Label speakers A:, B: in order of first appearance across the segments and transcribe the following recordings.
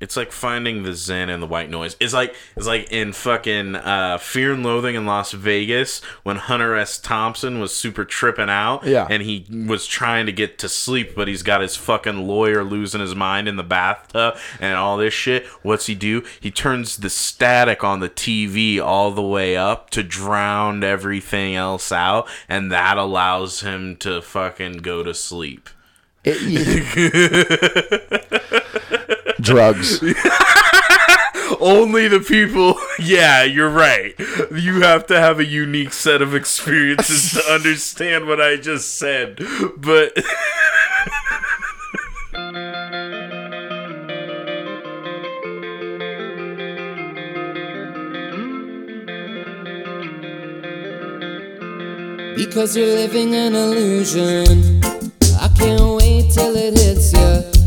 A: It's like finding the zen in the white noise. It's like it's like in fucking uh, Fear and Loathing in Las Vegas when Hunter S. Thompson was super tripping out.
B: Yeah.
A: And he was trying to get to sleep, but he's got his fucking lawyer losing his mind in the bathtub and all this shit. What's he do? He turns the static on the TV all the way up to drown everything else out, and that allows him to fucking go to sleep.
B: Drugs.
A: Only the people. Yeah, you're right. You have to have a unique set of experiences to understand what I just said. But
C: Because you're living an illusion. I can't wait till it hits you.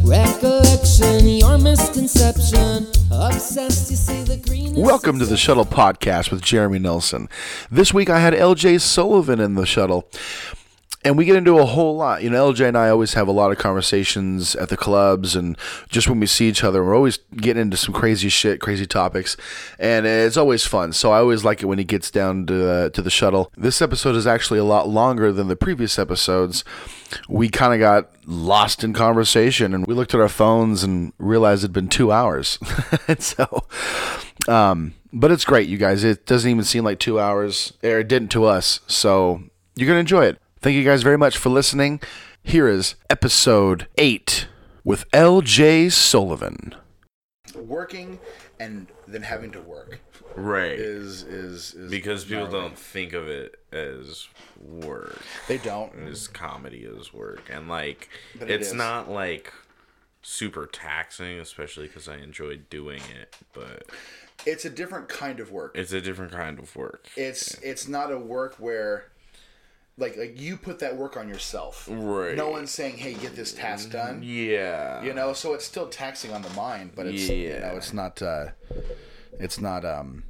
B: Welcome to the Shuttle Podcast with Jeremy Nelson. This week I had LJ Sullivan in the shuttle. And we get into a whole lot. You know, LJ and I always have a lot of conversations at the clubs and just when we see each other. We're always getting into some crazy shit, crazy topics. And it's always fun. So I always like it when he gets down to, uh, to the shuttle. This episode is actually a lot longer than the previous episodes. We kind of got lost in conversation and we looked at our phones and realized it'd been two hours. so, um, but it's great, you guys. It doesn't even seem like two hours, it didn't to us. So you're going to enjoy it. Thank you guys very much for listening. Here is episode eight with LJ Sullivan. Working and then having to work
A: right,
B: is is, is
A: because people don't think of it as work.
B: they don't.
A: As comedy as work, and like
B: But
A: it's
B: is.
A: not like super taxing, especially because I enjoy doing it. But
B: It's a different kind of work.
A: it's a different kind of work.
B: It's it's not a work where like like you put that work on yourself.
A: Right.
B: No one's saying, "Hey, get this task done."
A: Yeah,
B: You know, so it's still taxing on the mind, but it's you know,
A: Yeah.
B: it's not uh it's not um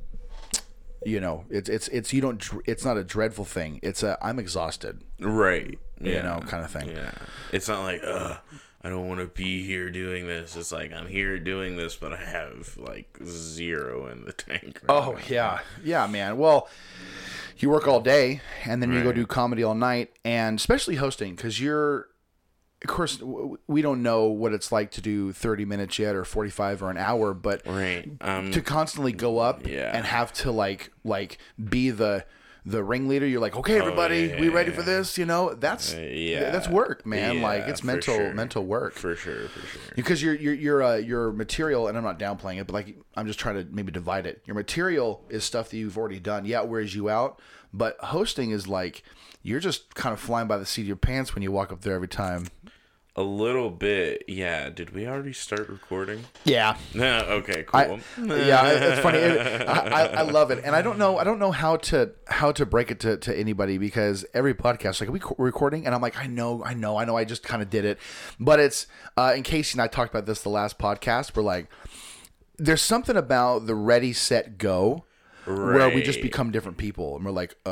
B: you know, it's it's it's you don't it's not a dreadful thing. It's a I'm exhausted.
A: right.
B: You know, kind of thing.
A: Yeah, it's not like uh, I don't want to be here doing this. It's like I'm here doing this, but I have like zero in the tank. right
B: Oh
A: now.
B: yeah, yeah, man. Well, you work all day and then you go do comedy all night, and especially hosting because you're. Of course, we don't know what it's like to do 30 minutes yet, or 45, or an hour, but
A: right. Um,
B: to constantly go up
A: Yeah.
B: and have to like like be the the ringleader. You're like, okay, everybody,
A: Oh, yeah,
B: we ready
A: yeah,
B: for this? You know, that's
A: yeah,
B: that's work, man. like it's mental
A: sure.
B: mental work
A: for sure, for sure.
B: because your your your uh, your material, and I'm not downplaying it, but like I'm just trying to maybe divide it. Your material is stuff that you've already done. Yeah, it wears you out, but hosting is like you're just kind of flying by the seat of your pants when you walk up there every time.
A: A little bit, yeah. Did we already start recording?
B: Yeah.
A: Okay.
B: I,
A: Cool.
B: yeah, it's funny. It- I, I, I love it, and I don't know. I don't know how to how to break it to, to anybody because every podcast, like, are we co- recording? And I'm like, I know, I know, I know. I just kind of did it, but it's. Uh, and Casey and I talked about this the last podcast. We're like, there's something about the ready, set, go. Where we just become different people, and we're like, uh,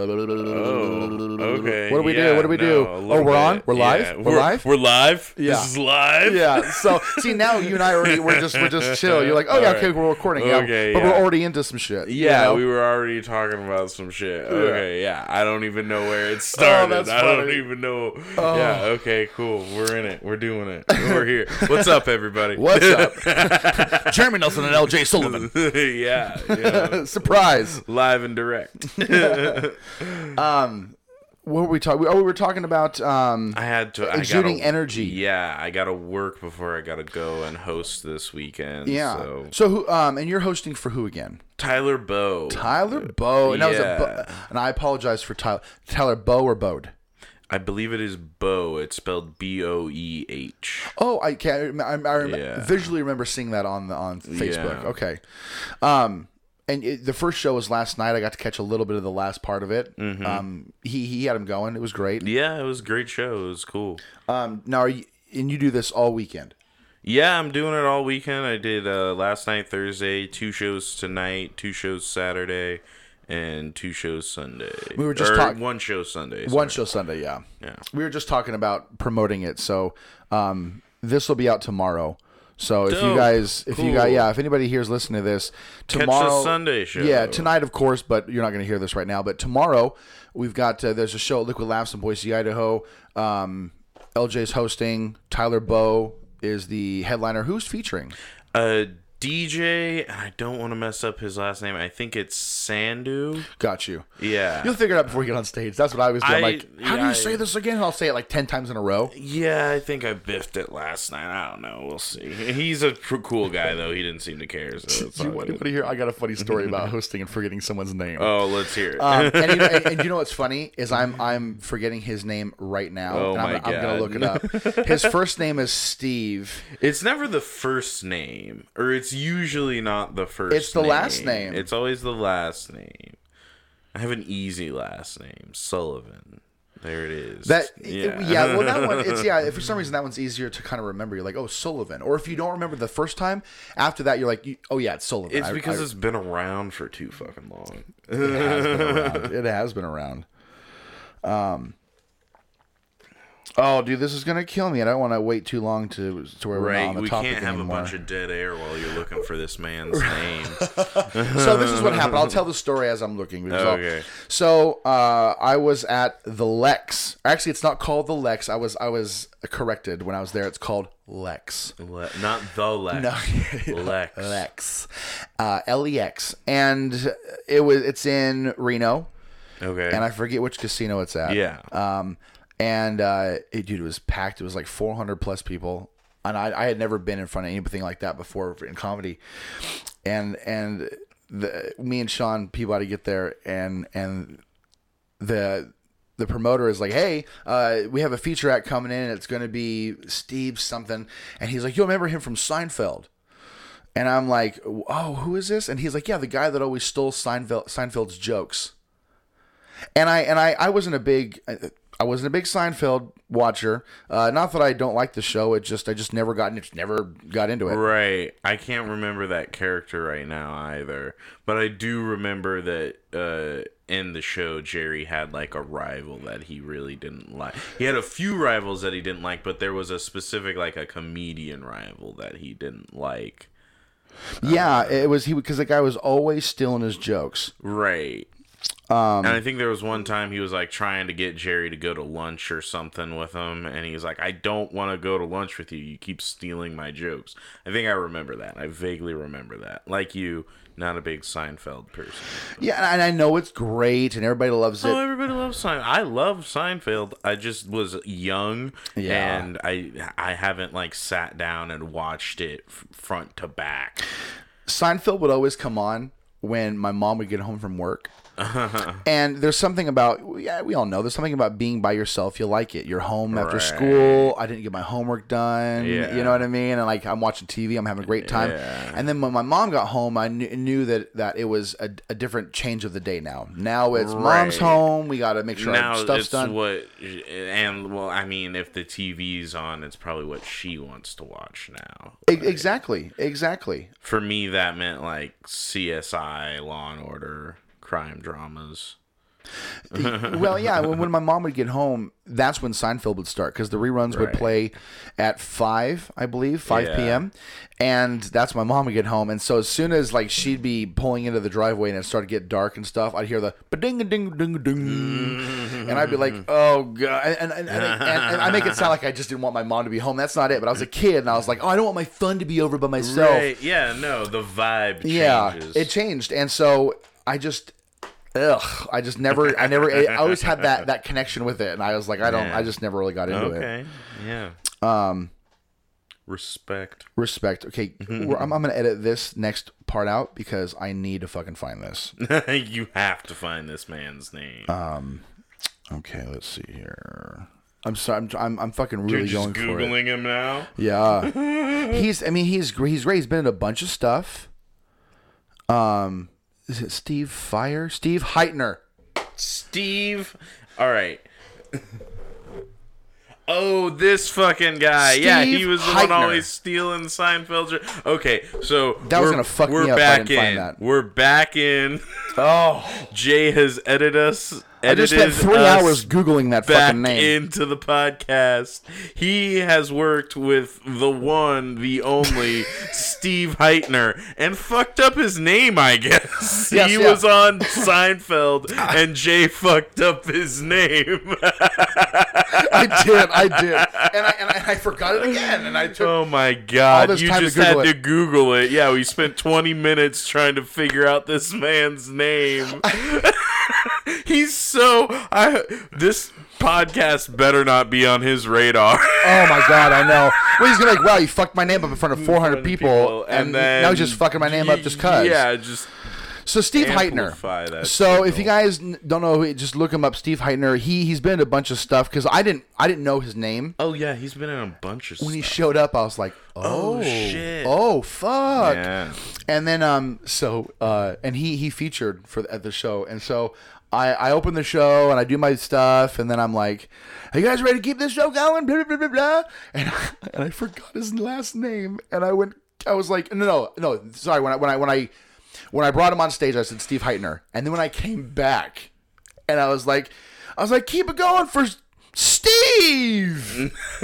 A: okay.
B: What do we do? What do we do?
A: no, a
B: Oh, we're on? We're live?
A: Yeah,
B: We're live?
A: We're live.
B: Yeah.
A: This is live.
B: yeah. So see now you and I already we're just we're just chill. You're like, oh yeah, okay, we're recording. Yeah,
A: Okay,
B: but
A: yeah.
B: we're already into some shit. you
A: Yeah,
B: know?
A: we were already talking about some shit. Okay, yeah. I don't even know where it started.
B: Oh,
A: I don't.
B: Oh.
A: even know. Yeah, okay, cool. We're in it. We're doing it. We're here. What's up, everybody?
B: What's up? Jeremy Nelson and LJ Sullivan.
A: yeah, you know,
B: Surprise.
A: live and direct.
B: What were we talking? Oh, we were talking about. Um,
A: I had to I
B: Exuding
A: gotta-
B: energy.
A: Yeah, I got to work before I got to go and host this weekend.
B: yeah.
A: So
B: So who? Um, and you're hosting for who again?
A: Tyler Boeh.
B: Tyler Boeh. And that was a.
A: Yeah.
B: Bo- and I apologize for Tyler. Tyler Bow or Bode.
A: I believe it is Bow. It's spelled B O E H.
B: Oh, I can't. I, I rem-
A: Yeah.
B: visually remember seeing that on the on Facebook.
A: Yeah.
B: Okay. Um, and it, the first show was last night. I got to catch a little bit of the last part of it.
A: Mm-hmm.
B: Um, he he had him going. It was great.
A: Yeah, it was a great show. It was cool.
B: Um, now are you, and you do this all weekend.
A: Yeah, I'm doing it all weekend. I did uh, last night, Thursday, two shows tonight, two shows Saturday, and two shows Sunday.
B: We were just talking
A: one show Sunday.
B: One show Sunday, yeah.
A: Yeah.
B: We were just talking about promoting it, so um, this will be out tomorrow. So if you guys, if you guys, yeah, if anybody here is listening to this tomorrow,
A: Sunday show.
B: Yeah, tonight, of course, but you're not going to hear this right now. But tomorrow, we've got uh, there's a show at Liquid Laughs in Boise, Idaho. Um, LJ's hosting. Tyler Boeh is the headliner. Who's featuring?
A: Uh, DJ, and I don't want to mess up his last name. I think it's Sandu.
B: Got you.
A: Yeah.
B: You'll figure it out before you get on stage. That's what I always do. I'm like, how do you say
A: I-
B: this again? And I'll say it like ten times in a row.
A: Yeah, I think I biffed it last night. I don't know. We'll see. He's a cool guy, though. He didn't seem to care. So
B: you want to hear? I got a funny story about hosting and forgetting someone's name.
A: Oh, let's hear it.
B: Um, and, you know, and, and you know what's funny is I'm I'm forgetting his name right now.
A: Oh
B: and I'm,
A: my
B: I'm gonna look it up. His first name is Steve.
A: it's never the first name, or it's usually not the first.
B: It's the last name.
A: It's always the last name. I have an easy last name, Sullivan. There it is.
B: That yeah.
A: yeah.
B: well that one it's yeah. For some reason that one's easier to kind of remember. You're like, oh Sullivan, or if you don't remember the first time, after that you're like, oh yeah, it's Sullivan.
A: It's
B: I-
A: because
B: I-
A: it's been around for too fucking long.
B: it has been around. It has been around. Um. Oh, dude, this is gonna kill me. I don't want to wait too long to to where we're
A: Right,
B: on the
A: we
B: topic
A: can't have
B: anymore.
A: a bunch of dead air while you're looking for this man's name.
B: so this is what happened. I'll tell the story as I'm looking.
A: Okay.
B: So uh, I was at the Lex. Actually, it's not called the Lex. I was I was corrected when I was there. It's called Lex.
A: Le- not the Lex.
B: No.
A: Lex.
B: Lex. Uh, L E X. And it was it's in Reno,
A: Okay.
B: and I forget which casino it's at.
A: Yeah.
B: Um, and uh, it, dude, it was packed. It was like 400 plus people, and I, I had never been in front of anything like that before in comedy. And and the me and Sean Peabody get there, and and the the promoter is like, "Hey, uh, we have a feature act coming in. It's going to be Steve something," and he's like, "You remember him from Seinfeld?" And I'm like, "Oh, who is this?" And he's like, "Yeah, the guy that always stole Seinfeld Seinfeld's jokes." And I and I I wasn't a big I wasn't a big Seinfeld watcher. Uh, not that I don't like the show. It just I just never got it never got into it.
A: Right. I can't remember that character right now either. But I do remember that uh, in the show, Jerry had like a rival that he really didn't like. He had a few rivals that he didn't like, but there was a specific, like a comedian rival that he didn't like.
B: Yeah, it was he because the guy was always stealing his jokes.
A: Right.
B: Um,
A: and I think there was one time he was like trying to get Jerry to go to lunch or something with him, and he's like, "I don't want to go to lunch with you. You keep stealing my jokes." I think I remember that. I vaguely remember that. Like you, not a big Seinfeld person.
B: Yeah, and I know it's great and everybody loves it.
A: Oh, everybody loves Seinfeld. I love Seinfeld. I just was young,
B: Yeah.
A: and I I haven't like sat down and watched it front to back.
B: Seinfeld would always come on when my mom would get home from work. and there's something about yeah, we all know there's something about being by yourself. You like it. You're home after
A: Right.
B: school. I didn't get my homework done.
A: Yeah.
B: You know what I mean? And like I'm watching TV. I'm having a great time.
A: Yeah.
B: And then when my mom got home, I knew, knew that that it was a, a different change of the day. Now, now it's mom's home. We got to make sure
A: now
B: our stuff's
A: it's
B: done.
A: what and well i mean if the tv's on it's probably what she wants to watch now
B: E- exactly. Exactly.
A: for me that meant like csi law and order crime dramas
B: well, yeah. When, when my mom would get home, that's when Seinfeld would start because the reruns would play at five, I believe, five
A: Yeah.
B: p.m. And that's when my mom would get home. And so as soon as like she'd be pulling into the driveway and it started to get dark and stuff, I'd hear the ding ding ding ding, and I'd be like, oh god. And and, and, and, and I make it sound like I just didn't want my mom to be home. That's not it. But I was a kid and I was like, oh, I don't want my fun to be over by myself.
A: right yeah no the vibe
B: Yeah, it changed, and so I just, ugh, I just never, I never, I always had that that connection with it, and I was like, I don't,
A: Yeah.
B: I just never really got into it.
A: okay yeah
B: Um,
A: respect
B: respect. Okay, we're- I'm, I'm gonna edit this next part out because I need to fucking find this.
A: you have to find this man's name
B: um Okay, let's see here. I'm sorry, I'm, I'm, I'm fucking really
A: you're
B: going for it.
A: googling him now
B: Yeah, he's. I mean, he's he's great. He's been in a bunch of stuff. Um, is it Steve Fire? Steve Hytner.
A: Steve. All right. Oh, this fucking guy. yeah, he was the one always stealing Seinfeld. Okay, so
B: That was
A: we're-
B: gonna fuck me
A: we're
B: up if I
A: back
B: didn't find
A: in.
B: that.
A: We're back in.
B: Oh,
A: Jay has edited us
B: I just spent three hours googling that fucking name.
A: into the podcast. He has worked with the one, the only Steve Hytner, and fucked up his name. I guess
B: Yes,
A: he
B: yeah.
A: was on Seinfeld, ah. and Jay fucked up his name.
B: I did, I did, and I, and I, I forgot it again, and I took.
A: oh my god! You
B: time to
A: just had
B: Google
A: to. Google it. Yeah, we spent twenty minutes trying to figure out this man's name. He's so I this podcast better not be on his radar.
B: Oh my god, I know. Well, he's gonna be like, wow, you fucked my name up in front of 400 people,
A: people,
B: and,
A: then
B: now he's just fucking my name up just cause.
A: Yeah, just
B: So Steve
A: Hytner.
B: So if you guys don't know, just look him up. Steve Hytner. He he's been in a bunch of stuff because I didn't I didn't know his name
A: oh yeah, he's been in a bunch of
B: when he showed up. I was like, oh,
A: Oh, shit.
B: oh fuck.
A: Yeah.
B: And then um so uh and he he featured for at the show and so I I open the show and I do my stuff and then I'm like, are you guys ready to keep this show going? Blah blah blah blah. And and I forgot his last name and I went I was like no no no sorry when I when I when I when I brought him on stage I said Steve Hytner and then when I came back and I was like I was like keep it going for Steve.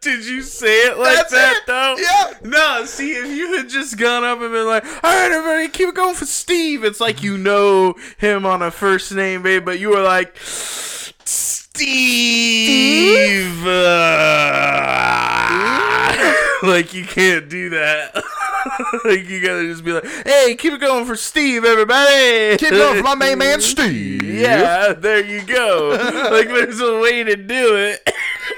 A: Did you say it like
B: That's
A: that
B: it.
A: though?
B: Yeah.
A: No, see if you had just gone up and been like, "All right, everybody, keep it going for Steve." It's like you know him on a first name, babe, but you were like, "Steve." uh," like you can't do that. like you gotta just be like, "Hey, keep it going for Steve, everybody."
B: Keep it going for my main man Steve.
A: Yeah, there you go. like there's a way to do it.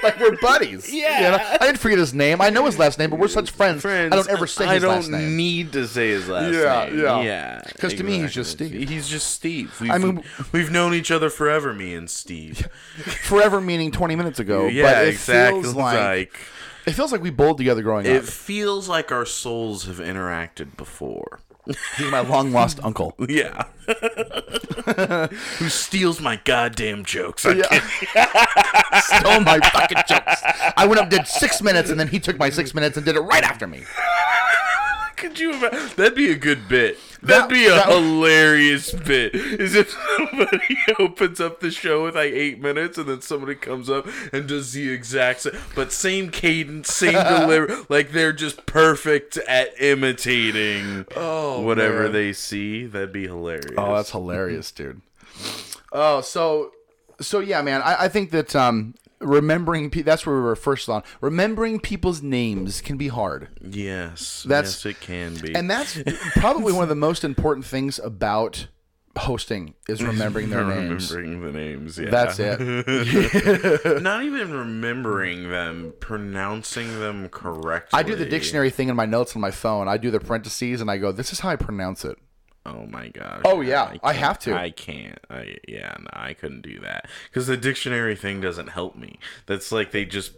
B: like we're buddies.
A: Yeah.
B: You know? I didn't forget his name. I know his last name, but we're such friends.
A: Friends,
B: I don't ever say
A: I
B: his
A: don't need to say his last name.
B: Yeah,
A: name.
B: yeah.
A: yeah.
B: 'Cause to me, he's just Steve.
A: He's just Steve. We've,
B: I mean-
A: we've known each other forever, me and Steve.
B: Forever meaning 20 minutes ago.
A: yeah,
B: but it
A: exactly.
B: feels like,
A: like
B: it feels like we bowled together growing up.
A: it
B: up.
A: feels like our souls have interacted before.
B: He's my long lost uncle.
A: Yeah. Who steals my goddamn jokes? I
B: Yeah. Stole my fucking jokes. I went up, did six minutes, and then he took my six minutes and did it right after me.
A: Could you imagine? That'd be a good bit. That'd
B: That-
A: be a
B: that-
A: hilarious bit. Is if somebody opens up the show with like eight minutes and then somebody comes up and does the exact same, but same cadence, same delivery. Like they're just perfect at imitating whatever
B: Oh, man.
A: they see. That'd be hilarious.
B: Oh, that's hilarious, dude. Oh, so so yeah, man. I, I think that um, remembering pe- that's where we were first on. Remembering people's names can be hard,
A: yes.
B: That's-
A: yes, it can be.
B: and that's probably one of the most important things about hosting is remembering their names.
A: remembering the names. Yeah,
B: That's it.
A: Not even remembering them, pronouncing them correctly.
B: I do the dictionary thing in my notes on my phone. I do the parentheses and I go, "This is how I pronounce it."
A: Oh my gosh.
B: Oh, yeah, I
A: can't-
B: have to.
A: I can't. I yeah, no, I couldn't do that because the dictionary thing doesn't help me. That's like they just.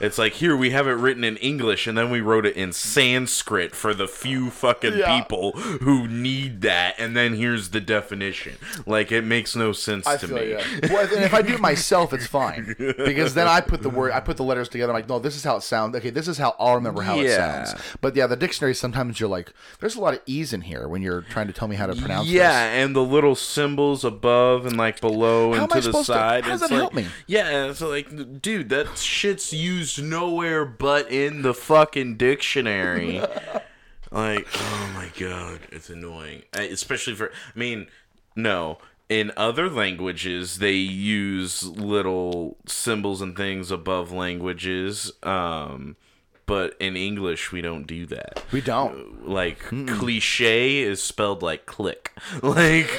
A: It's like here we have it written in English and then we wrote it in Sanskrit for the few fucking
B: Yeah.
A: people who need that, and then here's the definition. Like it makes no sense
B: I
A: to me.
B: yeah. Well, and if I do it myself, it's fine because then I put the word, I put the letters together. I'm like, no, this is how it sounds. Okay, this is how I'll remember how it sounds. But yeah, the dictionary sometimes you're like, there's a lot of e's in here when you're trying to tell me how to pronounce
A: Yeah,
B: this.
A: and the little symbols above and like below
B: How
A: and to the
B: supposed to-
A: side.
B: how does that
A: like,
B: help me?
A: Yeah, it's like, dude, that shit's used nowhere but in the fucking dictionary. like, oh my god, it's annoying. I- Especially for, I mean, no. In other languages, they use little symbols and things above languages. Um, but in English, we don't do that
B: We don't.
A: like cliche is spelled like click like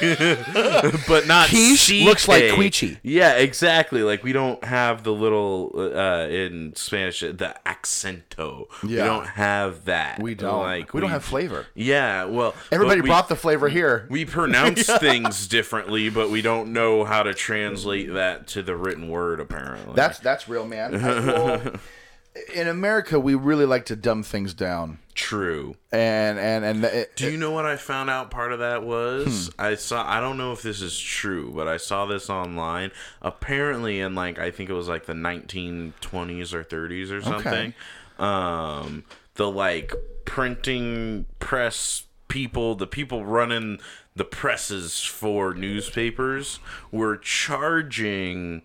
A: but not
B: Quiche looks like quiche.
A: yeah exactly like we don't have the little uh in spanish the accento we don't have that
B: We don't.
A: like
B: we don't have flavor.
A: yeah well
B: Everybody
A: but we,
B: brought the flavor here.
A: we pronounce things differently but we don't know how to translate that to the written word apparently
B: That's that's real, man. I- well, in America, we really like to dumb things down,
A: true
B: and and and it,
A: Do you know what I found out part of that was?
B: Hmm.
A: I saw I don't know if this is true, but I saw this online. Apparently in like I think it was like the 1920s or 30s or something. Um the like printing press people, the people running the presses for newspapers, were charging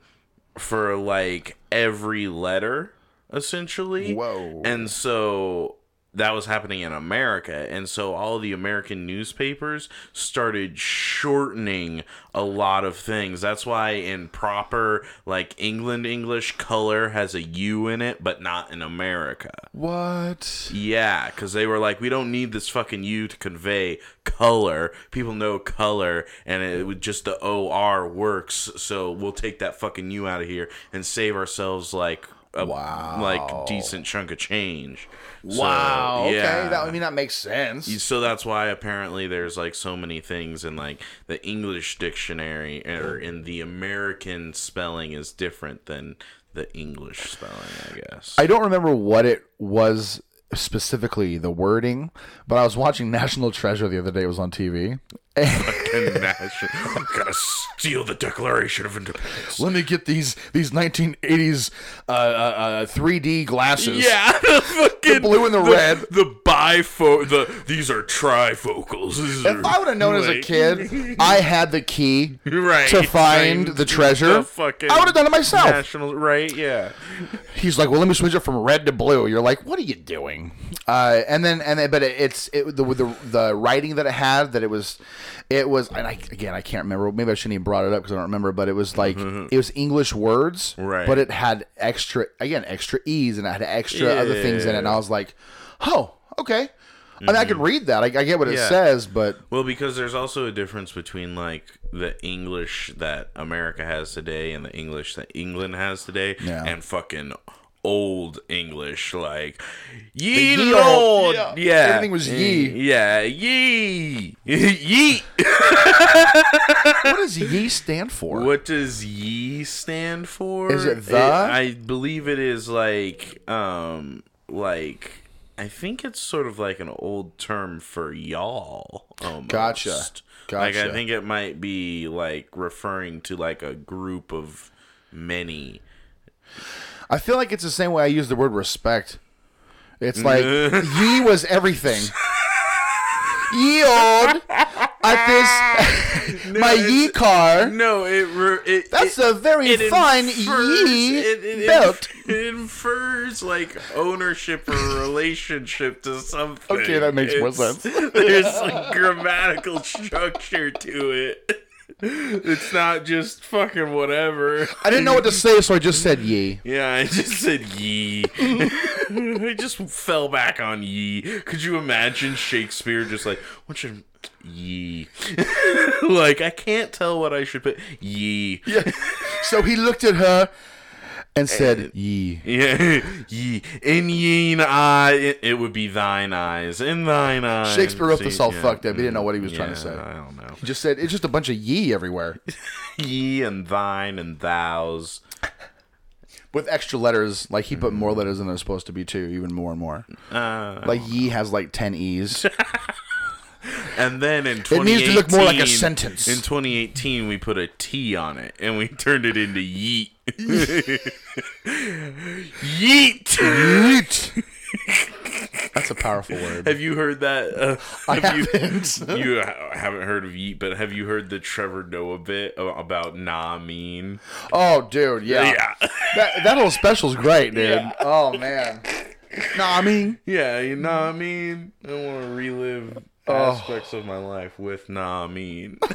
A: for like every letter, essentially.
B: Whoa.
A: And so that was happening in America. And so all the American newspapers started shortening a lot of things. That's why in proper, like England English, color has a U in it, but not in America.
B: What?
A: Yeah, because they were like, we don't need this fucking U to convey color. People know color, and it would just the OR works. So we'll take that fucking U out of here and save ourselves like a
B: Wow.
A: like decent chunk of change. So,
B: Wow. okay.
A: yeah.
B: That I mean that makes sense.
A: So that's why apparently there's like so many things in like the English dictionary or in the American spelling is different than the English spelling, I guess.
B: I don't remember what it was specifically the wording, but I was watching National Treasure the other day. It was on TV.
A: Fucking national- I'm gonna steal the Declaration of Independence.
B: Let me get these these 1980s uh, uh, uh, 3D glasses.
A: Yeah, the fucking
B: The blue and the red.
A: the bifo, the these are trifocals. These
B: If
A: are,
B: I would have known as a kid, I had the key
A: right
B: to find the treasure.
A: the fucking
B: I would have done it myself.
A: National, right? Yeah.
B: He's like, "Well, let me switch it from red to blue." You're like, "What are you doing?" Uh, and then, and then, but it, it's it, the the the writing that it had that it was, it was, and I again I can't remember. Maybe I shouldn't even brought it up because I don't remember. But it was like mm-hmm. it was English words,
A: Right.
B: But it had extra again extra e's and it had extra other things in it. And I was like, "Oh, okay." I mean, I mm-hmm. can read that. I, I get what it says, but
A: Well, because there's also a difference between like the English that America has today and the English that England has today,
B: Yeah.
A: and fucking old English like ye
B: ye
A: lord,
B: old-
A: yeah.
B: yeah. Everything was ye.
A: yeah, ye, ye.
B: what does ye stand for?
A: What does ye stand for?
B: Is it the?
A: I believe it is like um like I think it's sort of like an old term for y'all. Almost.
B: Gotcha.
A: Like I think it might be like referring to like a group of many.
B: I feel like it's the same way I use the word respect. It's like ye was everything. ye old at this my ye car.
A: No, it re- it
B: That's
A: it,
B: a very
A: it
B: fine
A: infers-
B: ye
A: it, it,
B: belt.
A: It infers like ownership or relationship to something.
B: Okay, that makes more sense.
A: There's like grammatical structure to it. It's not just fucking whatever.
B: I didn't know what to say, so I just said ye.
A: Yeah, I just said ye. I just fell back on ye. Could you imagine Shakespeare just like, what should ye? like, I can't tell what I should put. Ye. Yeah.
B: So he looked at her and said ye.
A: Yeah, ye. In yeen eye, it, it would be thine eyes. In thine eyes.
B: Shakespeare wrote this all
A: Yeah.
B: fucked up. He didn't know what he was trying to say.
A: I don't know.
B: He just said it's just a bunch of ye everywhere
A: Ye and thine and thous.
B: with extra letters. Like he put more letters than there's supposed to be too, even more and more.
A: Uh,
B: Like ye has like ten e's.
A: And then in
B: It needs to look more like a sentence.
A: In 2018, we put a T on it and we turned it into yeet. Yeet.
B: Yeet. That's a powerful word.
A: Have you heard that? Uh,
B: I
A: have you,
B: haven't.
A: you ha- haven't heard of yeet, but have you heard the Trevor Noah bit about nah mean?
B: Oh, dude, yeah.
A: Yeah.
B: That, that whole special's great, dude.
A: Yeah.
B: Oh man. No, I mean,
A: Yeah, you know what I mean? I want to relive
B: Oh.
A: aspects of my life with nah mean.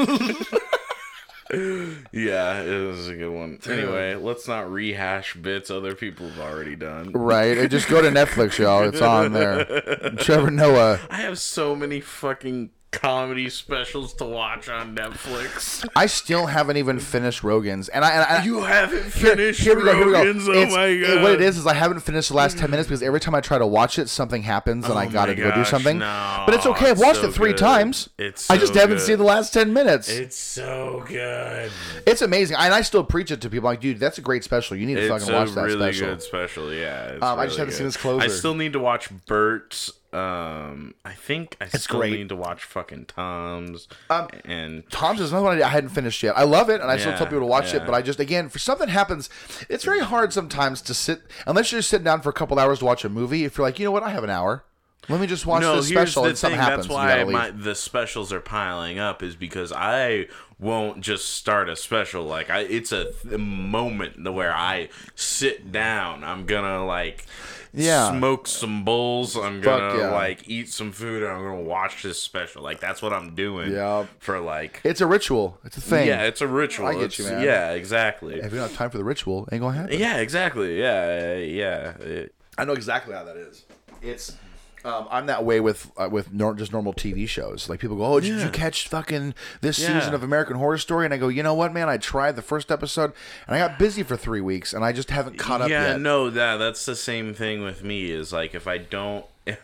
A: yeah, it was a good one. Anyway, let's not rehash bits other people have already done.
B: right? uh, Just go to Netflix, y'all. It's on there. Trevor Noah.
A: I have so many fucking comedy specials to watch on Netflix.
B: I still haven't even finished Rogan's, and I. And I
A: You haven't finished
B: here. Here we go.
A: Rogan's? Oh my
B: it- what it is is I haven't finished the last ten minutes because every time I try to watch it, something happens and I
A: Oh
B: gotta go do something.
A: no,
B: but it's okay. I've
A: it's
B: watched
A: so
B: it three
A: good.
B: times.
A: It's
B: I just
A: so
B: haven't seen the last ten minutes.
A: It's so good.
B: it's amazing, and I still preach it to people. Like, dude, that's a great special. You need to
A: It's
B: fucking watch that
A: really
B: special.
A: good special. Yeah,
B: Um, I just haven't seen
A: good.
B: his closer.
A: I still need to watch Bert's. Um, I think I still
B: great.
A: need to watch fucking Tom's.
B: Um,
A: and
B: Tom's is another one I hadn't finished yet. I love it, and I still tell people to watch
A: yeah.
B: it. But I just, again, for something happens, it's very hard sometimes to sit unless you're just sitting down for a couple hours to watch a movie. If you're like, you know what, I have an hour. Let me just watch
A: no,
B: this special
A: the
B: and something
A: thing.
B: happens.
A: That's why my, the specials are piling up. Is because I won't just start a special. Like I, it's a th- moment where I sit down. I'm gonna like.
B: Yeah.
A: Smoke some bowls. I'm gonna
B: yeah.
A: like eat some food and I'm gonna watch this special. Like that's what I'm doing.
B: Yeah.
A: For like
B: It's a ritual. It's a thing.
A: Yeah, it's a ritual.
B: I get
A: It's-
B: you, man.
A: Yeah, exactly.
B: If you don't have time for the ritual, ain't gonna happen.
A: Yeah, exactly. Yeah, yeah. It-
B: I know exactly how that is. It's um, I'm that way with uh, with nor- just normal TV shows. Like people go, "Oh, did
A: Yeah.
B: you catch fucking this
A: Yeah.
B: season of American Horror Story?" And I go, "You know what, man? I tried the first episode, and I got busy for three weeks, and I just haven't caught up
A: yeah,
B: yet."
A: no, that that's the same thing with me. Is like if I don't.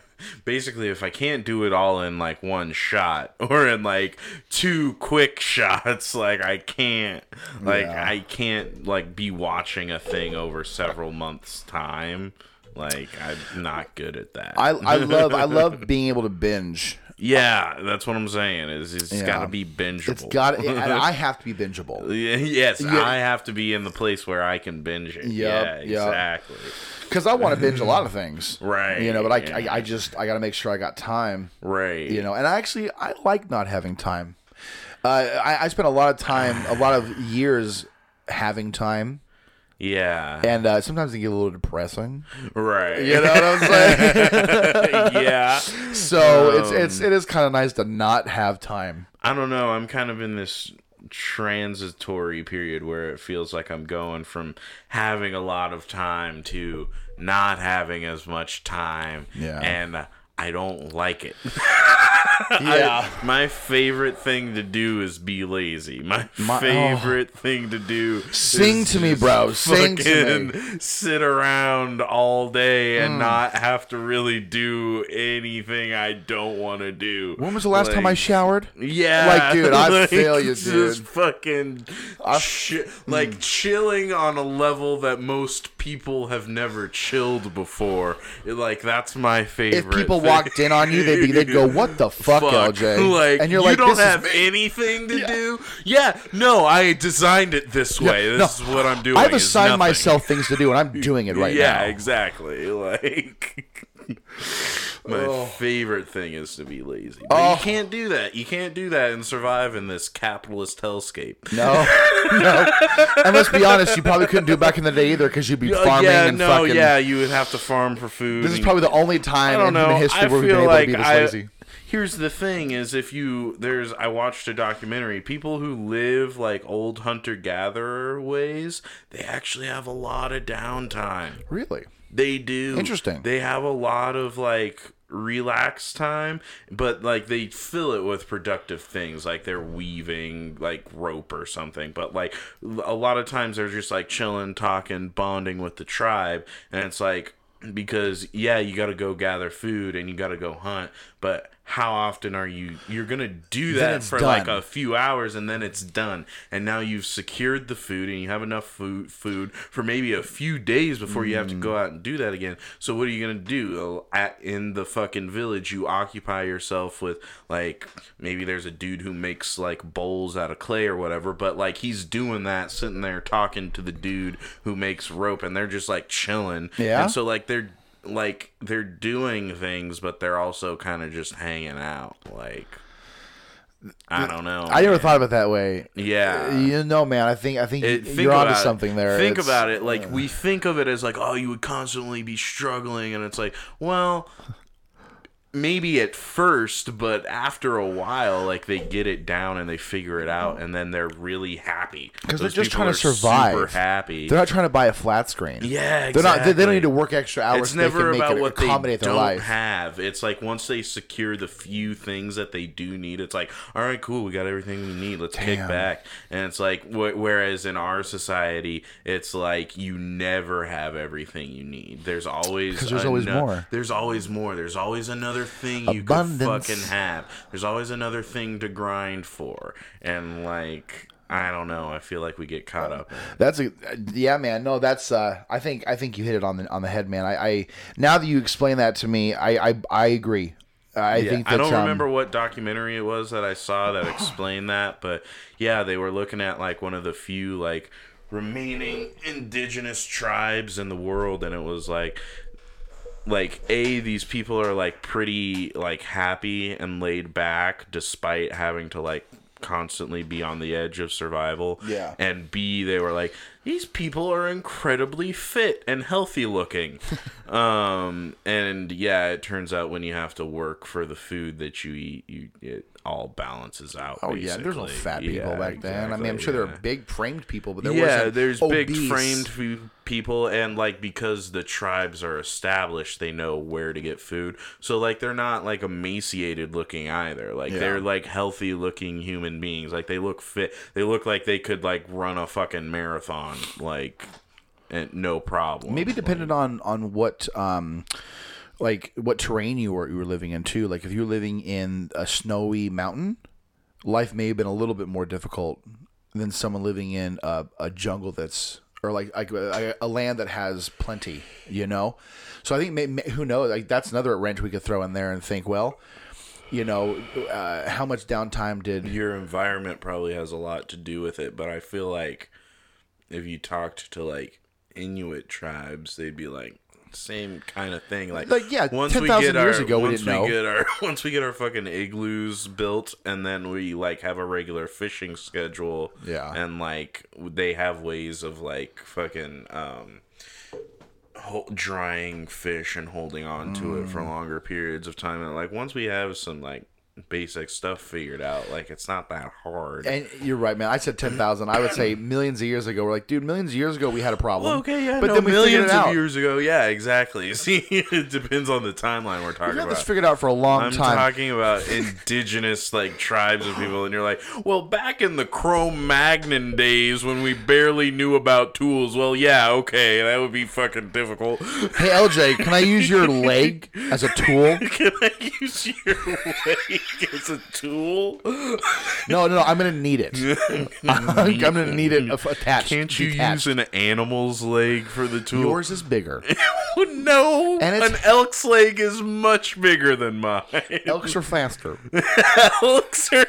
A: Basically, if I can't do it all in like one shot or in like two quick shots, like I can't, like
B: Yeah.
A: I can't like be watching a thing over several months time. Like I'm not good at that.
B: I, I love I love being able to binge.
A: yeah, that's what I'm saying. Is it's
B: Yeah.
A: got to be bingeable.
B: It's got I have to be bingeable.
A: Yes,
B: Yeah.
A: I have to be in the place where I can binge it.
B: Yep,
A: yeah, exactly.
B: because I want to binge a lot of things,
A: Right,
B: You know, but I,
A: yeah.
B: I, I just I got to make sure I got time,
A: Right.
B: you know. And I actually I like not having time. Uh, I, I spent a lot of time, a lot of years having time,
A: Yeah.
B: and uh, sometimes it get a little depressing.
A: right.
B: You know what I'm saying?
A: yeah.
B: so it's
A: Um,
B: it's it is kind of nice to not have time.
A: I don't know. I'm kind of in this transitory period where it feels like I'm going from having a lot of time to not having as much time.
B: Yeah.
A: And I don't like it.
B: Yeah.
A: I- my favorite thing to do is be lazy. My,
B: My- oh.
A: favorite thing to do.
B: Sing
A: is
B: to me, bro. Sing to me.
A: fucking Sit around all day and
B: Mm.
A: not have to really do anything I don't want to do.
B: When was the last time I showered?
A: yeah,
B: Like, dude, I feel you,
A: just
B: dude.
A: fucking, chi- like chilling on a level that most people have never chilled before. Like that's my favorite.
B: If people. Walked in on you, they'd be they'd go, "What the fuck, LJ?"
A: Like,
B: and you're
A: you
B: like,
A: don't
B: "This
A: have
B: is
A: anything to do. Yeah, no, I designed it this way.
B: Yeah,
A: this
B: no,
A: is what I'm doing.
B: I've assigned myself things to do, and I'm doing it right
A: yeah,
B: now.
A: Yeah, exactly. Like my
B: Oh.
A: favorite thing is to be lazy. But
B: Oh.
A: you can't do that. You can't do that and survive in this capitalist hellscape.
B: No, no. And let's be honest, you probably couldn't do it back in the day either because you'd be farming
A: yeah,
B: and
A: no,
B: fucking.
A: yeah, you would have to farm for food.
B: This is probably the only time in
A: know.
B: human history
A: I
B: where we've been able
A: like
B: to be this
A: I,
B: lazy.
A: Here's the thing: is if you there's I watched a documentary. People who live like old hunter gatherer ways, they actually have a lot of downtime.
B: Really?
A: They do.
B: Interesting.
A: They have a lot of like relax time, but like they fill it with productive things like they're weaving like rope or something. But like a lot of times they're just like chilling, talking, bonding with the tribe, and it's like because yeah, you got to go gather food and you got to go hunt, but how often are you you're going to do that for like a few hours and then it's done. And now you've secured the food and you have enough food food for maybe a few days before you have to
B: Mm.
A: go out and do that again. So what are you gonna do? At in the fucking village you occupy yourself with like maybe there's a dude who makes like bowls out of clay or whatever but like he's doing that sitting there talking to the dude who makes rope and they're just like chilling.
B: Yeah?
A: and so like they're like they're doing things but they're also kind of just hanging out like I don't know.
B: I never thought of it that way.
A: Yeah.
B: You know, man. I think I think
A: It-
B: you're
A: think
B: onto
A: it.
B: something there.
A: Think
B: It's-
A: about it. Like uh. we think of it as like, oh, you would constantly be struggling, and it's like, well, maybe at first, but after a while, like they get it down and they figure it out, and then they're really happy
B: because they're just trying to survive.
A: Super happy.
B: They're not trying to buy a flat screen.
A: Yeah,
B: They're not. They, they don't need to work extra hours.
A: It's
B: so
A: never about
B: it
A: what they don't
B: life.
A: have. It's like once they secure the few things that they do need, it's like, all right, cool, we got everything we need. Let's kick
B: Damn.
A: back. And it's like, wh- whereas in our society, it's like you never have everything you need. There's always
B: there's always more.
A: There's always more. There's always another thing you
B: Abundance.
A: could fucking have. There's always another thing to grind for. And like. I don't know. I feel like we get caught up.
B: That's a yeah, man. No, that's. uh I think I think you hit it on the on the head, man. I, I now that you explain that to me, I I, I agree. I
A: Yeah,
B: think
A: I don't
B: um,
A: remember what documentary it was that I saw that explained that, but yeah, they were looking at like one of the few like remaining indigenous tribes in the world, and it was like like a these people are like pretty like happy and laid back despite having to like constantly be on the edge of survival.
B: Yeah.
A: And B they were like these people are incredibly fit and healthy looking. um and yeah, it turns out when you have to work for the food that you eat, you it all balances out.
B: Oh yeah, there's no fat people
A: Yeah,
B: back then. I mean, I'm
A: exactly,
B: sure there are big framed people, but there
A: yeah,
B: wasn't
A: there's big framed people, and like because the tribes are established, they know where to get food. So like they're not like emaciated looking either. Like
B: Yeah.
A: they're like healthy looking human beings. Like they look fit. They look like they could like run a fucking marathon. Like and no problem.
B: Maybe depending on on what um like what terrain you were you were living in too. Like if you were living in a snowy mountain, life may have been a little bit more difficult than someone living in a, a jungle that's or like like a, a land that has plenty. You know, so I think may, may, who knows? Like that's another wrench we could throw in there and think, well, you know, uh, how much downtime did
A: your environment probably has a lot to do with it, but I feel like if you talked to like Inuit tribes, they'd be like same kind of thing. Like,
B: Like, yeah,
A: once we
B: 10,000
A: get our
B: years ago, we didn't know.
A: get our once we get our fucking igloos built, and then we like have a regular fishing schedule.
B: Yeah.
A: and like they have ways of like fucking um ho- drying fish and holding on to it
B: Mm.
A: for longer periods of time. And like once we have some like basic stuff figured out, like it's not that hard.
B: And you're right, man. I said ten thousand. I would say millions of years ago. We're like, dude, millions of years ago we had a problem.
A: Well, okay, yeah,
B: but
A: no,
B: then we
A: millions of years ago, yeah, exactly. See, it depends on the timeline we're talking
B: We've
A: about.
B: this figured out for a long
A: I'm
B: time.
A: talking about indigenous like tribes of people, and you're like, well, back in the Cro-Magnon days when we barely knew about tools. Well, yeah, okay, that would be fucking difficult.
B: hey, LJ, can I use your leg as a tool?
A: Can I use your leg as a tool?
B: No, no, no. I'm gonna need it. I'm gonna need it attached.
A: Can't you
B: detached.
A: use an animal's leg for the tool?
B: Yours is bigger.
A: Oh, no,
B: And
A: an elk's leg is much bigger than mine.
B: Elks are faster.
A: elks are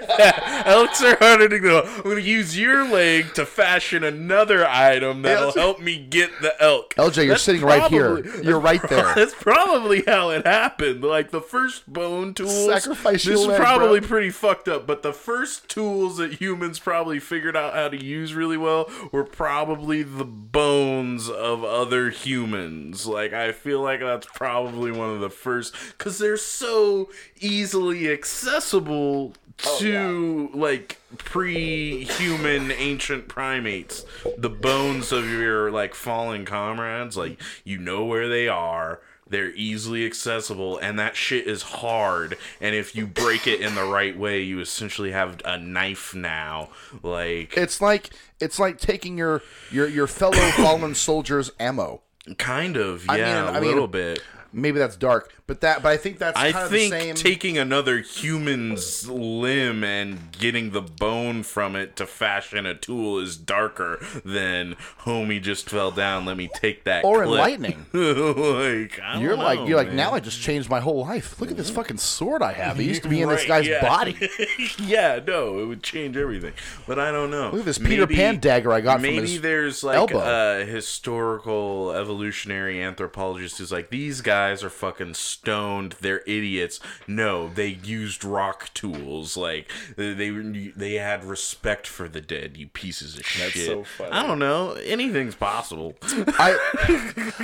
A: elks are harder to go. I'm gonna use your leg to fashion another item that'll help me get the elk.
B: LJ, you're sitting right here. You're right there.
A: That's probably how it happened. Like the first bone tool.
B: Sacrifice
A: This is probably
B: bro.
A: pretty fucked up. But the first tools that humans probably figured out how to use really well were probably the bones of other humans. Like I feel like that's probably one of the first because they're so easily accessible
B: Oh,
A: to like pre-human ancient primates the bones of your like fallen comrades like you know where they are they're easily accessible and that shit is hard. And if you break it in the right way you essentially have a knife now. Like
B: It's like it's like taking your your your fellow fallen soldiers' ammo.
A: kind of
B: I mean,
A: yeah
B: I
A: a
B: mean,
A: little bit.
B: Maybe that's dark, but that but I think that's
A: I think
B: the same.
A: taking another human's limb and getting the bone from it to fashion a tool is darker than homie just fell down. Let me take that.
B: or
A: clip."
B: enlightening.
A: like
B: You're like you're like
A: man.
B: now I just changed my whole life. Look at this fucking sword I have. It used to be in this guy's
A: yeah.
B: body.
A: yeah, no, it would change everything. But I don't know.
B: Look at this Peter Pan dagger I got from
A: Maybe there's like
B: elbow.
A: a historical evolutionary anthropologist who's like, these guys are fucking stoned. They're idiots. No, they used rock tools. Like they they, they had respect for the dead. You pieces of shit.
B: so funny.
A: I don't know. Anything's possible.
B: I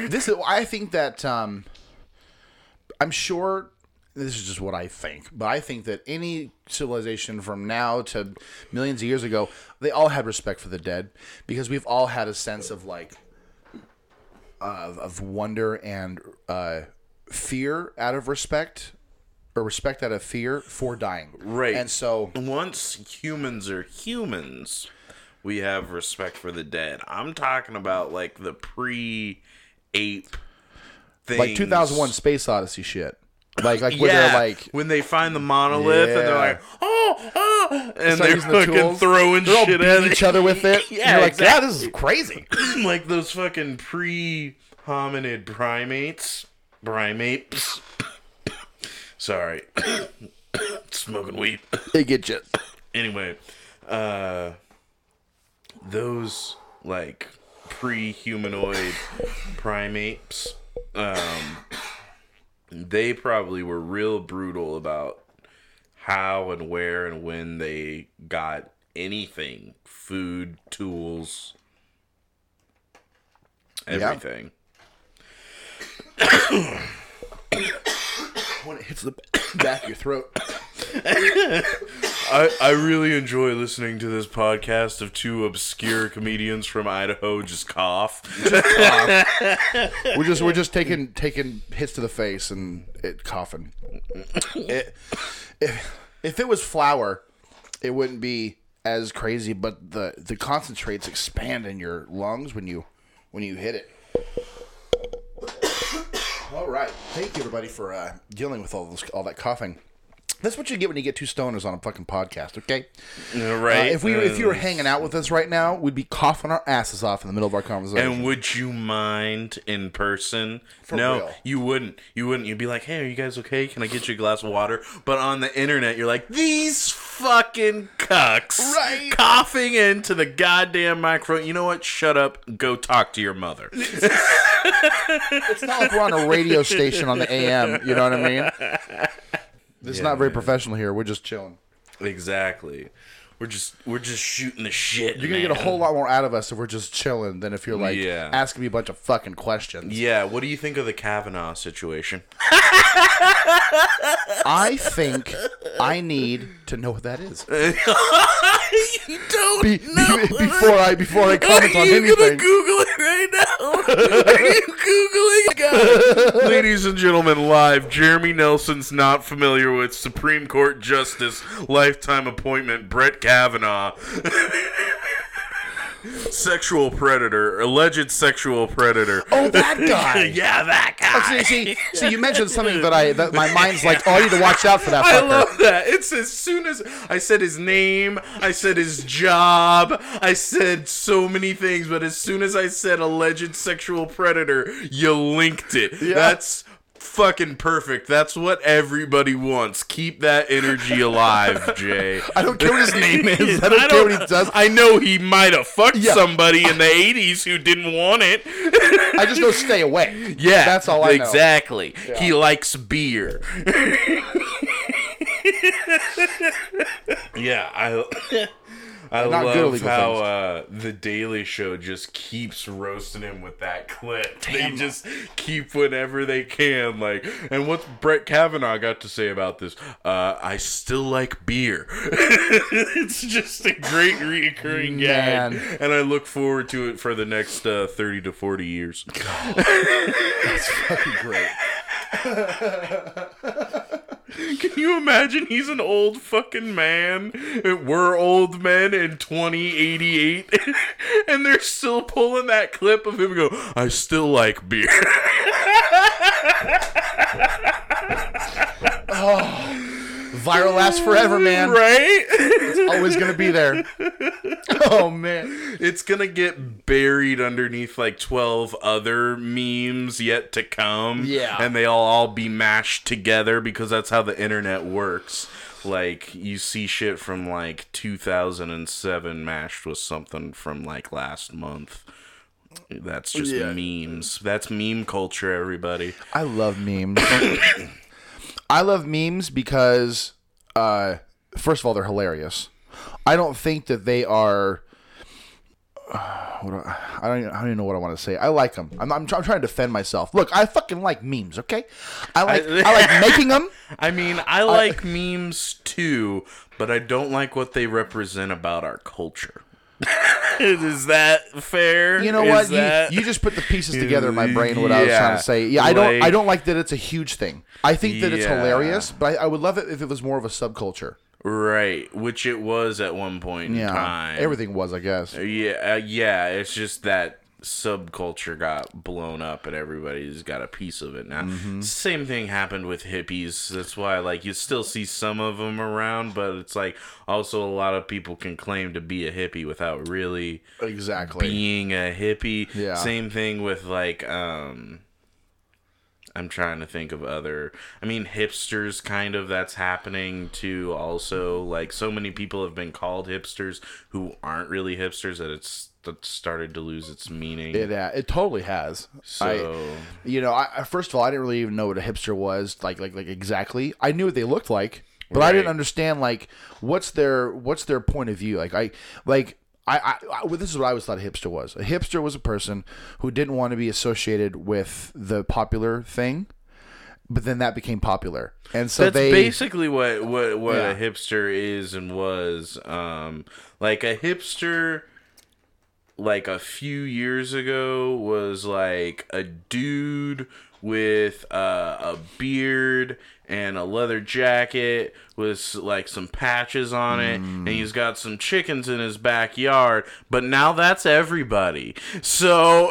B: this is I think that um I'm sure this is just what I think, but I think that any civilization from now to millions of years ago, they all had respect for the dead because we've all had a sense of like uh, of wonder and uh, fear out of respect or respect out of fear for dying.
A: Right.
B: And so
A: once humans are humans, we have respect for the dead. I'm talking about like the pre ape thing.
B: like 2001 Space Odyssey shit. Like like where
A: yeah,
B: they're like
A: when they find the monolith and they're like, oh, oh, and they're
B: the
A: fucking throwing
B: they're
A: shit at
B: each other with it.
A: Yeah,
B: You're like,
A: exactly.
B: yeah, this is crazy.
A: like those fucking pre hominid primates, primates. Sorry, smoking weed.
B: They get you.
A: anyway, uh, those like pre-humanoid primates, um, they probably were real brutal about how and where and when they got anything food, tools, everything.
B: When it hits the back of your throat.
A: I, I really enjoy listening to this podcast of two obscure comedians from Idaho just cough.
B: We're just we're just taking taking hits to the face and it coughing. It, if, if it was flour, it wouldn't be as crazy, but the the concentrates expand in your lungs when you when you hit it. All right, thank you everybody for uh, dealing with all this all that coughing. That's what you get when you get two stoners on a fucking podcast, okay?
A: right?
B: Uh, if we if you were hanging out with us right now, we'd be coughing our asses off in the middle of our conversation.
A: And would you mind in person?
B: For
A: no,
B: real.
A: you wouldn't. You wouldn't. You'd be like, "Hey, are you guys okay? Can I get you a glass of water?" But on the internet, you're like, "These fucking cucks,
B: Right.
A: coughing into the goddamn microphone." You know what? Shut up. Go talk to your mother.
B: It's not like we're on a radio station on the AM. You know what I mean? This is not very professional here. We're just chilling.
A: exactly. We're just we're just shooting the shit.
B: You're gonna get a whole lot more out of us if we're just chilling than if you're like
A: Yeah.
B: asking me a bunch of fucking questions.
A: Yeah. What do you think of the Kavanaugh situation?
B: I think I need to know what that is
A: you don't
B: Be- be- before I before I comment on anything.
A: Are you gonna
B: anything.
A: Google it right now? Are you googling it? Ladies and gentlemen, live. Jeremy Nelson's not familiar with Supreme Court Justice lifetime appointment Brett Kavanaugh. Sexual predator, alleged sexual predator.
B: Oh, that guy.
A: yeah, that guy.
B: Oh, see, see, see, you mentioned something that I that my mind's like, oh, I need to watch out for that
A: I love that. It's as soon as I said his name, I said his job, I said so many things, but as soon as I said alleged sexual predator, you linked it. That's fucking perfect. That's what everybody wants. Keep that energy alive, Jay.
B: I don't care what his name is. I don't, care what he does.
A: I know he might have fucked
B: Yeah.
A: somebody in the 80s who didn't want it.
B: I just know stay away.
A: Yeah,
B: that's all I know.
A: Exactly. He likes beer. yeah, I. I
B: Not good
A: love how uh, the Daily Show just keeps roasting him with that clip. They just keep whatever they can. Like, and what's Brett Kavanaugh got to say about this? Uh, I still like beer. it's just a great reoccurring gag, and I look forward to it for the next uh, thirty to forty years.
B: God, That's fucking great.
A: Can you imagine he's an old fucking man? We're old men in 2088 and they're still pulling that clip of him go, I still like beer.
B: Oh, Viral lasts forever, man.
A: right?
B: It's always gonna be there. Oh man.
A: It's gonna get buried underneath like 12 other memes yet to come.
B: Yeah.
A: And they'll all be mashed together because that's how the internet works. Like, you see shit from like 2007 mashed with something from like last month. That's just
B: Yeah.
A: memes. That's meme culture, everybody.
B: I love memes. I love memes because, uh, first of all, they're hilarious. I don't think that they are. Uh, what do I, I don't. Even, I don't even know what I want to say. I like them. I'm, I'm, I'm trying to defend myself. Look, I fucking like memes. Okay, I like. I, like making them.
A: I mean, I like memes too, but I don't like what they represent about our culture. Is that fair?
B: You know
A: Is
B: what?
A: that-
B: You, you just put the pieces together in my brain. What I was trying to say. Yeah, I don't. I
A: like-
B: don't like that it's a huge thing. I think that it's hilarious, but I, I would love it if it was more of a subculture.
A: right, which it was at one point in
B: Yeah,
A: time.
B: everything was, I guess.
A: Yeah, uh, yeah. It's just that subculture got blown up, and everybody's got a piece of it now.
B: Mm-hmm.
A: Same thing happened with hippies. That's why, like, you still see some of them around, but it's like also a lot of people can claim to be a hippie without really
B: Exactly.
A: being a hippie.
B: Yeah.
A: Same thing with like um I'm trying to think of other I mean hipsters kind of that's happening too also like so many people have been called hipsters who aren't really hipsters that it's that started to lose its meaning.
B: It uh, it totally has.
A: so
B: I, you know, I first of all, I didn't really even know what a hipster was, like like like exactly. I knew what they looked like, but I didn't understand like what's their what's their point of view. Like I like. I, I, I well, this is what I always thought a hipster was. A hipster was a person who didn't want to be associated with the popular thing, but then that became popular, and so
A: that's
B: they
A: basically what what what
B: Yeah.
A: a hipster is and was. Um, like a hipster, like a few years ago, was like a dude with uh, a beard and a leather jacket with like some patches on it and he's got some chickens in his backyard but now that's everybody. So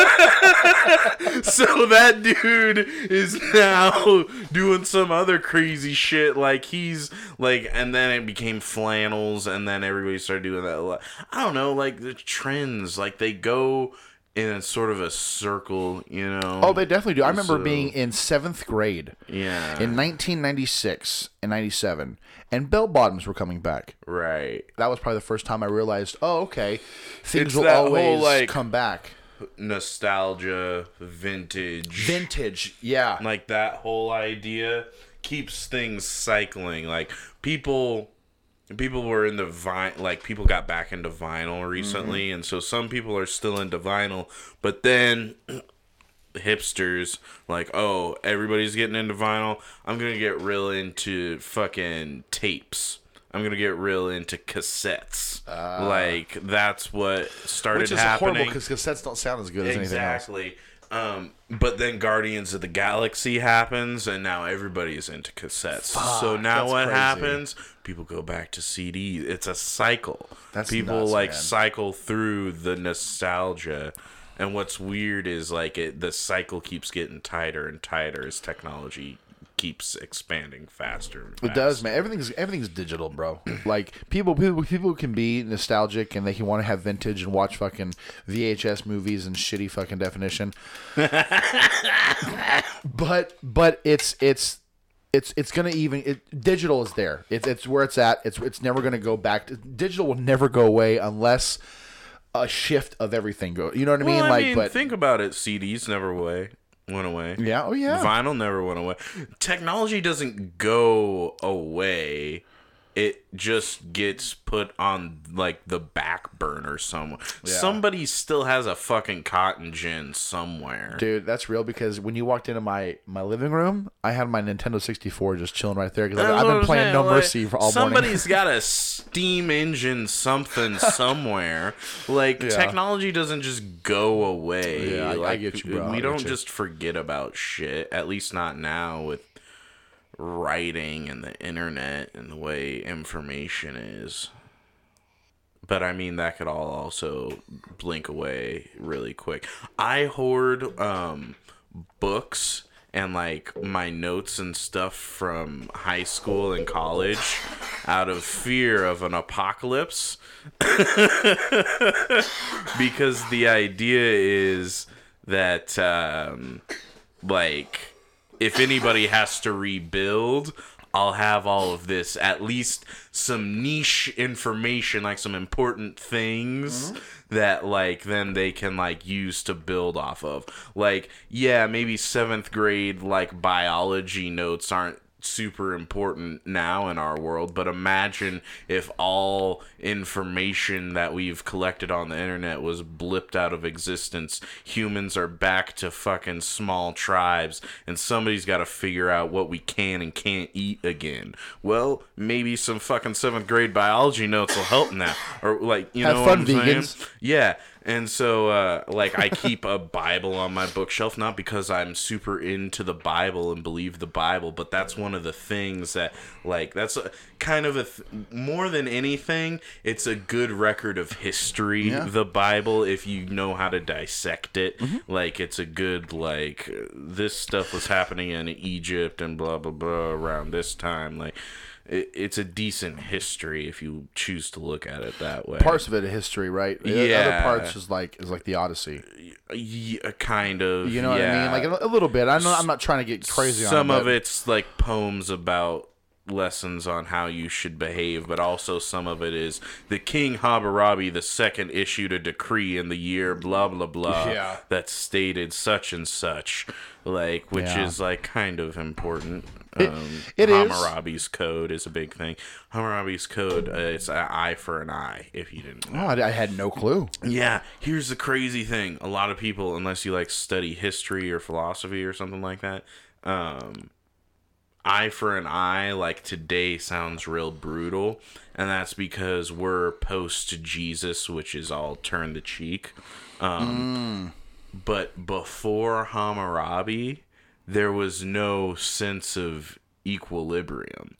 A: so that dude is now doing some other crazy shit like he's like and then it became flannels and then everybody started doing that i don't know like the trends like they go in a sort of a circle you know
B: oh they definitely do. I remember
A: So-
B: being in seventh grade
A: yeah
B: in 1996 and 97, and bell bottoms were coming back.
A: right
B: that was probably the first time I realized, oh, okay, things
A: It's
B: will
A: that whole,
B: always
A: like-
B: come back.
A: Nostalgia vintage
B: Vintage, yeah.
A: like that whole idea keeps things cycling like people people were in the vinyl like people got back into vinyl recently
B: Mm-hmm.
A: and so some people are still into vinyl but then hipsters like oh everybody's getting into vinyl i'm gonna get real into fucking tapes i'm gonna get real into cassettes like that's what started.
B: Which is
A: happening
B: horrible because cassettes don't sound as good as anything else.
A: Exactly. Um, but then Guardians of the Galaxy happens, and now everybody's into cassettes. so now what
B: crazy.
A: happens? People go back to CD. It's a cycle.
B: That's
A: People
B: nuts,
A: like
B: man.
A: cycle through the nostalgia. And what's weird is like it, the cycle keeps getting tighter and tighter as technology keeps expanding faster. And
B: It does, man. Everything's everything's digital, bro. Like people, people, people can be nostalgic and they can want to have vintage and watch fucking VHS movies and shitty fucking definition. but but it's it's it's it's gonna even it, digital is there. It's it's where it's at. It's it's never gonna go back. To, digital will never go away unless a shift of everything go. You know what I mean?
A: Well, I
B: like,
A: mean,
B: but
A: think about it. CDs never away, went away.
B: yeah, oh yeah.
A: Vinyl never went away. Technology doesn't go away. It just gets put on like the back burner somewhere. Somebody still has a fucking cotton gin somewhere.
B: Dude, that's real because when you walked into my, my living room, I had my Nintendo 64 just chilling right there because I've,
A: That's
B: I've
A: what
B: been
A: I'm
B: playing
A: saying,
B: No
A: like,
B: Mercy for all morning.
A: Somebody's got a steam engine something somewhere. Like technology doesn't just go away.
B: Yeah, I- I get you, bro.
A: We don't just forget about shit. At least not now with writing and the internet and the way information is. But I mean that could all also blink away really quick. I hoard um books and like my notes and stuff from high school and college out of fear of an apocalypse because the idea is that um like if anybody has to rebuild I'll have all of this, at least some niche information, like some important things mm-hmm. that like then they can like use to build off of. Like, yeah, maybe seventh grade like biology notes aren't super important now in our world, but imagine if all information that we've collected on the internet was blipped out of existence. Humans are back to fucking small tribes, and somebody's got to figure out what we can and can't eat again. Well, maybe some fucking seventh grade biology notes will help in that, or like you
B: Have
A: know
B: fun, vegans.
A: saying? Yeah. And so, uh, like, I keep a Bible on my bookshelf, not because I'm super into the Bible and believe the Bible, but that's one of the things that, like, that's a, kind of a, th- more than anything, it's a good record of history,
B: Yeah.
A: the Bible, if you know how to dissect it.
B: Mm-hmm.
A: Like, it's a good, like, this stuff was happening in Egypt and blah, blah, blah around this time. Like, it, it's a decent history if you choose to look at it that way.
B: parts of it a history, right? Yeah. Other parts is like is like the Odyssey.
A: Yeah, kind of.
B: You know what I mean? Like a, a little bit. I know I'm not trying to get crazy on
A: Some
B: it,
A: of it's like poems about lessons on how you should behave, but also some of it is the King Hammurabi the second issued a decree in the year blah blah blah
B: Yeah.
A: that stated such and such, like which
B: Yeah.
A: is like kind of important. Um,
B: it is.
A: Hammurabi's code is a big thing. Hammurabi's code, uh, it's an eye for an eye. If you didn't know.
B: Oh, I, I had no clue.
A: Yeah, here's the crazy thing. A lot of people, unless you like study history or philosophy or something like that, um, eye for an eye, like today, sounds real brutal. And that's because we're post Jesus, which is all turn the cheek. Um, But before Hammurabi, there was no sense of equilibrium.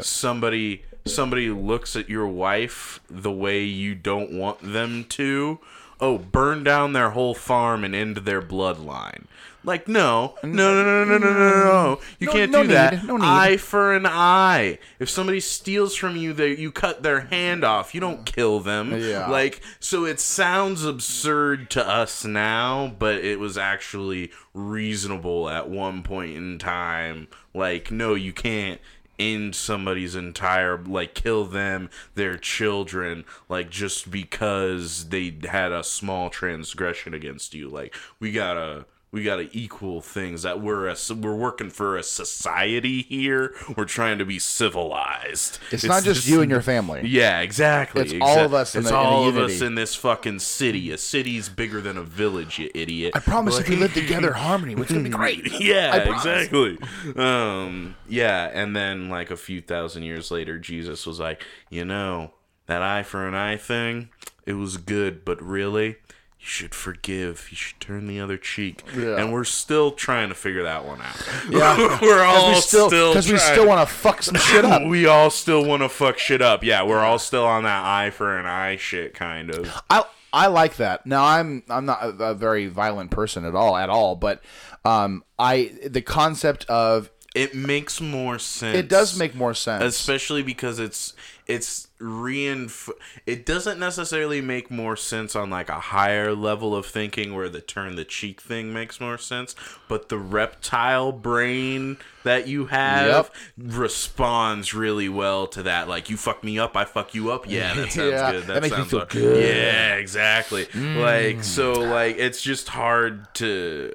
A: Somebody somebody looks at your wife the way you don't want them to oh burn down their whole farm and end their bloodline. Like no no no no no no no no you
B: No-
A: can't
B: no
A: do that.
B: no need.
A: eye for an eye. If somebody steals from you they you cut their hand off. You don't kill them.
B: Yeah.
A: like so it sounds absurd to us now but it was actually reasonable at one point in time. Like no you can't end somebody's entire like kill them their children like just because they had a small transgression against you. Like we gotta we gotta equal things that we're a, we're working for a society here we're trying to be civilized
B: It's, not just you and your family.
A: yeah, exactly.
B: It's all of us in
A: It's
B: the-
A: all of us in this fucking city. A city's bigger than a village, you idiot.
B: I promise if we live together in harmony, it's gonna be great.
A: yeah, exactly. Um, yeah, and then like a few thousand years later, Jesus was like, you know, that eye for an eye thing, it was good, but really, you should forgive. You should turn the other cheek.
B: Yeah.
A: And we're still trying to figure that one out.
B: Yeah.
A: we're all
B: we still because we still want to fuck some shit up.
A: we all still want to fuck shit up. Yeah, we're all still on that eye for an eye shit kind of.
B: I I like that. Now I'm I'm not a, a very violent person at all at all, but um I the concept of
A: It makes more sense.
B: it does make more sense.
A: especially because it's it's reinf- it doesn't necessarily make more sense on like a higher level of thinking where the turn the cheek thing makes more sense but the reptile brain that you have responds really well to that like you fuck me up i fuck you up yeah that sounds
B: Yeah,
A: good that,
B: that makes me
A: sounds
B: feel
A: like-
B: good. Mm.
A: yeah exactly like so like it's just hard to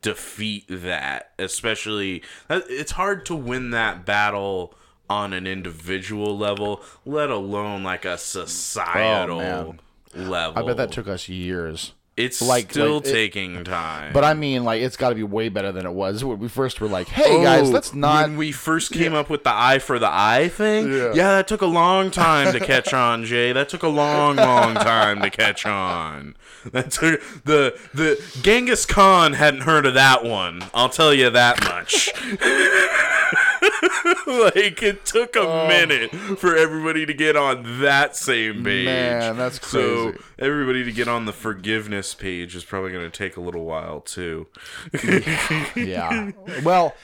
A: defeat that especially uh, it's hard to win that battle on an individual level let alone like a oh, societal
B: man.
A: level
B: I bet that took us years.
A: it's
B: like-
A: still
B: like, it-
A: taking time
B: But I mean, like, it's got to be way better than it was when we first were like, "Hey guys,
A: Oh,
B: let's not."
A: When we first came up with the eye for the eye thing,
B: Yeah.
A: yeah. that took a long time to catch on, Jay. That took a long, long time to catch on. That took the the Genghis Khan hadn't heard of that one. I'll tell you that much. like it took a
B: Oh.
A: minute for everybody to get on that same page.
B: Man, that's crazy.
A: So everybody to get on the forgiveness page is probably going to take a little while too.
B: yeah. Well,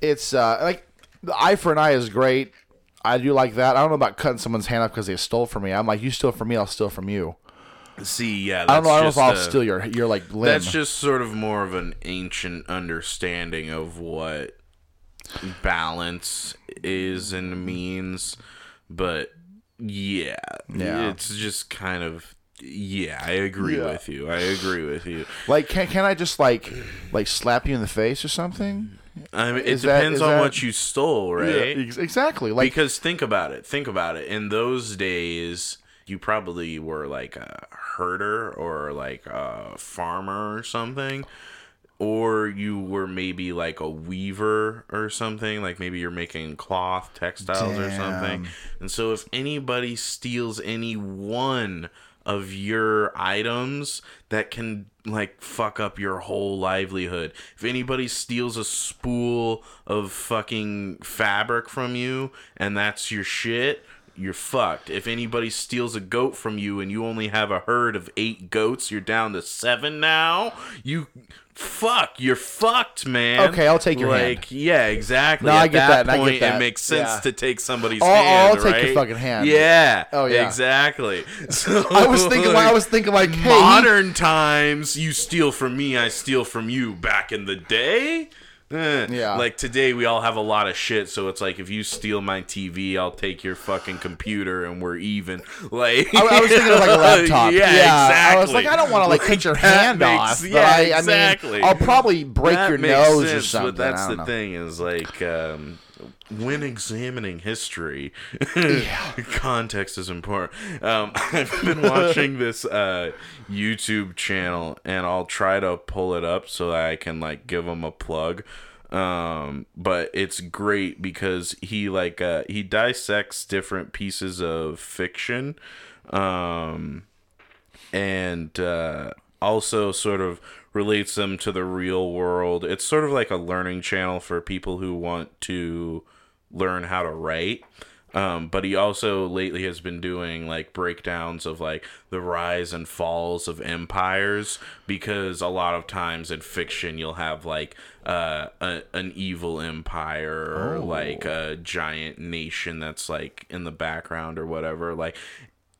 B: it's uh, like the eye for an eye is great. I do like that. I don't know about cutting someone's hand off because they stole from me. I'm like, you steal from me, I'll steal from you.
A: See, yeah,
B: I don't know. I don't know if I'll
A: a-
B: steal your your like limb.
A: That's just sort of more of an ancient understanding of what balance is and means, but yeah,
B: Yeah.
A: it's just kind of yeah. I agree
B: Yeah.
A: with you. I agree with you.
B: like, can can I just like like slap you in the face or something?
A: I mean, it
B: Is
A: depends
B: is
A: on
B: that-
A: what you stole, right?
B: ex- exactly. Like,
A: because think about it think about it in those days you probably were like a herder or like a farmer or something or you were maybe like a weaver or something like maybe you're making cloth textiles or something and so if anybody steals any one of your items that can like fuck up your whole livelihood. If anybody steals a spool of fucking fabric from you and that's your shit, you're fucked. If anybody steals a goat from you and you only have a herd of 8 goats, you're down to 7 now. You fuck, you're fucked, man.
B: Okay, I'll take your
A: like,
B: hand.
A: yeah, exactly.
B: No,
A: At
B: I get that, and I get that.
A: it makes sense
B: Yeah.
A: to take somebody's
B: I'll-
A: hand,
B: I'll take your fucking hand.
A: Yeah.
B: Oh, yeah.
A: Exactly. So,
B: I was thinking, I was thinking, like, hey, he-
A: modern times, you steal from me, I steal from you. Back in the day, eh.
B: Yeah.
A: Like today, we all have a lot of shit, so it's like if you steal my TV, I'll take your fucking computer, and we're even. Like
B: I, I was thinking of like a laptop.
A: yeah,
B: I
A: exactly.
B: I was like, I don't want to like cut your hand
A: makes-
B: off. But
A: Yeah,
B: I,
A: exactly.
B: I mean, I'll probably break
A: That
B: your nose or something.
A: But that's the
B: know.
A: thing is like um, when examining history, context is important. Um, I've been watching this uh, YouTube channel, and I'll try to pull it up so that I can like give him a plug. Um, but it's great because he like uh, he dissects different pieces of fiction. Um, and uh, also sort of relates them to the real world. It's sort of like a learning channel for people who want to learn how to write. Um, but he also lately has been doing like breakdowns of like the rise and falls of empires because a lot of times in fiction you'll have like uh, a, an evil empire or like a giant nation that's like in the background or whatever. Like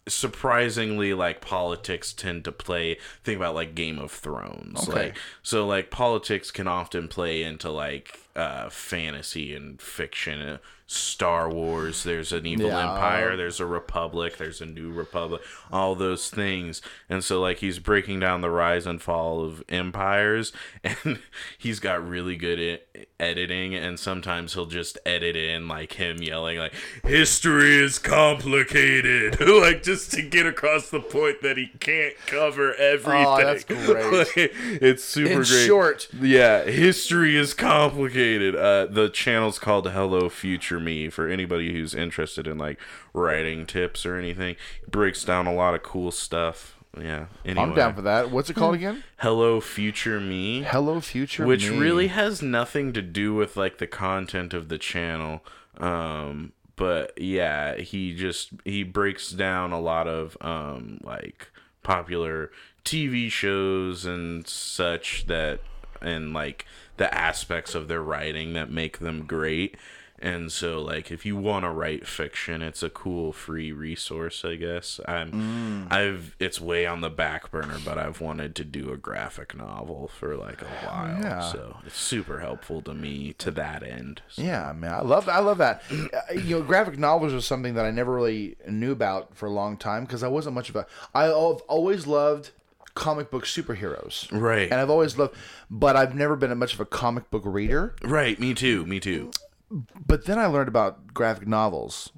A: surprisingly like politics tend to play think about like game of thrones
B: Okay.
A: like so like politics can often play into like uh fantasy and fiction uh, star wars there's an evil
B: Yeah.
A: empire there's a republic there's a new republic all those things and so like he's breaking down the rise and fall of empires and he's got really good at editing and sometimes he'll just edit in like him yelling like history is complicated like just to get across the point that he can't cover everything
B: Oh, that's great.
A: Like, it's super
B: In
A: great
B: short.
A: yeah history is complicated uh the channel's called hello future me for anybody who's interested in like writing tips or anything He breaks down a lot of cool stuff yeah anyway
B: I'm down for that. What's it called
A: Hmm.
B: again?
A: hello future me
B: Hello Future.
A: which
B: Me.
A: really has nothing to do with like the content of the channel um but yeah he just he breaks down a lot of um like popular tv shows and such that and like the aspects of their writing that make them great and so like if you want to write fiction it's a cool free resource i guess i'm i've it's way on the back burner but i've wanted to do a graphic novel for like a while
B: yeah.
A: so it's super helpful to me to that end So-
B: Yeah, man, I love I love that. Uh, you know, graphic novels was something that I never really knew about for a long time because I wasn't much of a. I've always loved comic book superheroes,
A: Right.
B: And I've always loved, but I've never been a much of a comic book reader.
A: right me too me too
B: But then I learned about graphic novels,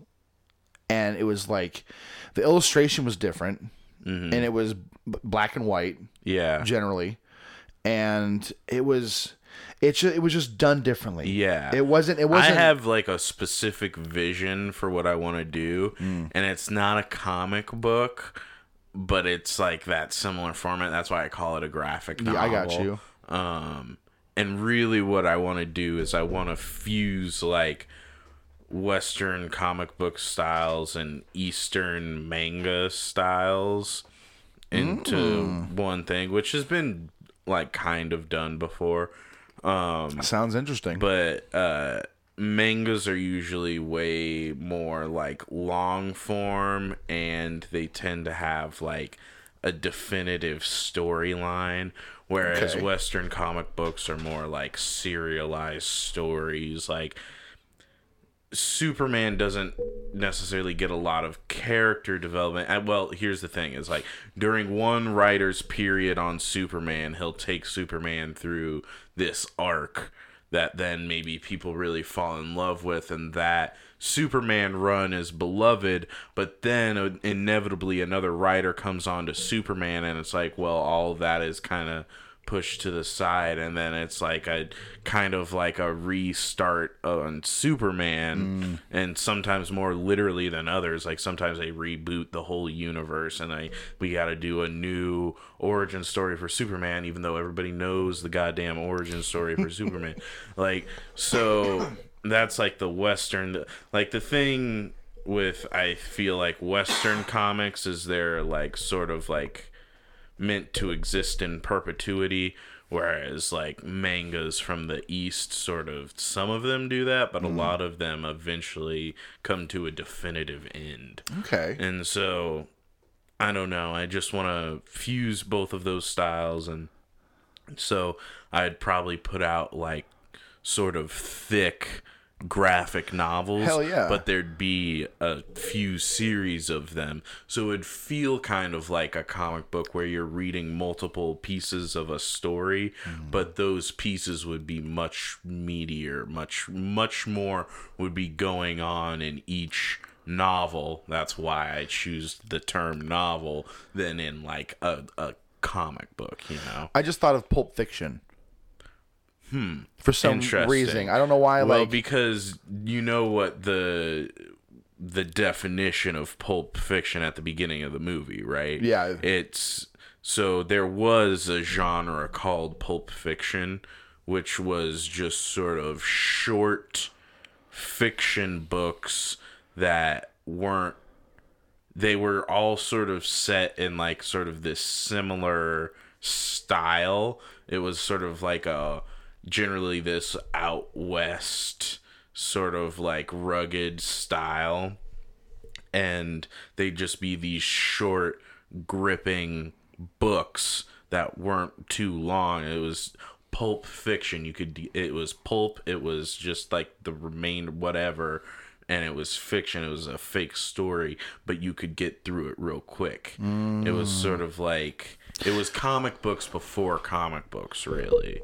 B: and it was like the illustration was different,
A: Mm-hmm.
B: and it was b- black and white
A: yeah
B: generally, and it was. It, it was just done differently.
A: Yeah.
B: it wasn't. It wasn't.
A: I have like a specific vision for what I want to do,
B: Mm.
A: and it's not a comic book, but it's like that similar format. That's why I call it a graphic novel.
B: Yeah, I got you.
A: Um, and really, what I want to do is I want to fuse like Western comic book styles and Eastern manga styles into
B: Mm.
A: one thing, which has been like kind of done before. Um,
B: Sounds interesting.
A: but uh mangas are usually way more like long form and they tend to have like a definitive storyline whereas
B: Okay.
A: western comic books are more like serialized stories like Superman doesn't necessarily get a lot of character development. And, well, here's the thing: is like during one writer's period on Superman, he'll take Superman through this arc that then maybe people really fall in love with, and that Superman run is beloved. But then uh, inevitably, another writer comes on to Superman, and it's like, well, all that is kind of pushed to the side and then it's like a kind of like a restart on Superman and sometimes more literally than others like sometimes they reboot the whole universe and they we got to do a new origin story for Superman even though everybody knows the goddamn origin story for Superman like so that's like the western like the thing with I feel like western comics is they're like sort of like meant to exist in perpetuity whereas like mangas from the east sort of some of them do that but a mm-hmm. lot of them eventually come to a definitive end
B: okay.
A: and so i don't know i just want to fuse both of those styles and so i'd probably put out like sort of thick graphic novels.
B: Hell yeah.
A: But there'd be a few series of them. So it'd feel kind of like a comic book where you're reading multiple pieces of a story, mm-hmm. but those pieces would be much meatier, much much more would be going on in each novel. That's why I choose the term novel than in like a, a comic book, you know.
B: I just thought of Pulp Fiction. Hmm. For some reason, I don't know why.
A: well,
B: like,
A: because you know what the the definition of pulp fiction at the beginning of the movie, right?
B: Yeah.
A: It's so there was a genre called pulp fiction, which was just sort of short fiction books that weren't they were all sort of set in like sort of this similar style. It was sort of like a generally this out west sort of like rugged style and they'd just be these short gripping books that weren't too long. It was pulp fiction. You could it was pulp it was just like the remain whatever and it was fiction. It was a fake story but you could get through it real quick. It was sort of like it was comic books before comic books really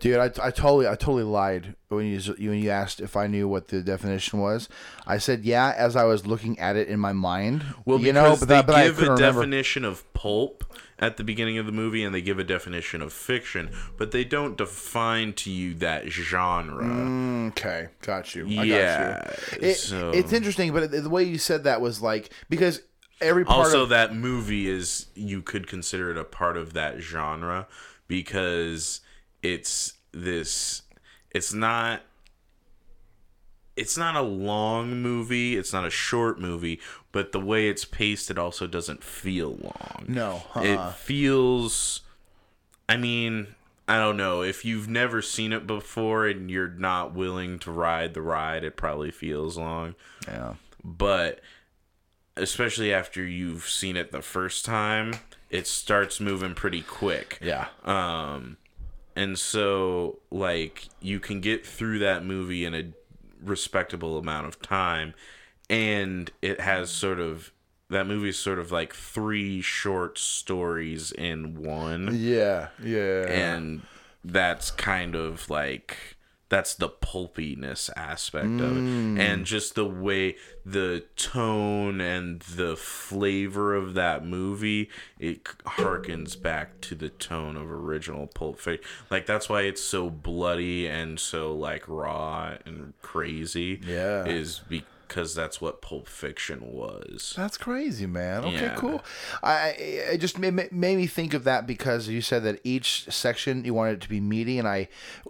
B: Dude, I, I totally I totally lied when you when you asked if I knew what the definition was. I said yeah as I was looking at it in my mind.
A: Well,
B: you know, but,
A: they
B: that, but
A: give a
B: remember.
A: definition of pulp at the beginning of the movie, and they give a definition of fiction, but they don't define to you that genre.
B: Mm, okay, got you. I
A: Yeah,
B: got you. It,
A: so-
B: It's interesting, but the way you said that was like because every part
A: also,
B: of
A: that movie is you could consider it a part of that genre because it's this. It's not. It's not a long movie. It's not a short movie, but the way it's paced, it also doesn't feel long.
B: no, uh-uh.
A: it feels i mean i don't know if you've never seen it before and you're not willing to ride the ride it probably feels long
B: yeah.
A: but especially after you've seen it the first time it starts moving pretty quick
B: Yeah.
A: um and so like you can get through that movie in a respectable amount of time and it has sort of that movie is sort of like three short stories in one
B: Yeah. Yeah.
A: and that's kind of like that's the pulpiness aspect of it. And mm. just the way the tone and the flavor of that movie it harkens back to the tone of original pulp fiction. Like that's why it's so bloody and so like raw and crazy
B: Yeah.
A: is because that's what pulp fiction was
B: That's crazy, man. Okay,
A: Yeah.
B: cool. I I- it just made, made me think of that because you said that each section you wanted it to be meaty, and I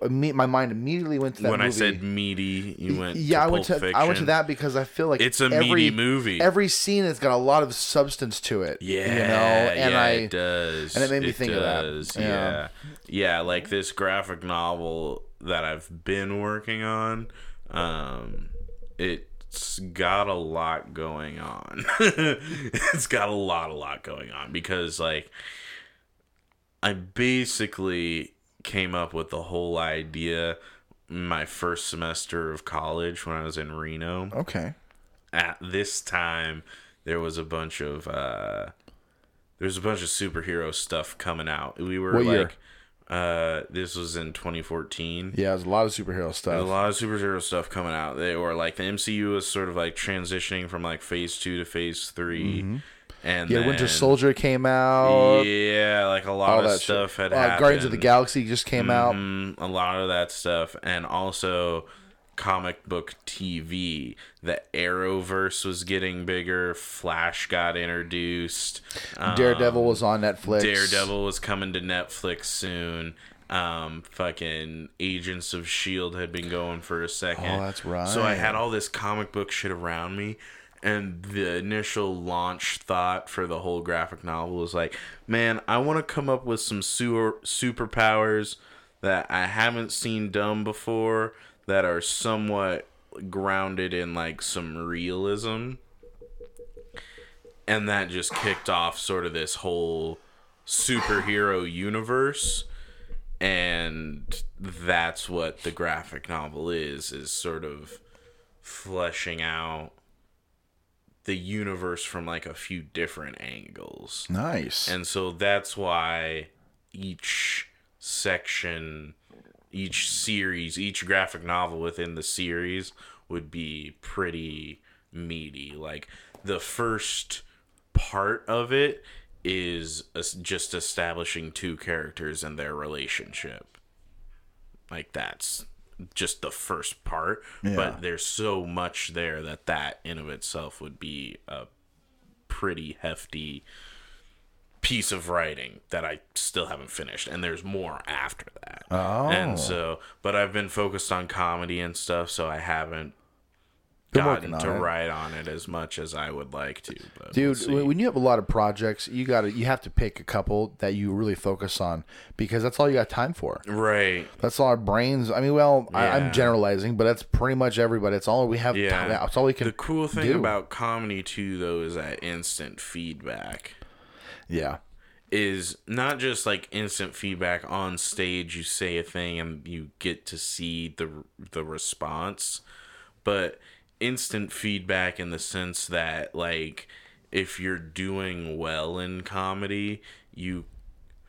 B: my mind immediately went to that
A: when
B: movie.
A: I said meaty, you went.
B: yeah,
A: to
B: I went to
A: Pulp
B: I went to that because I feel like
A: It's a
B: every,
A: meaty movie.
B: Every scene has got a lot of substance to it.
A: Yeah,
B: you know, and
A: yeah,
B: I
A: it does,
B: and it made me think of that. Yeah.
A: Yeah. yeah, like this graphic novel that I've been working on. Um, it's got a lot going on. it's got a lot, a lot going on because like I basically came up with the whole idea my first semester of college when I was in Reno
B: okay.
A: at this time there was a bunch of uh there's a bunch of superhero stuff coming out. We were
B: What
A: like
B: year?
A: Uh this was in 2014.
B: Yeah, there's a lot of superhero
A: There's a lot of superhero stuff coming out. They were like the MCU was sort of like transitioning from like phase 2 to phase 3. And
B: Mm-hmm. Yeah, Winter Soldier came out.
A: Yeah, like a lot of
B: that
A: stuff
B: shit.
A: had
B: Uh,
A: happened.
B: Guardians of the Galaxy just came out.
A: Mm, a lot of that stuff, and also comic book TV. The Arrowverse was getting bigger. Flash got introduced. Um,
B: Daredevil was on Netflix.
A: Daredevil was coming to Netflix soon. Um, fucking Agents of Shield had been going for a second.
B: Oh, that's right.
A: So I had all this comic book shit around me, and the initial launch thought for the whole graphic novel was like, man, I want to come up with some super superpowers that I haven't seen done before that are somewhat grounded in like some realism. And that just kicked off sort of this whole superhero universe and that's what the graphic novel is is sort of fleshing out the universe from like a few different angles
B: Nice.
A: and so that's why each section, each series, each graphic novel within the series would be pretty meaty. Like the first part of it is just establishing two characters and their relationship. Like that's just the first part,
B: Yeah.
A: but there's so much there that that in of itself would be a pretty hefty piece of writing that I still haven't finished, and there's more after that.
B: Oh.
A: And so, but I've been focused on comedy and stuff, so I haven't
B: Been
A: gotten to
B: it.
A: write on it as much as I would like to. But
B: Dude,
A: we'll see.
B: when when you have a lot of projects, you got to you have to pick a couple that you really focus on because that's all you got time for.
A: right,
B: That's all our brains. I mean, well, I,
A: Yeah.
B: I'm generalizing, but that's pretty much everybody. It's all we have.
A: yeah,
B: time. That's all we can.
A: The cool thing
B: do.
A: about comedy too, though, is that instant feedback.
B: Yeah,
A: is not just like instant feedback on stage you say a thing and you get to see the the response but instant feedback in the sense that like if you're doing well in comedy you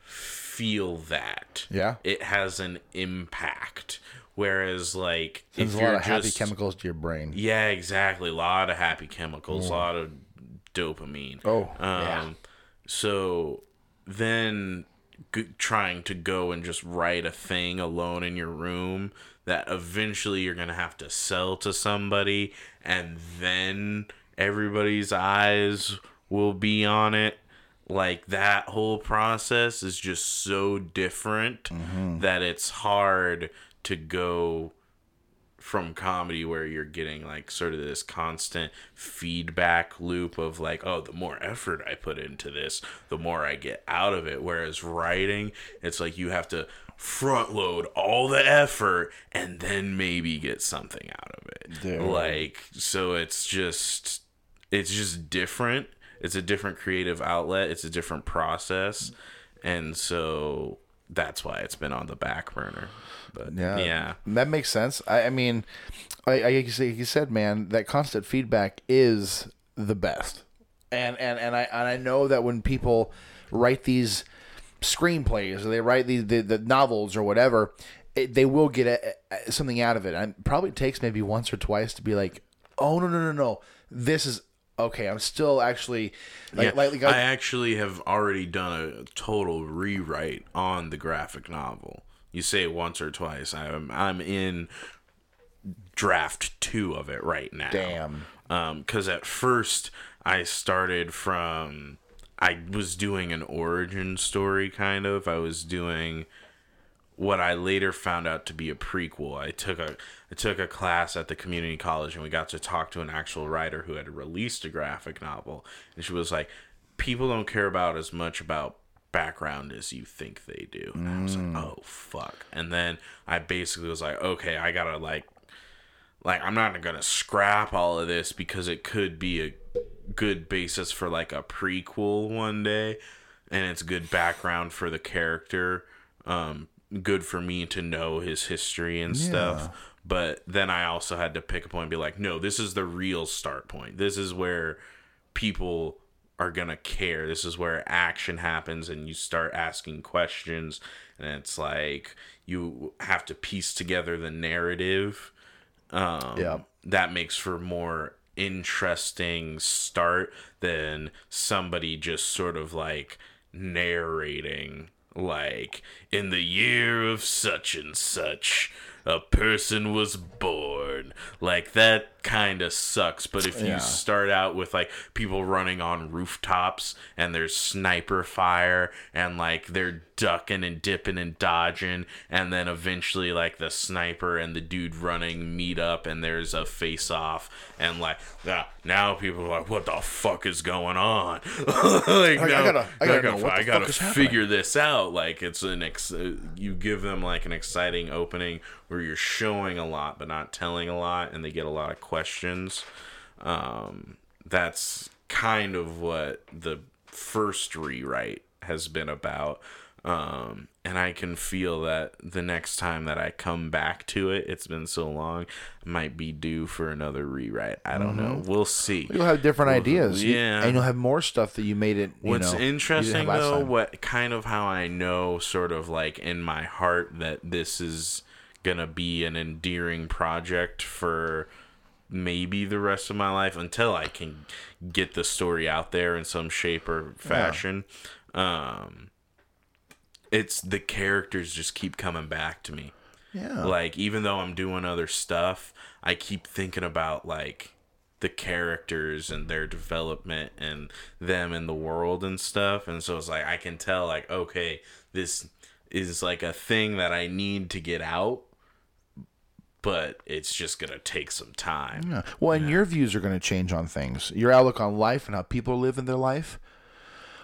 A: feel that
B: Yeah.
A: it has an impact whereas like
B: there's a lot of happy
A: just-
B: chemicals to your brain.
A: yeah, exactly. A lot of happy chemicals, a lot of dopamine.
B: Oh,
A: um,
B: yeah.
A: So then g- trying to go and just write a thing alone in your room that eventually you're going to have to sell to somebody and then everybody's eyes will be on it. Like that whole process is just so different
B: Mm-hmm.
A: that it's hard to go from comedy where you're getting like sort of this constant feedback loop of like oh the more effort i put into this the more i get out of it. Whereas writing it's like you have to front load all the effort and then maybe get something out of it.
B: Dude.
A: like so it's just it's just different. It's a different creative outlet. It's a different process. And so that's why it's been on the back burner. But
B: Yeah,
A: yeah.
B: That makes sense. I, I mean, I, I like you said, man, that constant feedback is the best, and and and I and I know that when people write these screenplays or they write these the, the novels or whatever, it, they will get a, a- something out of it. And it probably takes maybe once or twice to be like, oh no no no no, this is okay. I'm still actually like
A: Yeah,
B: like, like
A: I actually have already done a total rewrite on the graphic novel. You say it once or twice. I'm I'm in draft two of it right now.
B: Damn.
A: Um, because at first I started from I was doing an origin story kind of. I was doing what I later found out to be a prequel. I took a I took a class at the community college and we got to talk to an actual writer who had released a graphic novel and she was like people don't care about as much about background as you think they do. And I was like, "Oh fuck." And then I basically was like, "Okay, I got to like like I'm not going to scrap all of this because it could be a good basis for like a prequel one day and it's good background for the character um good for me to know his history and stuff but then I also had to pick a point and be like no this is the real start point. This is where people are gonna care. This is where action happens and you start asking questions and it's like you have to piece together the narrative um,
B: Yeah.
A: that makes for more interesting start than somebody just sort of like narrating like in the year of such and such a person was born like that kind of sucks but if
B: Yeah.
A: you start out with like people running on rooftops and there's sniper fire and like they're ducking and dipping and dodging and then eventually like the sniper and the dude running meet up and there's a face off and like now, now people are like what the fuck is going on? Like
B: I
A: now-
B: gotta- I gotta what
A: I gotta figure this out. Like it's an ex- uh, you give them like an exciting opening where you're showing a lot but not telling a lot and they get a lot of questions. Um, that's kind of what the first rewrite has been about Um, and I can feel that the next time that I come back to it, it's been so long, might be due for another rewrite. I don't know. We'll see.
B: You'll have different ideas. You-
A: yeah.
B: and you'll have more stuff that you made it. You
A: What's
B: know,
A: interesting though,
B: time.
A: what kind of how I know, sort of like in my heart, that this is gonna be an endearing project for maybe the rest of my life until I can get the story out there in some shape or fashion. Um, it's the characters just keep coming back to me.
B: Yeah.
A: Like even though I'm doing other stuff, I keep thinking about like the characters and their development and them in the world and stuff. And so it's like I can tell like okay, this is like a thing that I need to get out, but it's just going to take some time.
B: Yeah. Well, and your views are going to change on things. Your outlook on life and how people live in their life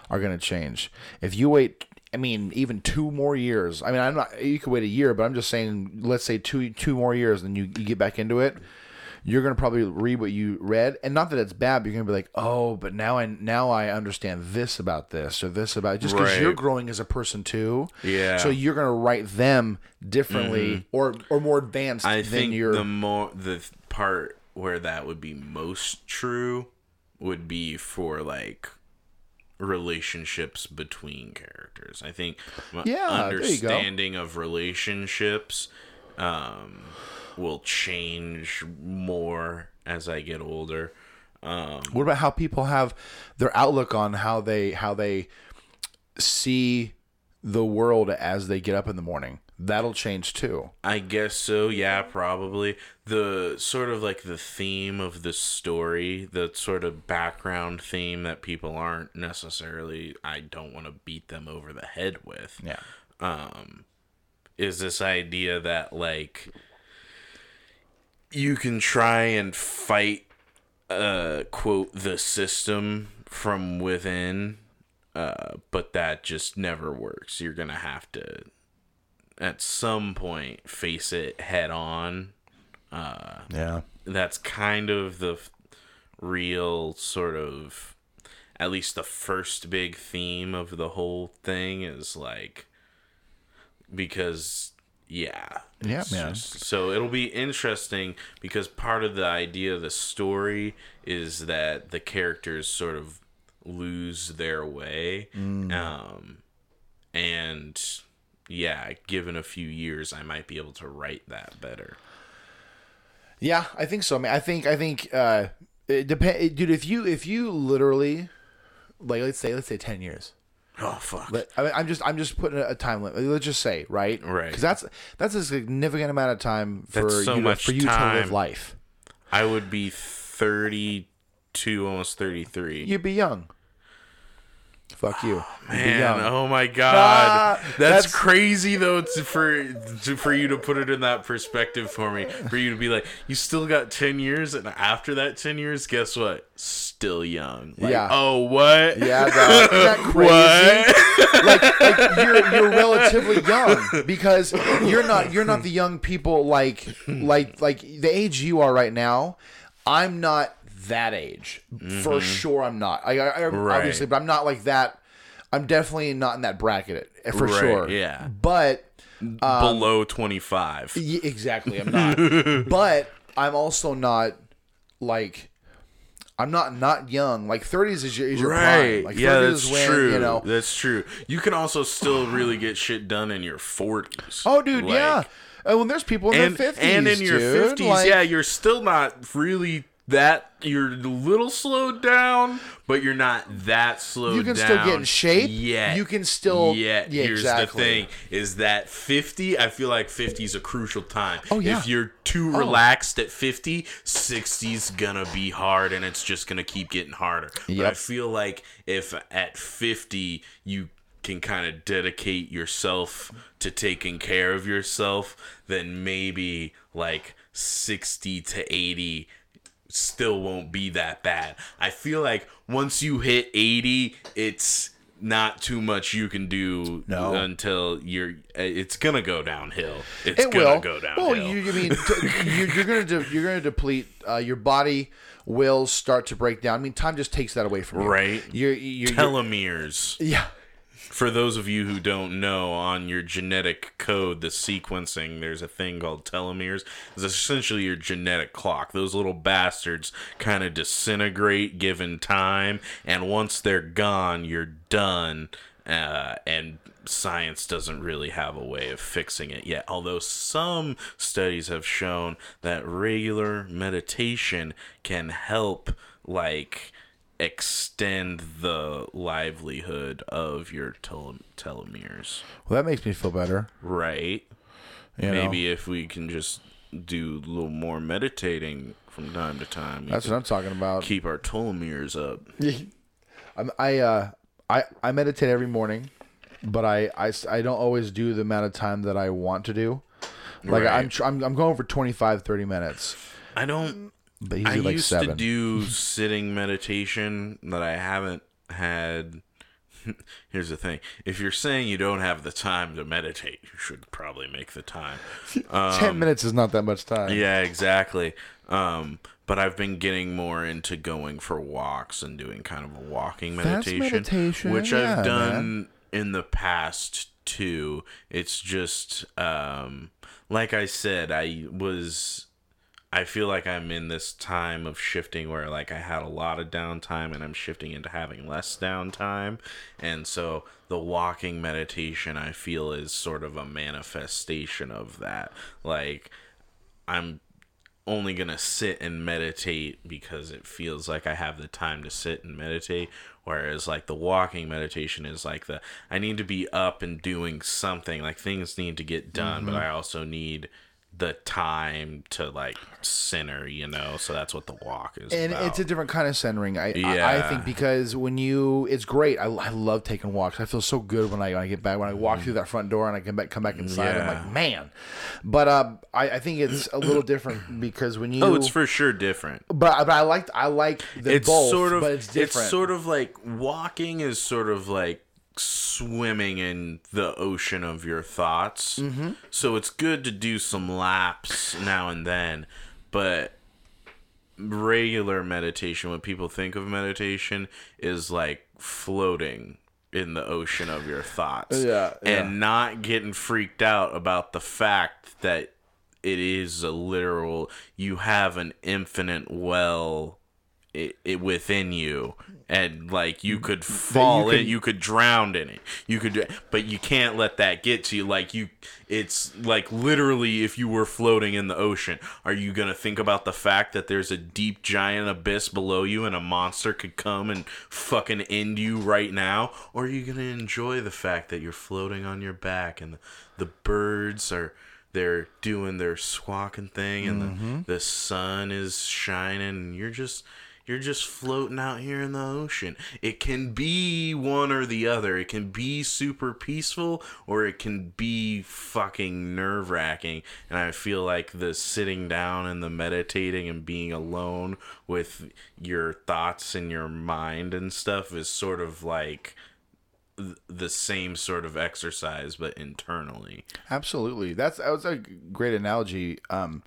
B: are going to change. If you wait, I mean, even two more years. I mean, I'm not. You could wait a year, but I'm just saying. Let's say two two more years, and you, you get back into it. You're going to probably read what you read, and not that it's bad. But you're going to be like, oh, but now I now I understand this about this or this about just because
A: Right.
B: you're growing as a person too.
A: Yeah.
B: So you're going to write them differently mm-hmm. or or more advanced
A: I
B: than
A: think
B: your.
A: the more the part where that would be most true would be for like relationships between characters. I think
B: Yeah, there you go.
A: understanding of relationships um, will change more as I get older. Um,
B: What about how people have their outlook on how they how they see the world as they get up in the morning? That'll change too.
A: I guess so. Yeah, probably. The sort of like the theme of the story, the sort of background theme that people aren't necessarily I don't want to beat them over the head with.
B: Yeah.
A: Um is this idea that like you can try and fight uh quote the system from within uh but that just never works. You're going to have to at some point face it head on.
B: Uh, Yeah.
A: That's kind of the f- real sort of at least the first big theme of the whole thing is like because yeah
B: Yeah, man.
A: just- so it'll be interesting because part of the idea of the story is that the characters sort of lose their way
B: Mm.
A: um and yeah given a few years i might be able to write that better
B: Yeah, I think so. I mean, I think I think uh, it depend, dude. If you if you literally like, let's say let's say ten years.
A: oh fuck
B: But I mean, I'm just I'm just putting a time limit. Let's just say right,
A: Right.
B: Because that's that's a significant amount of time for
A: so
B: you to, for you to live life.
A: I would be 32, almost 33.
B: You'd be young. Fuck you. You'd
A: Man, oh my god.
B: Ah,
A: that's,
B: that's-
A: crazy though to, for to, for you to put it in that perspective for me. For you to be like, you still got 10 years and after that 10 years, guess what? Still young. Like,
B: Yeah.
A: Oh, what?
B: Yeah. Isn't that crazy?
A: What?
B: like, like you're you're relatively young because you're not you're not the young people like like like the age you are right now. I'm not that age for sure. I'm not. I, I, I
A: Mm-hmm. Right.
B: obviously, but I'm not like that. I'm definitely not in that bracket eh, for
A: Right,
B: sure.
A: yeah.
B: but
A: Below 25.
B: y- exactly, I'm not. but I'm also not like. I'm not not young. Like 30s is your, is your
A: Right.
B: prime. Like
A: yeah,
B: 30s
A: that's
B: is when,
A: true.
B: You know,
A: That's true. You can also still really get shit done in your 40s.
B: Oh, dude,
A: Like,
B: yeah. Uh, when there's people in
A: and,
B: their 50s,
A: and in your
B: dude,
A: 50s,
B: like-
A: yeah, you're still not really that. You're a little slowed down, but you're not that slowed down.
B: You can still get in shape.
A: Yeah,
B: You can still-
A: Yet.
B: yeah,
A: Here's
B: exactly.
A: the thing: is that 50? I feel like 50 is a crucial time.
B: Oh, yeah.
A: If you're too oh. relaxed at 50, 60's gonna be hard, and it's just gonna keep getting harder. But I feel like if at 50 you can kind of dedicate yourself to taking care of yourself, then maybe like 60 to 80 still won't be that bad. I feel like once you hit 80, it's not too much you can do
B: No.
A: until you're it's gonna go downhill. It's
B: it
A: gonna
B: will
A: go downhill.
B: Well, you, I mean, you're gonna de- you're gonna deplete. Uh, your body will start to break down. I mean, time just takes that away from you.
A: Right.
B: You're, you're, you're
A: Telomeres.
B: yeah.
A: For those of you who don't know, on your genetic code, the sequencing, there's a thing called telomeres. It's essentially your genetic clock. Those little bastards kind of disintegrate given time, and once they're gone, you're done. Uh, and science doesn't really have a way of fixing it yet. Although some studies have shown that regular meditation can help, like, extend the livelihood of your tel- telomeres.
B: Well, that makes me feel better.
A: Right.
B: You know?
A: Maybe if we can just do a little more meditating from time to time,
B: That's what I'm talking about.
A: keep our telomeres up.
B: I'm, I uh I I meditate every morning, but I, I, I don't always do the amount of time that I want to do. Like
A: Right.
B: I'm, tr- I'm I'm going for 25 30 minutes,
A: I don't.
B: But
A: I
B: like
A: used
B: 7.
A: to do sitting meditation that I haven't had. Here's the thing: if you're saying you don't have the time to meditate, you should probably make the time.
B: 10 minutes is not that much time.
A: Yeah, exactly. Um, but I've been getting more into going for walks and doing kind of a walking meditation,
B: meditation,
A: which
B: yeah,
A: I've done in the past too. It's just um, like I said, I was. I feel like I'm in this time of shifting where like I had a lot of downtime and I'm shifting into having less downtime. And so the walking meditation I feel is sort of a manifestation of that. Like I'm only going to sit and meditate because it feels like I have the time to sit and meditate. Whereas, like, the walking meditation is like the I need to be up and doing something. Like, things need to get done, but mm-hmm. I also need the time to, like, center, you know? So that's what the walk is.
B: and
A: about.
B: it's a different kind of centering. I, I, I think because when you, it's great. I, I love taking walks. I feel so good when I, when I get back when I walk through that front door and I come back come back inside. I'm
A: Mm.
B: Like, man. But uh, I, I think it's a little different because when you,
A: Oh, it's for sure different.
B: but but I like I like the
A: it's
B: both,
A: sort of
B: but it's different.
A: It's sort of like walking is sort of like swimming in the ocean of your thoughts. Mm-hmm. So it's good to do some laps now and then, but regular meditation, when people think of meditation, is like floating in the ocean of your thoughts.
B: Yeah, yeah.
A: And not getting freaked out about the fact that it is a literal you have an infinite well it, it within you and like you could fall
B: could-
A: in you could drown in it. You could but you can't let that get to you. Like you it's like literally if you were floating in the ocean are you gonna think about the fact that there's a deep giant abyss below you and a monster could come and fucking end you right now? Or are you gonna enjoy the fact that you're floating on your back and the, the birds are they're doing their squawking thing and the, mm-hmm. the sun is shining and you're just you're just floating out here in the ocean it can be one or the other it can be super peaceful or it can be fucking nerve-wracking and i feel like the sitting down and the meditating and being alone with your thoughts and your mind and stuff is sort of like the same sort of exercise but internally
B: Absolutely. That's that was a great analogy. Um,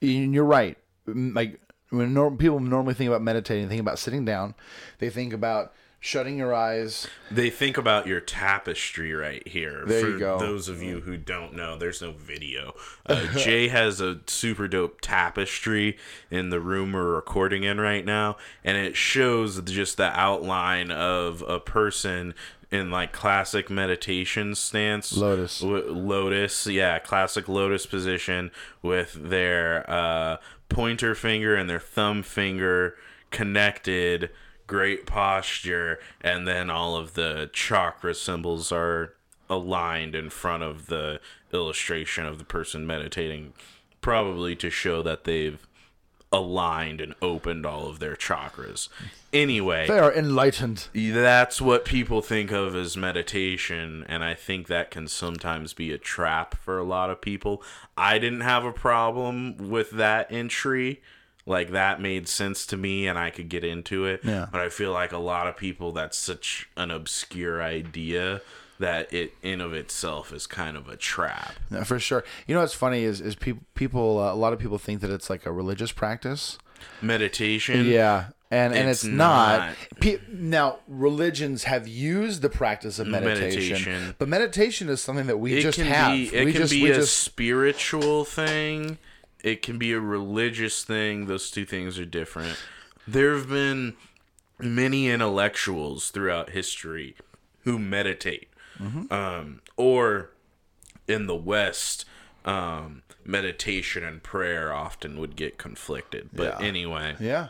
B: and you're right. Like when norm, people normally think about meditating, think about sitting down. They think about shutting your eyes.
A: They think about your tapestry right here.
B: There
A: For
B: you go.
A: those of you who don't know, there's no video. Uh, Jay has a super dope tapestry in the room we're recording in right now, and it shows just the outline of a person in like classic meditation stance.
B: Lotus.
A: W- lotus, yeah, classic lotus position with their uh, pointer finger and their thumb finger connected great posture and then all of the chakra symbols are aligned in front of the illustration of the person meditating probably to show that they've aligned and opened all of their chakras. Anyway
B: They are enlightened.
A: that's what people think of as meditation and i think that can sometimes be a trap for a lot of people. I didn't have a problem with that entry. Like that made sense to me and i could get into it.
B: Yeah.
A: but i feel like a lot of people that's such an obscure idea that it in of itself is kind of a trap
B: Yeah, for sure. You know what's funny is is people people uh, a lot of people think that it's like a religious practice.
A: meditation
B: Yeah, And and
A: It's
B: it's, not.
A: not.
B: Pe- now religions have used the practice of meditation,
A: Meditation.
B: but meditation is something that we
A: it
B: just have.
A: be it
B: we
A: can
B: just
A: be a
B: just
A: spiritual thing it can be a religious thing those two things are different there have been many intellectuals throughout history who meditate
B: Mm-hmm.
A: um, or in the west um, meditation and prayer often would get conflicted but
B: Yeah.
A: anyway
B: yeah.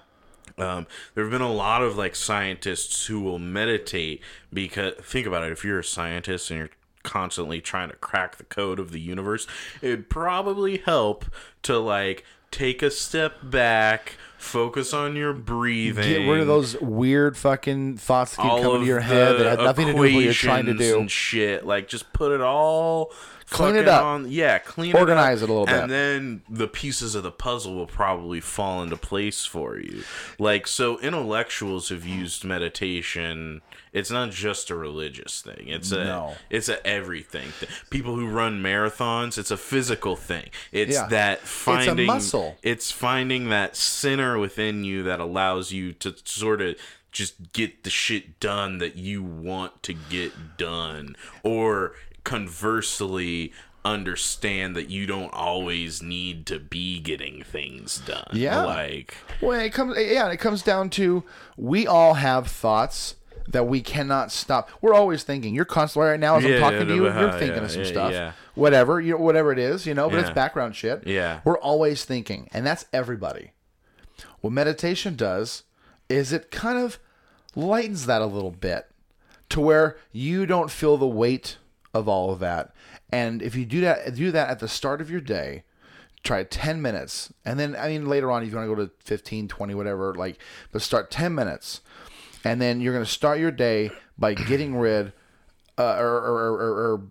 A: um, there have been a lot of like scientists who will meditate because think about it if you're a scientist and you're constantly trying to crack the code of the universe it'd probably help to like take a step back focus on your breathing
B: Get rid of those weird fucking thoughts that keep
A: all
B: coming to your head that have nothing to do with what you're trying to do.
A: and shit. Like just put it all
B: Clean it up.
A: On, yeah, clean
B: Organize
A: it, up, Organize
B: it a little bit.
A: and then the pieces of the puzzle will probably fall into place for you. Like so, intellectuals have used meditation. It's not just a religious thing. It's a
B: No.
A: it's a everything. thing. People who run marathons, it's a physical thing. It's
B: Yeah.
A: that finding
B: muscle.
A: it's finding that center within you that allows you to sort of just get the shit done that you want to get done or conversely understand that you don't always need to be getting things done
B: Yeah.
A: like
B: Well, it comes yeah, it comes down to we all have thoughts that we cannot stop. We're always thinking. You're constantly right now as
A: Yeah,
B: I'm talking to you. You're
A: yeah,
B: thinking of some
A: yeah,
B: stuff.
A: yeah.
B: Whatever you know, whatever it is, you know. But
A: Yeah.
B: it's background shit.
A: Yeah.
B: we're always thinking, and that's everybody. What meditation does is it kind of lightens that a little bit to where you don't feel the weight of all of that. And if you do that, do that at the start of your day, try 10 minutes. And then, I mean, later on, if you want to go to 15, 20, whatever, like, but start 10 minutes. And then you're going to start your day by getting rid uh, or, or, or, or,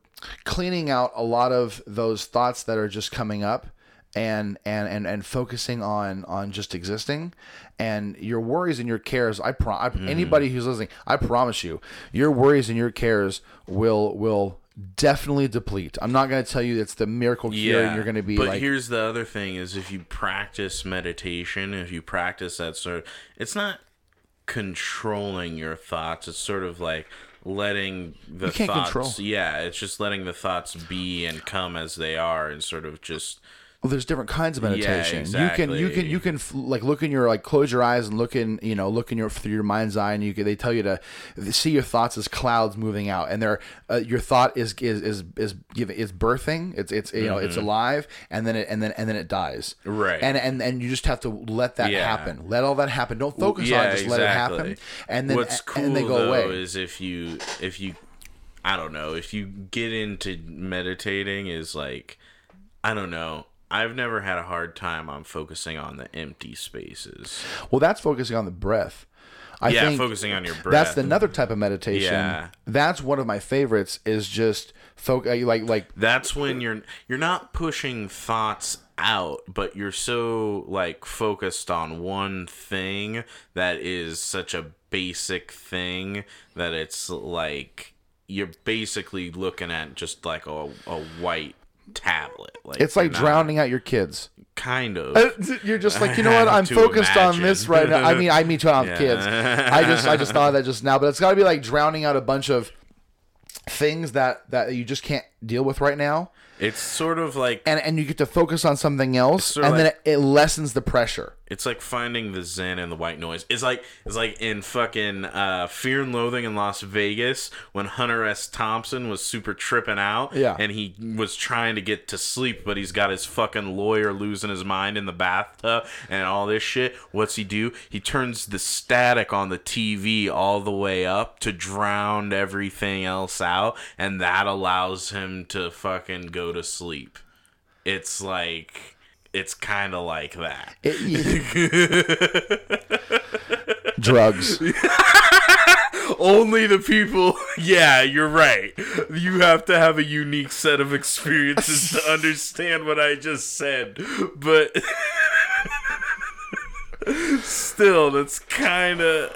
B: cleaning out a lot of those thoughts that are just coming up and and and, and focusing on on just existing. And your worries and your cares i pro I, anybody who's listening i promise you your worries and your cares will will definitely deplete. I'm not going to tell you it's the miracle cure and you're going to be
A: but
B: like
A: here's the other thing is if you practice meditation if you practice that sort of it's not controlling your thoughts it's sort of like letting the thoughts
B: control.
A: yeah it's just letting the thoughts be and come as they are and sort of just
B: Well, there's different kinds of meditation. You can you can you can f- like look in your like close your eyes and look in you know look in your through your mind's eye and you can, they tell you to see your thoughts as clouds moving out and they're uh, your thought is is is is giving is birthing. It's it's you know it's alive and then it and then and then it dies.
A: Mm-hmm. Right.
B: and and and you just have to let that
A: Yeah.
B: happen. Let all that happen. Don't focus on it. just let it happen. and then
A: what's cool
B: and they go
A: though
B: away.
A: is if you if you i don't know if you get into meditating is like i don't know i've never had a hard time on focusing on the empty spaces
B: well that's focusing on the breath I
A: yeah
B: think
A: focusing on your breath
B: That's another type of meditation.
A: Yeah.
B: That's one of my favorites. Is just focus uh, like like
A: that's when you're you're not pushing thoughts out but you're so like focused on one thing that is such a basic thing that it's like you're basically looking at just like a, a white tablet like
B: it's like
A: not-
B: drowning out your kids.
A: kind of uh,
B: You're just like, you know what? I'm focused on this right now. I mean, I me too. I have kids. I just, I just thought of that just now. But it's got to be like drowning out a bunch of things that that you just can't deal with right now,
A: it's sort of like
B: and and you get to focus on something else, and
A: of
B: then it, it lessens the pressure.
A: It's like finding the zen in the white noise. It's like it's like in fucking uh, Fear and Loathing in Las Vegas when Hunter S. Thompson was super tripping out.
B: Yeah.
A: And he was trying to get to sleep, but he's got his fucking lawyer losing his mind in the bathtub and all this shit. What's he do? He turns the static on the TV all the way up to drown everything else out, and that allows him to fucking go to sleep. It's like it's kind of like that.
B: Drugs.
A: Only the people. Yeah, you're right. You have to have a unique set of experiences to understand what I just said. But still, that's kind of.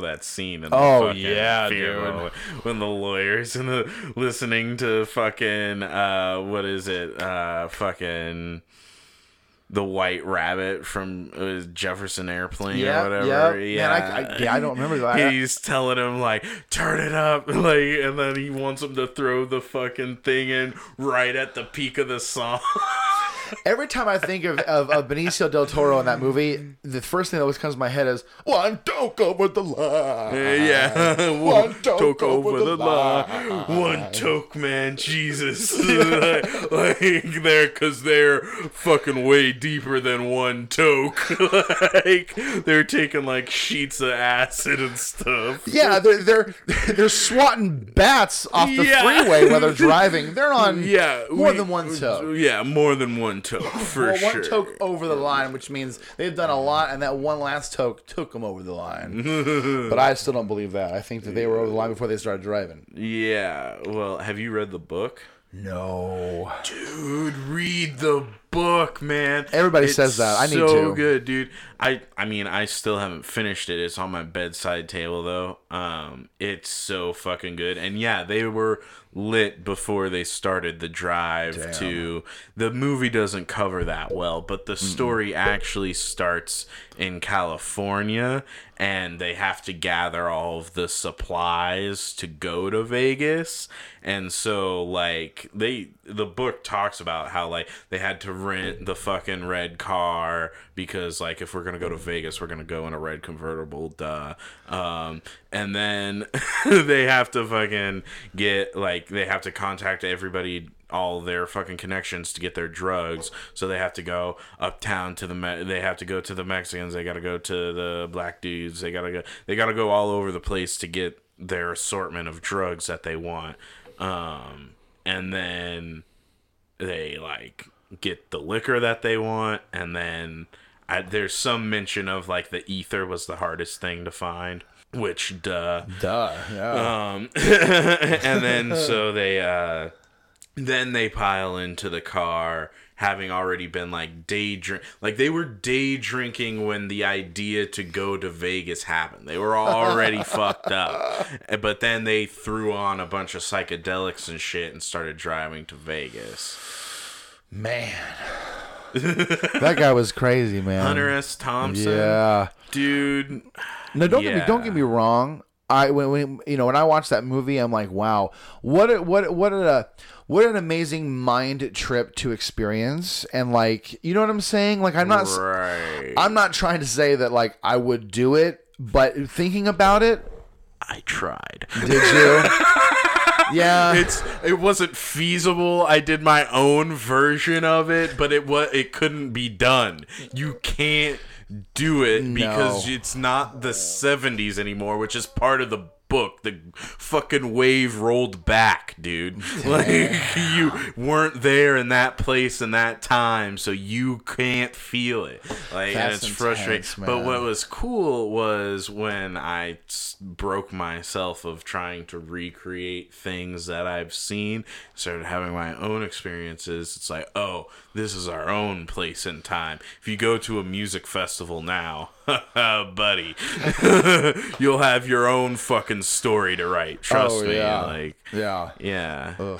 A: That scene in the
B: Oh,
A: fucking
B: yeah, dude.
A: When the lawyers and the listening to fucking uh what is it uh fucking the White Rabbit from uh, Jefferson Airplane
B: Yeah,
A: or whatever.
B: yeah.
A: Yeah,
B: Man, I- I- yeah, I don't remember that.
A: He's telling him like, "Turn it up," like, and then he wants him to throw the fucking thing in right at the peak of the song.
B: Every time I think of, of, of Benicio del Toro in that movie, the first thing that always comes to my head is one toke over the line.
A: yeah,
B: One toke over the
A: line. One toke, man. Jesus, like, like they're because they're fucking way deeper than one toke. like they're taking like sheets of acid and stuff.
B: Yeah, they're they're they're swatting bats off the
A: Yeah.
B: freeway while they're driving. They're on
A: Yeah,
B: more
A: we-
B: than one toke.
A: Yeah, more than one toke for
B: Well,
A: sure.
B: one toke over the line, which means they've done a lot, and that one last toke took them over the line. but I still don't believe that. I think that they were over the line before they started driving.
A: Yeah. Well, have you read the book?
B: No.
A: Dude, read the book, man.
B: Everybody says that. I need
A: so
B: to.
A: good, dude. I I mean, I still haven't finished it. It's on my bedside table though. Um, it's so fucking good. And yeah, they were lit before they started the drive to the movie doesn't cover that well, but the story actually starts in California and they have to gather all of the supplies to go to Vegas. And so like they the book talks about how like they had to rent the fucking red car because like if we're gonna go to Vegas, we're gonna go in a red convertible, duh. Um, and then they have to fucking get like they have to contact everybody all their fucking connections to get their drugs. So they have to go uptown to the Me- they have to go to the Mexicans. They got to go to the black dudes. They got to go they got to go all over the place to get their assortment of drugs that they want. Um, and then they like get the liquor that they want, and then I, there's some mention of like the ether was the hardest thing to find, which duh.
B: Duh. Yeah.
A: Um, and then so they uh, then they pile into the car, having already been like day drink, like they were day drinking when the idea to go to Vegas happened. They were already fucked up, eh, but then they threw on a bunch of psychedelics and shit and started driving to Vegas.
B: man. that guy was crazy, man.
A: Hunter S. Thompson,
B: Yeah.
A: dude.
B: No, don't get me don't get me wrong. I when, when you know when I watch that movie, I'm like, wow, what a, what what a what an amazing mind trip to experience, and like you know what I'm saying. Like I'm not
A: Right.
B: I'm not trying to say that like I would do it, but thinking about it,
A: I tried.
B: did you? yeah,
A: it's it wasn't feasible. I did my own version of it, but it was it couldn't be done. You can't do it because it's not the 70s anymore, which is part of the book. The fucking wave rolled back, dude. Like you weren't there in that place in that time, so you can't feel it. Like
B: That's
A: it's frustrating.
B: intense,
A: But what was cool was when I broke myself of trying to recreate things that I've seen, started having my own experiences. It's like, oh, this is our own place and time. If you go to a music festival now, buddy, you'll have your own fucking story to write. Trust
B: Oh,
A: me.
B: yeah.
A: Like,
B: yeah.
A: yeah,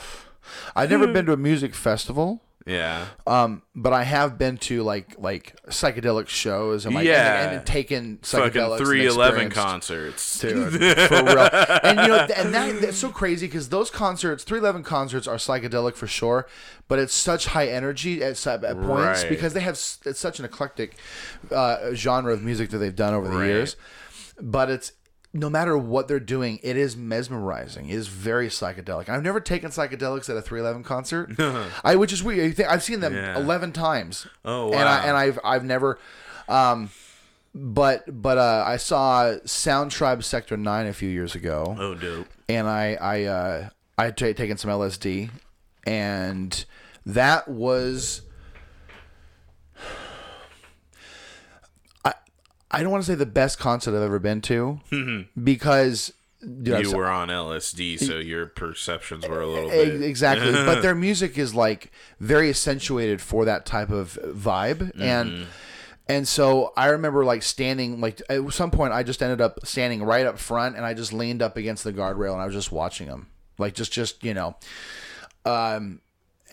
B: I've never been to a music festival.
A: yeah.
B: Um, but I have been to like like psychedelic shows and like
A: Yeah.
B: and, and taken
A: Fucking
B: psychedelics.
A: 311 concerts.
B: Dude, for real. And you know, and that that's so crazy because those concerts, 311 concerts, are psychedelic for sure, but it's such high energy at, at points
A: Right.
B: because they have it's such an eclectic uh, genre of music that they've done over the
A: Right.
B: years. But it's no matter what they're doing, it is mesmerizing. It is very psychedelic. I've never taken psychedelics at a 311 concert, I which is weird. I've seen them
A: Yeah.
B: 11 times.
A: Oh,
B: And I, and I've I've never. Um, but but uh, I saw Sound Tribe Sector Nine a few years ago,
A: Oh, dope.
B: and I I uh, I had ta- taken some LSD, and that was. I don't want to say the best concert I've ever been to because dude, I've
A: You were on LSD, so your perceptions were a little
B: E-
A: bit.
B: Exactly. but their music is like very accentuated for that type of vibe. And and so I remember like standing like at some point I just ended up standing right up front and I just leaned up against the guardrail and I was just watching them. Like just just, you know. Um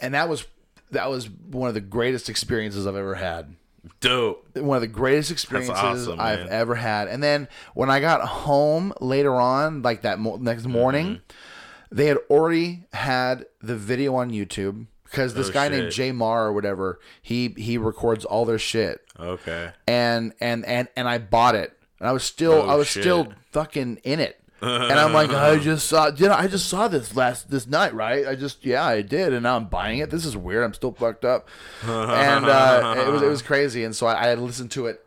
B: and that was that was one of the greatest experiences I've ever had.
A: Dope.
B: One of the greatest experiences
A: awesome,
B: I've ever had. And then when I got home later on, like that mo- next morning,
A: Mm-hmm.
B: they had already had the video on YouTube because this
A: Oh,
B: guy named
A: shit.
B: Jay Marr or whatever, he he records all their shit.
A: Okay.
B: and and and and I bought it. And I was still
A: Oh,
B: I was
A: shit.
B: still fucking in it. And I'm like, I just saw, you know, I just saw this last this night, right? I just, yeah, I did, and now I'm buying it. This is weird. I'm still fucked up, and uh, it was it was crazy. And so I, I had listened to it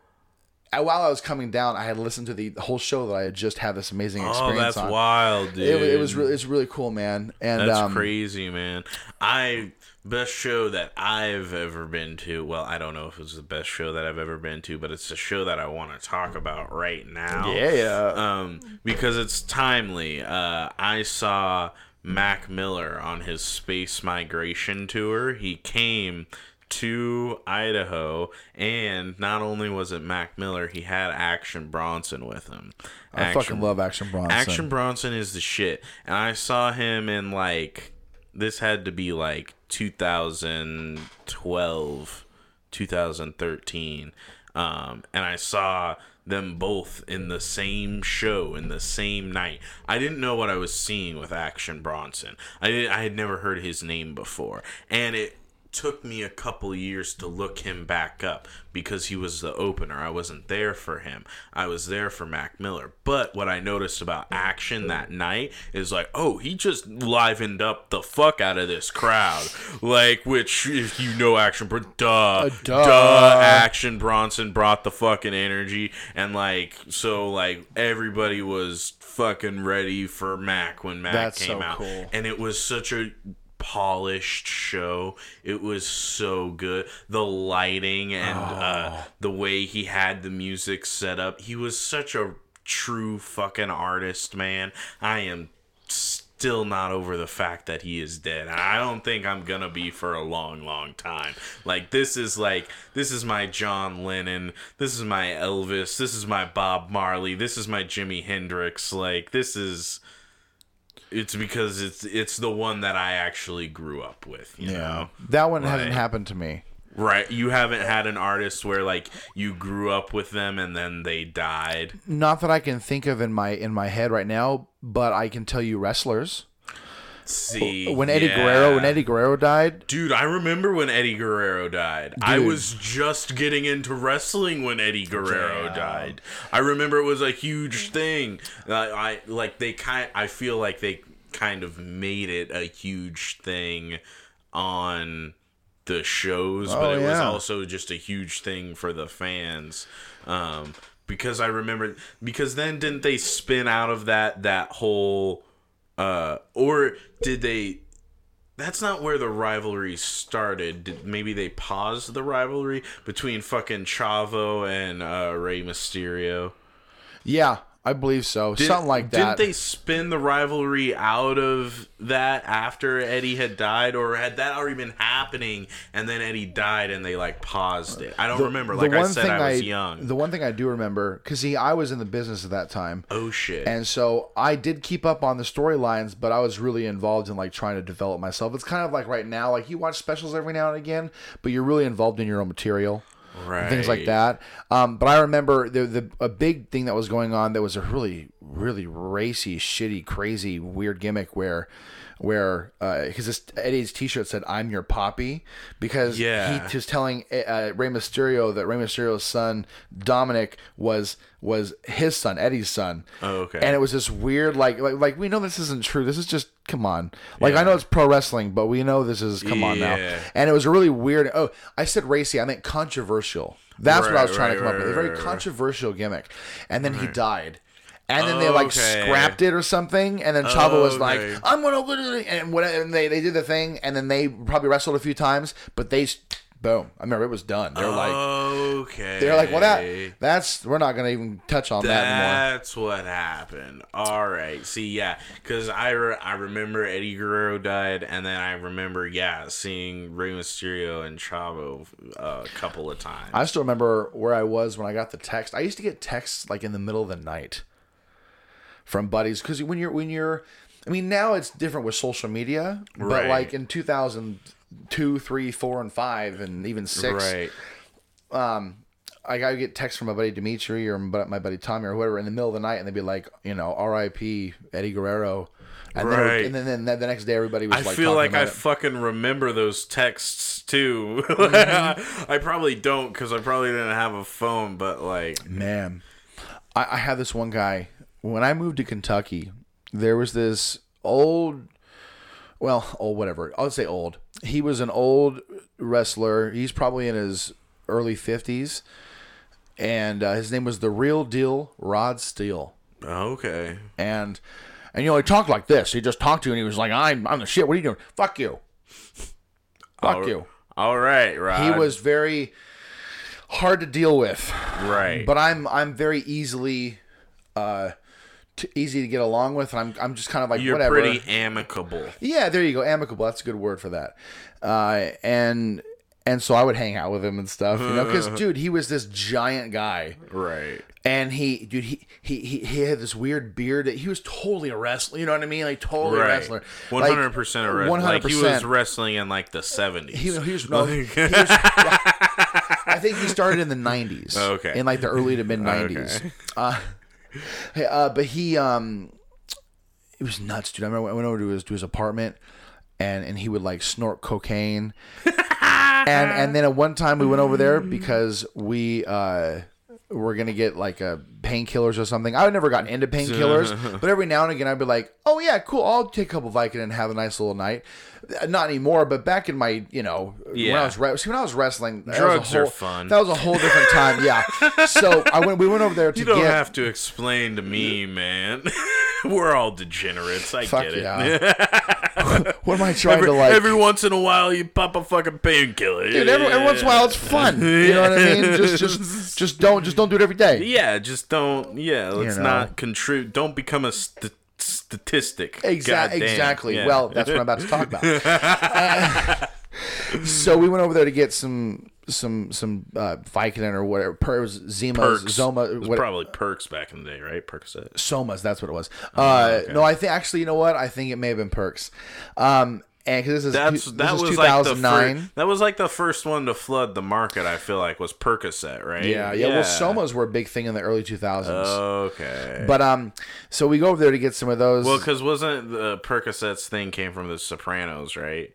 B: uh, while I was coming down. I had listened to the whole show that I had just had this amazing experience.
A: Oh,
B: experience
A: that's
B: on.
A: wild, dude.
B: It, it was really, it's really cool, man. And
A: That's
B: um,
A: crazy, man. I best show that I've ever been to. Well, I don't know if it's the best show that I've ever been to, but it's a show that I want to talk about right now.
B: Yeah.
A: Um, because it's timely. Uh, I saw Mac Miller on his space migration tour. He came to Idaho, and not only was it Mac Miller, he had Action Bronson with him.
B: I fucking love Action Bronson.
A: Action Bronson is the shit. And I saw him in like this had to be like 2012, 2013. Um, and I saw them both in the same show in the same night. I didn't know what I was seeing with Action Bronson. I I had never heard his name before, and it took me a couple years to look him back up because he was the opener. I wasn't there for him. I was there for Mac Miller. But what I noticed about Action that night is like, oh, he just livened up the fuck out of this crowd. Like, which if you know Action, duh, uh,
B: duh.
A: duh, Action Bronson brought the fucking energy, and like, so like everybody was fucking ready for Mac when Mac
B: That's
A: came
B: so
A: out,
B: cool.
A: and it was such a polished show. It was so good. The lighting and uh,
B: Oh.
A: the way he had the music set up. He was such a true fucking artist, man. I am still not over the fact that he is dead. I don't think I'm gonna be for a long, long time. Like this is like this is my John Lennon. This is my Elvis. This is my Bob Marley. This is my Jimi Hendrix. Like this is it's because it's it's the one that I actually grew up with, you
B: yeah,
A: know.
B: that one hasn't happened to me.
A: Right. You haven't had an artist where like you grew up with them and then they died.
B: Not that I can think of in my in my head right now, but I can tell you wrestlers.
A: See
B: When Eddie
A: yeah.
B: Guerrero when Eddie Guerrero died,
A: Dude, I remember when Eddie Guerrero died. I was just getting into wrestling when Eddie Guerrero died. I remember it was a huge thing. Uh, I like they kind. I feel like they kind of made it a huge thing on the shows, but
B: Oh,
A: it was also just a huge thing for the fans. Um, because I remember because then didn't they spin out of that that whole uh or did they that's not where the rivalry started. Did, maybe they paused the rivalry between fucking Chavo and uh, Rey Mysterio.
B: yeah, I believe so.
A: Did-
B: Something like that.
A: Didn't they spin the rivalry out of that after Eddie had died, or had that already been happening and then Eddie died and they like paused it? I don't remember. Like I said, I was young.
B: The one thing I do remember, because see, I was in the business at that time,
A: oh shit!
B: and so I did keep up on the storylines, but I was really involved in like trying to develop myself. It's kind of like right now, like you watch specials every now and again, but you're really involved in your own material. And Things like that, um, but I remember the the a big thing that was going on. That was a really, really racy, shitty, crazy, weird gimmick where, where because this Eddie's T-shirt said "I'm your poppy" because
A: Yeah.
B: he was telling uh, Rey Mysterio that Rey Mysterio's son Dominic was was his son, Eddie's son.
A: Oh, okay.
B: And it was this weird, like, like, like we know this isn't true. This is just come on. Like I know it's pro wrestling, but we know this is come on now. And it was a really weird. Oh, I said racy. I meant controversial. That's what I was
A: Right,
B: trying to
A: right,
B: come up with. A very
A: right, right.
B: controversial gimmick. And then he died. And then they like
A: Okay.
B: scrapped it or something, and then Chavo was like,
A: Okay.
B: "I'm gonna," and when and they they did the thing, and then they probably wrestled a few times, but they, s- boom, I remember it was done. They're like,
A: okay.
B: they're like, well, that that's we're not gonna even touch on that anymore.
A: That's what happened. All right. See, yeah, because I, re- I remember Eddie Guerrero died, and then I remember, yeah, seeing Rey Mysterio and Chavo uh, a couple of times.
B: I still remember where I was when I got the text. I used to get texts like in the middle of the night from buddies because when you're when you're, I mean now it's different with social media, but
A: Right.
B: like in 2002, three, four, and five, and even six,
A: Right.
B: I gotta get texts from my buddy Dimitri or my buddy Tommy or whoever in the middle of the night, and they'd be like, you know, R.I.P. Eddie Guerrero, and then,
A: Right.
B: and then, then the next day everybody was like,
A: I
B: like,
A: feel like I
B: it.
A: fucking remember those texts too.
B: Mm-hmm.
A: I probably don't because I probably didn't have a phone, but like,
B: Man, I, I had this one guy when I moved to Kentucky. There was this old, well, old whatever. I'll say old. He was an old wrestler. He's probably in his early fifties, and uh, his name was the Real Deal Rod Steele.
A: okay,
B: And and you know he talked like this. He just talked to you, and he was like, "I'm I'm the shit. What are you doing? Fuck you. Fuck
A: All-
B: you."
A: all right, Rod.
B: He was very hard to deal with.
A: right,
B: but I'm I'm very easily uh t- easy to get along with and I'm I'm just kind of like
A: you're
B: whatever.
A: pretty amicable.
B: Yeah, there you go. Amicable. That's a good word for that. Uh and and so I would hang out with him and stuff, you know, cuz dude, he was this giant guy.
A: Right.
B: And he dude he he he, he had this weird beard. That he was totally a wrestler, you know what I mean? Like totally a wrestler.
A: Hundred percent of wrestling. Like he
B: 100%.
A: was wrestling in like the seventies.
B: He, he was no. He was, I think he started in the '90s.
A: Okay.
B: In like the early to mid '90s.
A: Okay.
B: Uh, hey, uh, but he um, it was nuts, dude. I remember I went over to his to his apartment, and and he would like snort cocaine. and and then at one time we went over there because we uh were gonna get like a painkillers or something. I've never gotten into painkillers, but every now and again I'd be like, "Oh yeah, cool. I'll take a couple Vicodin and have a nice little night." Not anymore, but back in my, you know, when I was re- see, when I was wrestling, that was a
A: Drugs are
B: whole-
A: fun.
B: That was a whole different time. Yeah. So I went. We went over there to
A: You don't
B: get.
A: have to explain to me, man. We're all degenerates. I get it.
B: yeah. what am I trying
A: every,
B: to like?
A: every once in a while, you pop a fucking painkiller.
B: Dude, every, every once in a while it's fun. You know what I mean? Just, just, just don't, just don't do it every day.
A: Yeah, just don't. Yeah, let's
B: know.
A: not contribute. Don't become a st- statistic.
B: Exactly. Exactly.
A: Yeah.
B: Well, that's what I'm about to talk about. Uh, so we went over there to get some, some, some uh, Vicodin or whatever. Per, Zima,
A: Perks.
B: Zoma,
A: It was
B: what,
A: probably perks back in the day, right? Percocet.
B: Somas. That's what it was. Uh,
A: Oh, okay.
B: No, I think actually, you know what? I think it may have been Perks. Um, and this is
A: That's
B: this
A: that
B: is
A: was like the
B: 2009.
A: first, that was like the first one to flood the market. I feel like was Percocet, right?
B: yeah, yeah, Well, Somas were a big thing in the early 2000s.
A: Okay.
B: but um, so we go over there to get some of those.
A: well, because wasn't the Percocets thing came from The Sopranos, right?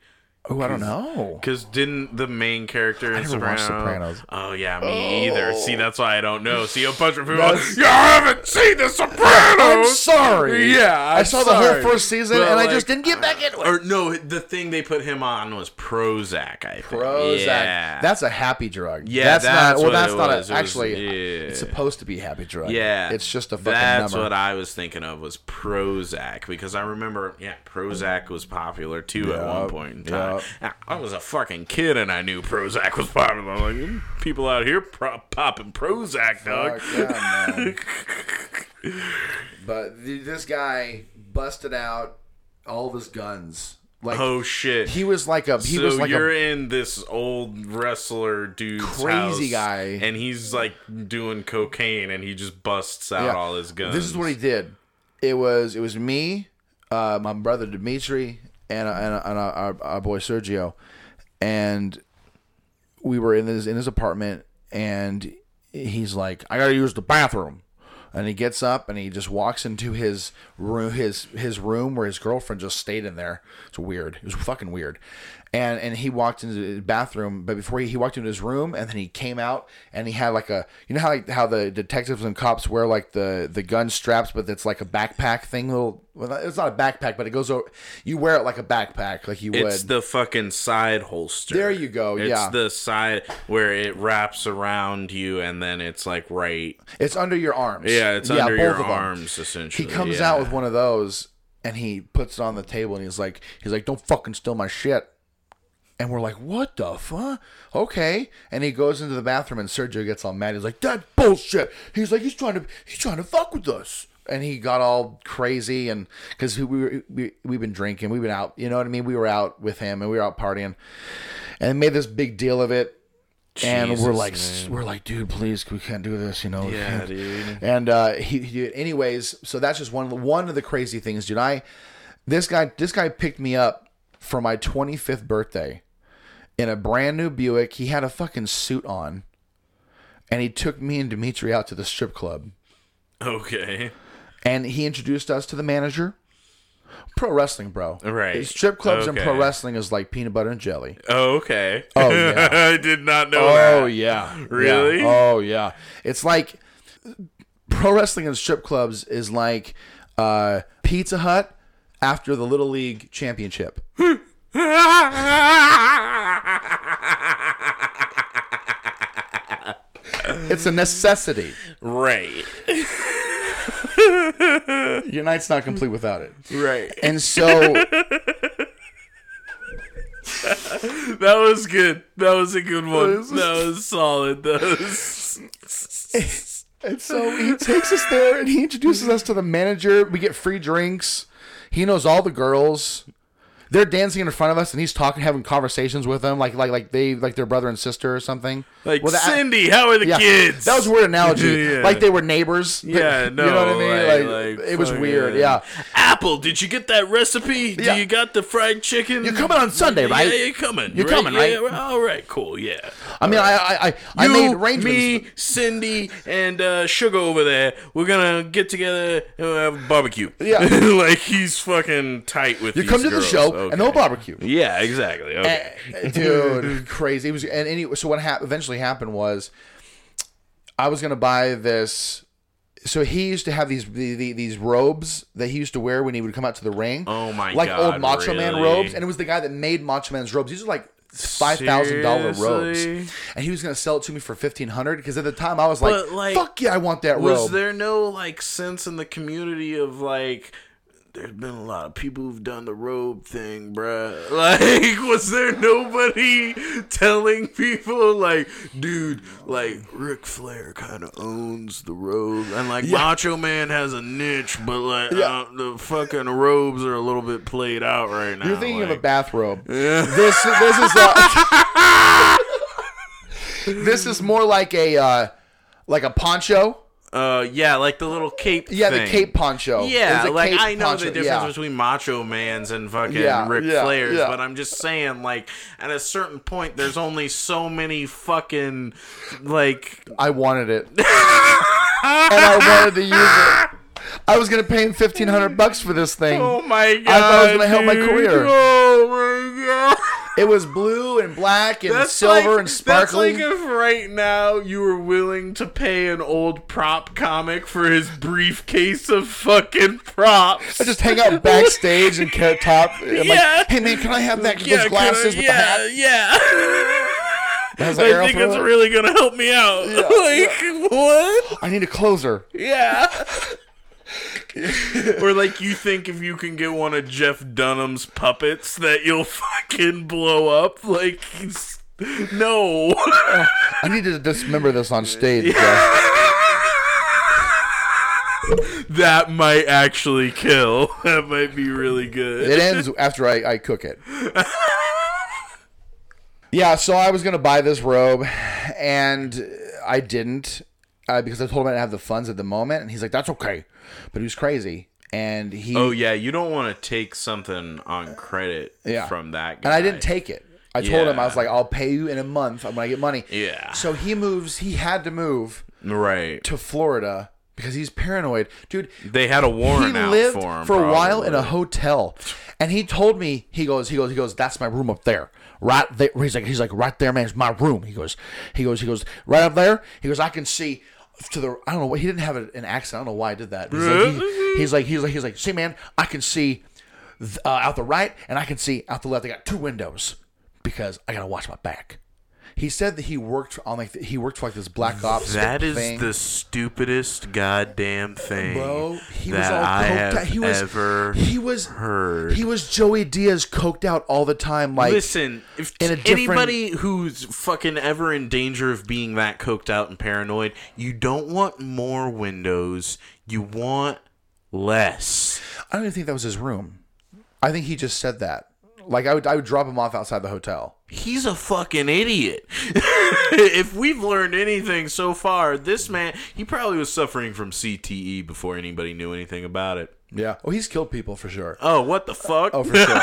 B: Oh, I don't know.
A: Because didn't the main character in
B: never
A: Sopranos?
B: Sopranos.
A: Oh yeah, me either. Oh. See, that's why I don't know. See, a bunch of people.
B: That's-
A: you haven't seen the Sopranos.
B: I'm sorry.
A: Yeah,
B: I
A: I'm
B: saw the whole first season
A: But,
B: and I just didn't get back into it.
A: Or no, the thing they put him on was Prozac. I think.
B: Prozac.
A: Yeah.
B: That's a happy drug.
A: Yeah,
B: that's,
A: that's
B: not. Well,
A: what
B: that's
A: it
B: not
A: was.
B: a,
A: It was-
B: actually.
A: yeah.
B: It's supposed to be a happy drug.
A: Yeah,
B: it's just a fucking
A: That's
B: number.
A: what I was thinking of was Prozac because I remember, yeah, Prozac was popular too at one point in time.
B: Yep.
A: I was a fucking kid and I knew Prozac was popular. I'm like, "Mm, people out here pro- popping Prozac, dog.
B: Yeah, but th- this guy busted out all of his guns. Like
A: Oh shit!
B: he was like a he
A: so
B: was like
A: you're
B: a
A: in this old wrestler dude,
B: Crazy guy.
A: and he's like doing cocaine, and he just busts out
B: yeah.
A: all his guns.
B: This is what he did. It was it was me, uh, my brother Dimitri, and and, and our, our boy Sergio, and we were in his in his apartment, and he's like, "I gotta use the bathroom," and he gets up and he just walks into his room, his his room where his girlfriend just stayed in there. It's weird. It was fucking weird. And and he walked into the bathroom, but before he, he walked into his room, and then he came out and he had like a you know how like, how the detectives and cops wear like the the gun straps, but it's like a backpack thing. Little, well, it's not a backpack, but it goes over. You wear it like a backpack, like you would.
A: It's the fucking side holster.
B: There you go,
A: It's
B: yeah.
A: It's the side where it wraps around you, and then it's like right.
B: it's under your arms.
A: Yeah, it's under your
B: both of them.
A: arms
B: He comes
A: yeah.
B: out with one of those and he puts it on the table and he's like, he's like, don't fucking steal my shit. And we're like, what the fuck? Okay. And he goes into the bathroom and Sergio gets all mad. He's like, that bullshit. He's like, he's trying to, he's trying to fuck with us. And he got all crazy and because we were, we, we've been drinking, we've been out, you know what I mean? We were out with him and we were out partying and made this big deal of it. and we're like,
A: man.
B: we're like, dude, please, we can't do this, you know. we
A: Yeah,
B: can't."
A: dude.
B: And uh, he, he, anyways, so that's just one of the, one of the crazy things, dude. I, this guy, this guy picked me up for my 25th birthday in a brand new Buick. He had a fucking suit on, and he took me and Dimitri out to the strip club,
A: Okay.
B: And he introduced us to the manager. Pro wrestling, bro.
A: Right.
B: Strip clubs and pro wrestling is like peanut butter and jelly.
A: Oh, okay.
B: Oh, yeah.
A: I did not know
B: Oh
A: that.
B: yeah,
A: Really?
B: Yeah. Oh yeah. It's like pro wrestling and strip clubs is like uh, Pizza Hut after the Little League championship. It's a necessity.
A: right.
B: Your night's not complete without it.
A: Right.
B: And so
A: That was good. That was a good one. That was solid. That was...
B: And so he takes us there and he introduces us to the manager. We get free drinks. He knows all the girls. They're dancing in front of us and he's talking, having conversations with them, like like like they like their brother and sister or something.
A: Like,
B: Well, that-
A: Cindy, how are the
B: yeah,
A: kids?
B: That was a weird analogy.
A: Yeah.
B: Like they were neighbors.
A: Yeah, no.
B: you know what I mean.
A: Like,
B: Like,
A: like,
B: it was weird. Yeah.
A: Apple, did you get that recipe? Do
B: Yeah.
A: you got the fried chicken?
B: You're coming on Sunday, right?
A: Yeah, you're coming.
B: You're coming,
A: Yeah,
B: right?
A: all right, cool, yeah.
B: I mean, I I I, I
A: you,
B: made arrangements.
A: me, Cindy, and uh, Sugar over there. We're gonna get together and we'll have a barbecue.
B: Yeah.
A: like he's fucking tight with.
B: you come to the
A: girls.
B: show
A: Okay.
B: and they'll barbecue.
A: Yeah, exactly. Okay.
B: Eh, dude, crazy. It was, and anyway, so what hap- eventually happened was, I was gonna buy this. So he used to have these the, the, these robes that he used to wear when he would come out to the ring.
A: Oh my
B: like
A: God,
B: old Macho Man robes, and it was the guy that made Macho Man's robes. These are like five thousand dollar robes, and he was gonna sell it to me for fifteen hundred. Because at the time I was like,
A: like,
B: "Fuck yeah, I want that
A: Was
B: robe."
A: Was there no like sense in the community of like? There's been a lot of people who've done the robe thing, bruh. Like, was there nobody telling people like, dude, like Ric Flair kind of owns the robe, and like Macho Man has a niche, but like
B: Yeah.
A: uh, the fucking robes are a little bit played out right now.
B: You're thinking of a bathrobe.
A: Yeah.
B: This this is a, this is more like a uh, like a poncho.
A: Uh, yeah, like the little cape.
B: Yeah, the cape poncho.
A: Yeah, like I know
B: poncho,
A: the difference
B: yeah.
A: between Macho Man's and fucking
B: Yeah,
A: Ric
B: yeah,
A: Flair's,
B: yeah.
A: but I'm just saying, like, at a certain point, there's only so many fucking like.
B: I wanted it, and I wanted to use it. I was gonna pay him fifteen hundred bucks for this thing.
A: Oh my god!
B: I thought it was gonna help my career.
A: Oh my god!
B: It was blue and black and
A: That's
B: silver
A: like,
B: and sparkling.
A: That's like if right now you were willing to pay an old prop comic for his briefcase of fucking props.
B: I just hang out backstage and Carrot Top. I'm
A: Yeah.
B: like, hey man, can I have that
A: Yeah,
B: those glasses
A: I-
B: with the
A: yeah,
B: hat?
A: Yeah. I think it's
B: it?
A: really gonna help me out. like what?
B: I need a closer.
A: Yeah. or like you think if you can get one of Jeff Dunham's puppets that you'll fucking blow up? Like he's- no.
B: I need to dismember this on stage. Jeff.
A: that might actually kill. That might be really good.
B: It ends after I, I cook it. yeah, so I was gonna buy this robe, and I didn't uh, because I told him I didn't have the funds at the moment, and he's like, "That's okay," but he was crazy, and he
A: Oh yeah, you don't want to take something on credit
B: Yeah.
A: from that guy.
B: and I didn't take it. I told him I was like, "I'll pay you in a month when I get money."
A: Yeah.
B: So he moves. He had to move
A: right.
B: to Florida because he's paranoid, dude.
A: They had a warrant
B: he
A: out
B: lived
A: for him
B: for a while in a hotel, and he told me he goes, he goes, he goes. That's my room up there, right there. He's like, he's like, right there, man. It's my room. He goes, he goes, he goes, right up there. He goes, I can see to the. I don't know what he didn't have an accent. I don't know why I did that. He's like, he- he's like, he's like, he's like, see, man, I can see th- uh, out the right and I can see out the left. I got two windows because I gotta watch my back. He said that he worked on like he worked for like this black ops.
A: That is
B: thing.
A: the stupidest goddamn thing
B: Bro, he was all
A: I
B: coked out. He was
A: ever
B: he was
A: heard.
B: He was Joey Diaz coked out all the time. Like
A: Listen, if anybody who's fucking ever in danger of being that coked out and paranoid, you don't want more windows. You want less.
B: I don't even think that was his room. I think he just said that. Like I would I would drop him off outside the hotel.
A: He's a fucking idiot. if we've learned anything so far, this man, he probably was suffering from CTE before anybody knew anything about it.
B: Yeah. Oh, he's killed people for sure.
A: Oh, what the fuck?
B: Oh, for sure.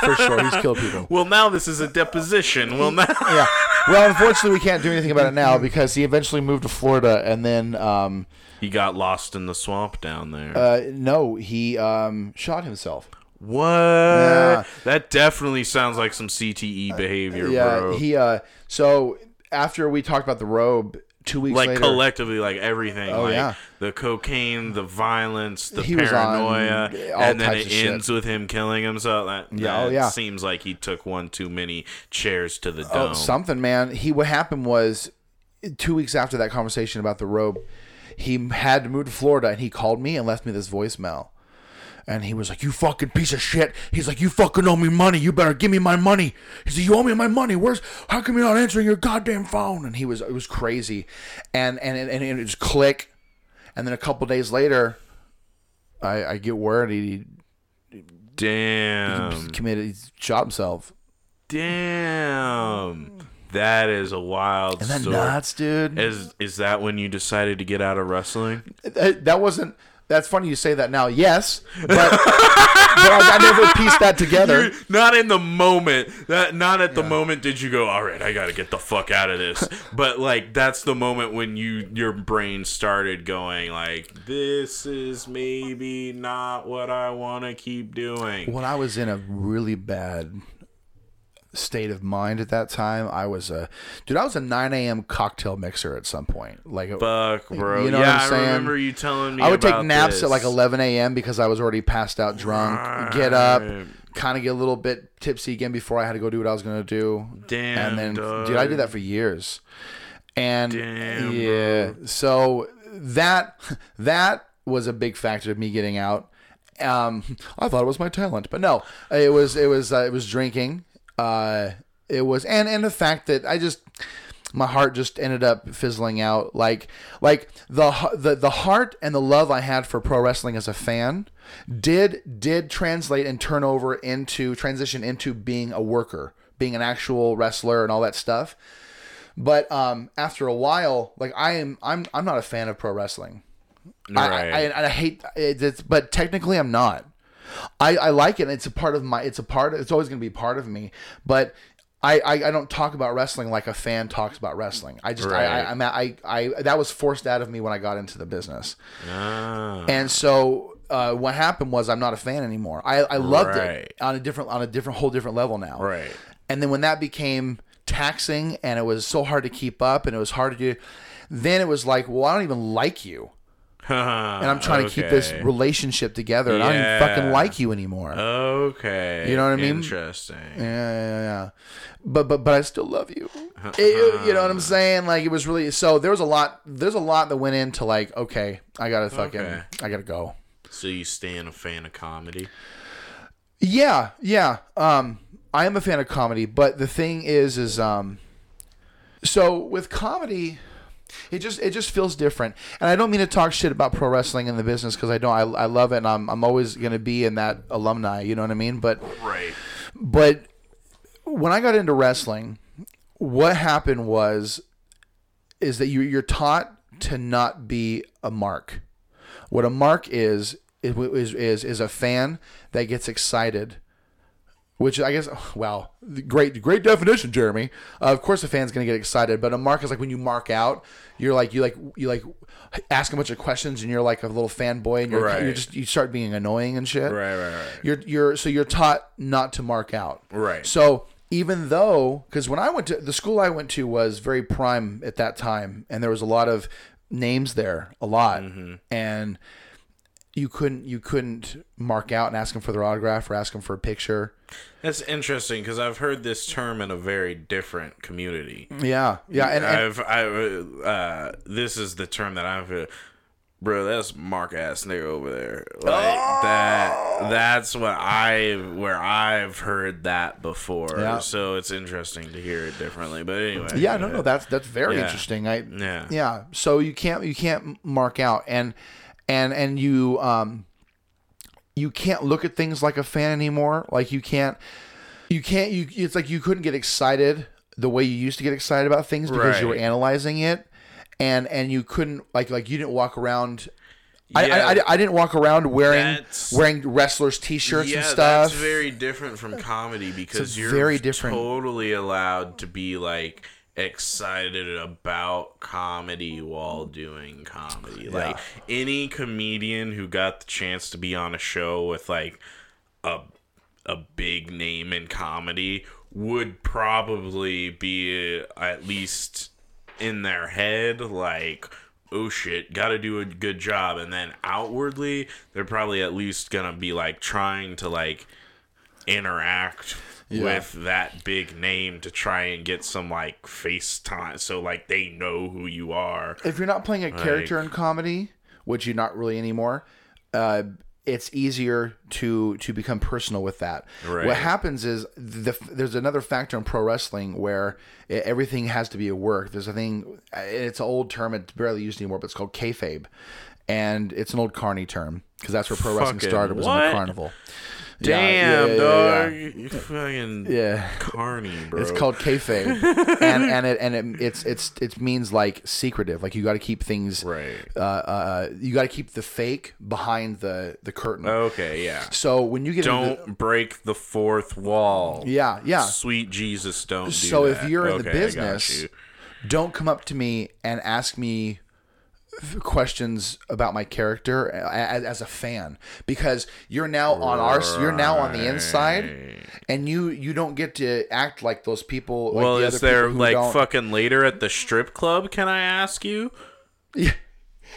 B: for sure, he's killed people.
A: well, now this is a deposition. Well, now.
B: Yeah. Well, unfortunately, we can't do anything about it now because he eventually moved to Florida, and then um,
A: He got lost in the swamp down there.
B: uh, no, he um, shot himself.
A: What?
B: yeah.
A: That definitely sounds like some CTE behavior,
B: Yeah.
A: bro.
B: He. Uh, so after we talked about the robe, two weeks
A: like
B: later,
A: collectively, like everything.
B: Oh,
A: like
B: yeah.
A: the cocaine, the violence, the
B: He
A: paranoia,
B: uh,
A: and then it
B: of shit.
A: ends with him killing himself. That,
B: Yeah, oh, yeah.
A: seems like he took one too many chairs to the
B: Oh,
A: dome.
B: something, man. He what happened was two weeks after that conversation about the robe, he had to move to Florida, and he called me and left me this voicemail. And he was like, "You fucking piece of shit." He's like, "You fucking owe me money. You better give me my money." He said, "You owe me my money. Where's? How come you're not answering your goddamn phone?" And he was, it was crazy, and and and it just click, and then a couple days later, I I get word he, he
A: Damn.
B: committed, he shot himself.
A: Damn. That is a wild
B: that
A: story.
B: nuts, dude?
A: Is is that when you decided to get out of wrestling?
B: Uh, that wasn't. That's funny you say that now. Yes, but, but I, I never pieced that together.
A: Not in the moment. That not at the moment did you go, "All right, I got to get the fuck out of this." but like that's the moment when you your brain started going like, "This is maybe not what I want to keep doing."
B: When I was in a really bad state of mind at that time, I was a dude. I was a 9 a.m. cocktail mixer at some point. Like
A: Fuck, bro.
B: You know
A: yeah,
B: what I'm saying?
A: I remember you telling me.
B: I would take naps
A: this.
B: at like 11 a.m. because I was already passed out drunk. Get up, kind of get a little bit tipsy again before I had to go do what I was gonna do.
A: Damn,
B: and then
A: dog.
B: dude, I did that for years. And
A: Damn,
B: yeah, so that that was a big factor of me getting out. Um, I thought it was my talent, but no, it was it was uh, it was drinking. Uh, it was and and the fact that I just my heart just ended up fizzling out. Like like the the the heart and the love I had for pro wrestling as a fan did did translate and turn over into transition into being a worker being an actual wrestler and all that stuff. But um after a while like I am I'm I'm not a fan of pro wrestling. I,
A: Right.
B: I, I, I hate it, it's, but technically I'm not I, I like it. It's a part of my. It's a part. It's always going to be part of me. But I, I, I don't talk about wrestling like a fan talks about wrestling. I just I,
A: Right.
B: I I'm at, I I that was forced out of me when I got into the business.
A: Ah.
B: And so uh, what happened was I'm not a fan anymore. I, I loved
A: Right.
B: it on a different on a different whole different level now.
A: Right.
B: And then when that became taxing and it was so hard to keep up and it was hard to do, then it was like, well, I don't even like you, and I'm trying to keep this relationship together, and I don't even fucking like you anymore.
A: Okay.
B: You know what I mean?
A: Interesting.
B: Yeah, yeah, yeah. But but but I still love you. It- you know what I'm saying? Like it was really so. There was a lot. There's a lot that went into like, okay, I gotta fucking,
A: Okay.
B: I gotta go.
A: So you stand a fan of comedy?
B: Yeah, yeah. Um, I am a fan of comedy, but the thing is, is um, so with comedy, it just it just feels different. And I don't mean to talk shit about pro wrestling in the business because I don't. I, I love it, and I'm I'm always gonna be in that alumni. You know what I mean? But
A: Right.
B: but when I got into wrestling, what happened was is that you you're taught to not be a mark. What a mark is is is is, is a fan that gets excited. Which I guess, wow, great, great definition, Jeremy. Uh, of course, a fan's gonna get excited, but a mark is like when you mark out, you're like, you like, you like, ask a bunch of questions, and you're like a little fanboy, and you're,
A: Right.
B: you're just, you start being annoying and shit.
A: Right, right, right.
B: You're you're so you're taught not to mark out.
A: Right.
B: So even though, because when I went to the school I went to was very prime at that time, and there was a lot of names there, a lot,
A: Mm-hmm.
B: and you couldn't you couldn't mark out and ask them for their autograph or ask them for a picture.
A: That's interesting because I've heard this term in a very different community.
B: Yeah, yeah, and, and
A: I've I uh this is the term that I've uh, bro that's Mark ass nigga over there like
B: Oh!
A: that that's what I where I've heard that before
B: Yeah.
A: so it's interesting to hear it differently but anyway
B: yeah, no, no, that's that's very
A: Yeah.
B: interesting. I
A: Yeah.
B: yeah. So you can't you can't mark out and and and you um you can't look at things like a fan anymore. Like you can't you can't you it's like you couldn't get excited the way you used to get excited about things because you were analyzing it, and and you couldn't like like you didn't walk around. I,
A: Yeah.
B: I, I, I didn't walk around wearing
A: That's-
B: wearing wrestlers t-shirts
A: yeah,
B: and stuff.
A: that's very different from comedy because you're
B: very different-
A: totally allowed to be like excited about comedy while doing comedy. Like any comedian who got the chance to be on a show with like a a big name in comedy would probably be at least in their head like oh shit gotta do a good job and then outwardly they're probably at least gonna be like trying to like interact with that big name to try and get some like face time so like they know who you are
B: if you're not playing a character in comedy, which you're not really anymore, uh, it's easier to to become personal with that.
A: Right.
B: What happens is the, there's another factor in pro wrestling where everything has to be a work. There's a thing. It's an old term. It's barely used anymore, but it's called kayfabe, and it's an old carny term because that's where pro wrestling started was in
A: what?
B: the carnival.
A: Damn
B: yeah,
A: dog you fucking
B: Yeah.
A: carny bro
B: It's called kayfabe, and and it and it, it's it's it means like secretive. Like you got to keep things
A: right
B: uh, uh, you got to keep the fake behind the the curtain.
A: okay yeah
B: So when you get
A: don't
B: into
A: break the fourth wall
B: yeah, yeah.
A: Sweet Jesus, don't do
B: So if
A: that.
B: you're in the
A: Okay, I got
B: business,
A: you.
B: don't come up to me and ask me questions about my character as, as a fan because you're now on our you're now on the inside and you you don't get to act like those people like
A: well,
B: the
A: is there like
B: don't.
A: fucking later at the strip club? Can I ask you?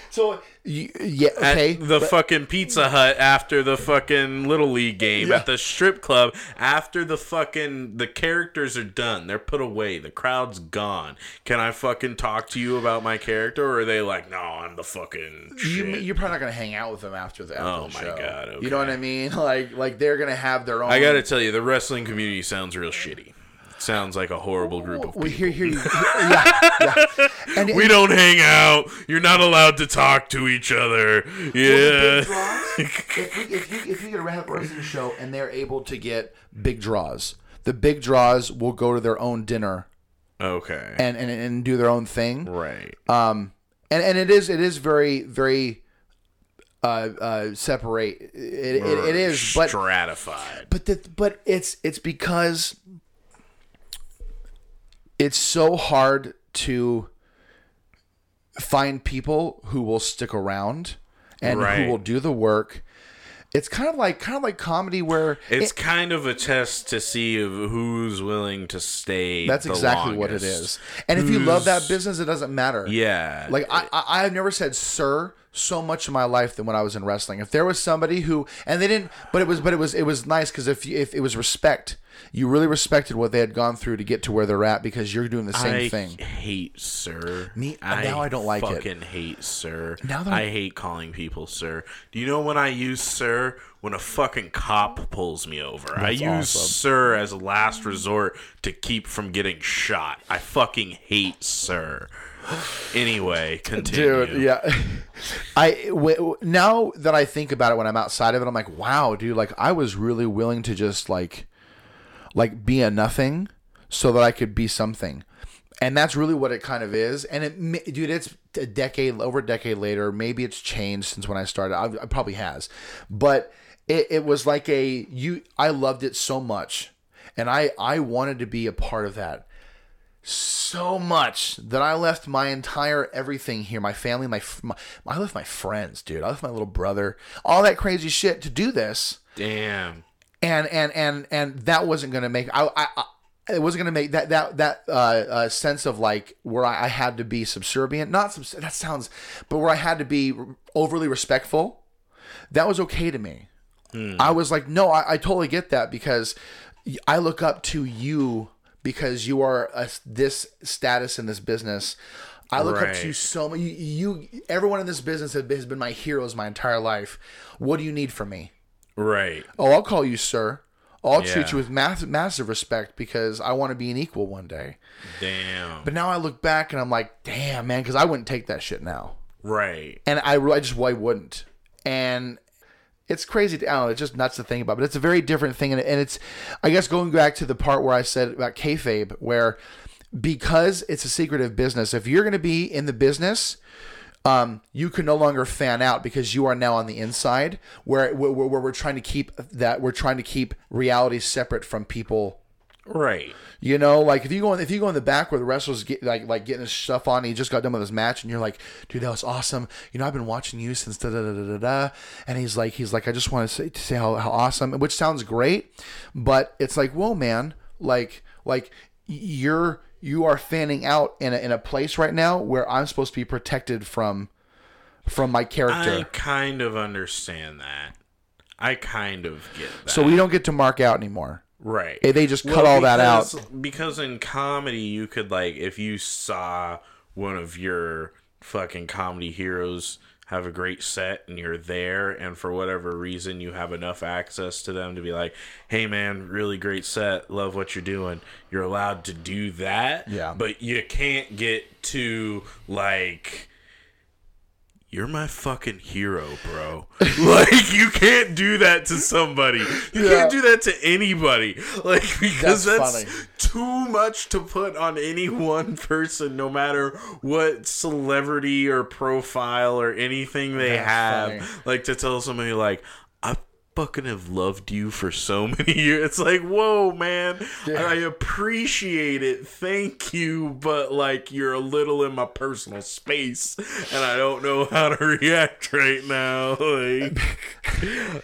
B: So you, yeah
A: At
B: okay
A: the
B: but-
A: fucking Pizza Hut after the fucking Little League game
B: Yeah.
A: at the strip club after the fucking the characters are done. They're put away. The crowd's gone. Can I fucking talk to you about my character or are they like, "No, I'm the fucking
B: you,
A: shit."
B: you're probably not gonna hang out with them after the, after
A: Oh
B: the
A: my
B: show.
A: God,
B: You know what. I mean? Like like they're gonna have their own.
A: I got to tell you, the wrestling community sounds real shitty. Sounds like a horrible group of people.
B: We hear here you. Yeah, yeah. And
A: We don't hang out. You're not allowed to talk to each other. Yeah.
B: big draws. if, we, if you if you get a wrestling show and they're able to get big draws, the big draws will go to their own dinner
A: Okay.
B: and and, and do their own thing.
A: right.
B: Um, and and it is it is very very uh uh separate. It it, it is, but
A: stratified.
B: but the, but it's it's because it's so hard to find people who will stick around and
A: Right.
B: who will do the work. It's kind of like kind of like comedy where
A: It's
B: it-
A: kind of a test to see of who's willing to stay.
B: that's exactly what it is. longest. And if you love that business, it doesn't matter.
A: Yeah.
B: Like I, I, I've never said "sir" so much in my life than when I was in wrestling. If there was somebody who, and they didn't, but it was, but it was, it was nice because if you, if it was respect, you really respected what they had gone through to get to where they're at because you're doing the same
A: I
B: thing.
A: hate sir.
B: Me- now I don't like it.
A: Fucking hate sir.
B: Now that
A: I
B: I'm-
A: hate calling people sir. Do you know when I use sir? When a fucking cop pulls me over. I use
B: awesome.
A: sir as a last resort to keep from getting shot. I fucking hate sir. Anyway, continue.
B: Dude, yeah. I w- now that I think about it when I'm outside of it, I'm like, wow, dude. Like I was really willing to just like, like be a nothing, so that I could be something, and that's really what it kind of is. And it, dude, it's a decade over a decade later. Maybe it's changed since when I started. I, probably has, but it, it was like a you. I loved it so much, and I I wanted to be a part of that so much that I left my entire everything here, my family, my, my I left my friends, dude. I left my little brother, all that crazy shit to do this,
A: Damn.
B: And and and and that wasn't gonna make I I. I it wasn't gonna make that that that uh, uh, sense of like where I, I had to be subservient. Not subs- that sounds, but where I had to be overly respectful. That was okay to me. I was like, no, I, I totally get that because I look up to you because you are a, this status in this business. I look up to you so much. You, you, everyone in this business has been my heroes my entire life. What do you need from me?
A: Right.
B: Oh, I'll call you sir. I'll treat you with massive, massive respect because I want to be an equal one day.
A: Damn.
B: But now I look back and I'm like, damn, man, because I wouldn't take that shit now
A: Right.
B: and I, I just why wouldn't. And it's crazy. To, I don't know. It's just nuts to think about, but it's a very different thing, and, and it's, I guess, going back to the part where I said about kayfabe, where because it's a secretive business, if you're going to be in the business, um, you can no longer fan out because you are now on the inside, where, where where we're trying to keep that we're trying to keep reality separate from people
A: Right.
B: you know, like if you go in, if you go in the back where the wrestler's get, like like getting his stuff on, and he just got done with his match, and you're like, dude, that was awesome. You know, I've been watching you since da da da da da. da. And he's like, he's like, I just want to say to say how, how awesome, which sounds great, but it's like, whoa, man, like like you're you are fanning out in a, in a place right now where I'm supposed to be protected from from my character.
A: I kind of understand that. I kind of get that.
B: so we don't get to mark out anymore.
A: Right.
B: They just cut all that out.
A: because- Because in comedy, you could like if you saw one of your fucking comedy heroes have a great set and you're there and for whatever reason you have enough access to them to be like hey man really great set love what you're doing you're allowed to do that
B: Yeah.
A: but you can't get to like you're my fucking hero, bro. like you can't do that to somebody. You
B: Yeah.
A: can't do that to anybody. Like because
B: That's
A: that's, too much to put on any one person, no matter what celebrity or profile or anything they
B: That's
A: have.
B: funny.
A: Like to tell somebody like fucking have loved you for so many years. It's like, whoa, man. I appreciate it. Thank you, but like you're a little in my personal space and I don't know how to react right now. Like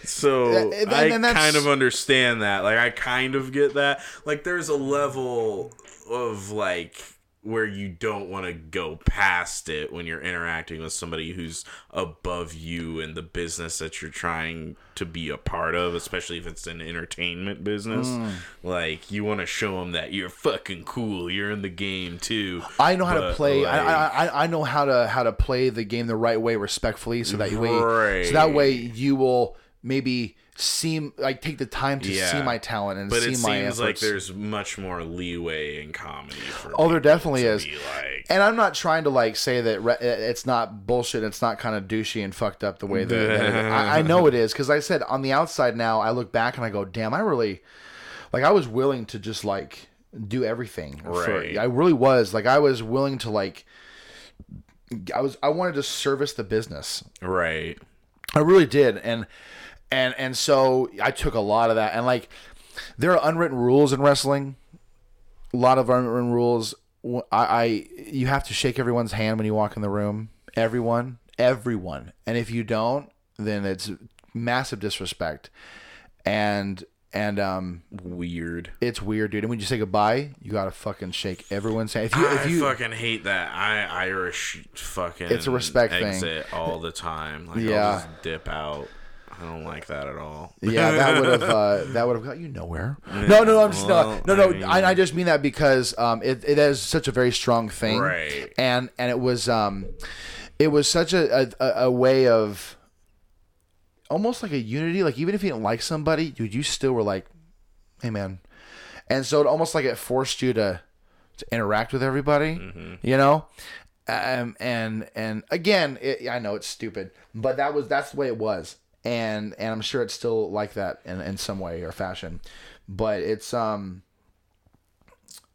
A: so
B: And- and
A: I kind of understand that. Like I kind of get that. Like there's a level of like where you don't want to go past it when you're interacting with somebody who's above you in the business that you're trying to be a part of, especially if it's an entertainment business.
B: Mm.
A: Like you want to show them that you're fucking cool. You're in the game too.
B: I know how to play.
A: like-
B: I, I I know how to how to play the game the right way, respectfully, so that way so that way you will maybe seem like take the time to
A: Yeah.
B: see my talent and
A: But
B: see
A: it
B: my
A: seems like there's much more leeway in comedy. For
B: Oh, there definitely is.
A: like,
B: and I'm not trying to like say that re- uh, it's not bullshit. It's not kind of douchey and fucked up the way that, that. I, I know it is because I said on the outside now I look back and I go, damn, I really like I was willing to just like do everything. for-
A: Right.
B: I really was like I was willing to like I was I wanted to service the business.
A: right.
B: I really did, and and and so I took a lot of that, and like there are unwritten rules in wrestling. A lot of unwritten rules. I, I you have to shake everyone's hand when you walk in the room. Everyone, everyone, and if you don't, then it's massive disrespect, and and um,
A: Weird.
B: it's weird, dude. And when you say goodbye, you gotta fucking shake everyone's hand. If you,
A: I
B: if you,
A: fucking hate that. I Irish fucking.
B: It's a respect thing.
A: all the time. Like
B: Yeah.
A: I'll just dip out. I don't like that at all.
B: Yeah, that would have uh, that would have got you nowhere. No, no, no, I'm just
A: Well,
B: no, no,
A: I
B: no.
A: mean-
B: I, I just mean that because um, it, it is such a very strong thing,
A: Right.
B: And and it was um, it was such a a, a way of almost like a unity. Like even if you didn't like somebody, dude, you still were like, hey man, and so it almost like it forced you to to interact with everybody, you know. Um, and and again, it, I know it's stupid, but that was that's the way it was, and and I'm sure it's still like that in in some way or fashion, but it's um,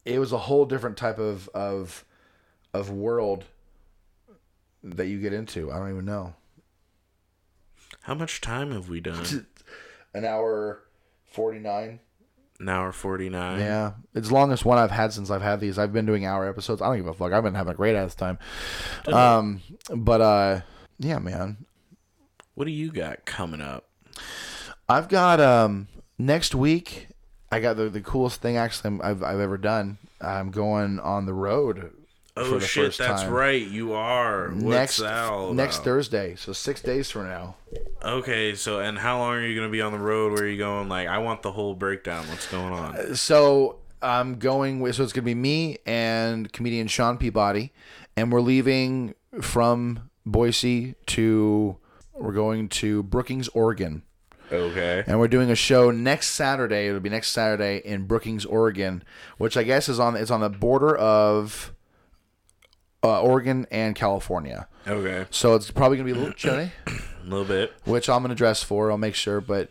B: it was a whole different type of of of world that you get into. I don't even know.
A: How much time have we done?
B: An hour forty nine.
A: An hour forty nine.
B: Yeah, it's the longest one I've had since I've had these. I've been doing hour episodes. I don't give a fuck. I've been having a great ass time. Um, but uh, yeah, man,
A: What do you got coming up?
B: I've got um next week. I got the, the coolest thing actually I've I've ever done. I'm going on the road.
A: Oh shit, that's
B: time.
A: right. You are. What's
B: next next? Thursday, so six days from now.
A: Okay, so and how long are you gonna be on the road? Where are you going? Like, I want the whole breakdown. What's going on?
B: So I'm going with so it's gonna be me and comedian Sean Peabody, and we're leaving from Boise to we're going to Brookings, Oregon.
A: Okay.
B: and we're doing a show next Saturday. It'll be next Saturday in Brookings, Oregon, which I guess is on it's on the border of uh, Oregon and California.
A: Okay.
B: So it's probably gonna be a little chilly.
A: A little bit.
B: which I'm gonna dress for. I'll make sure. But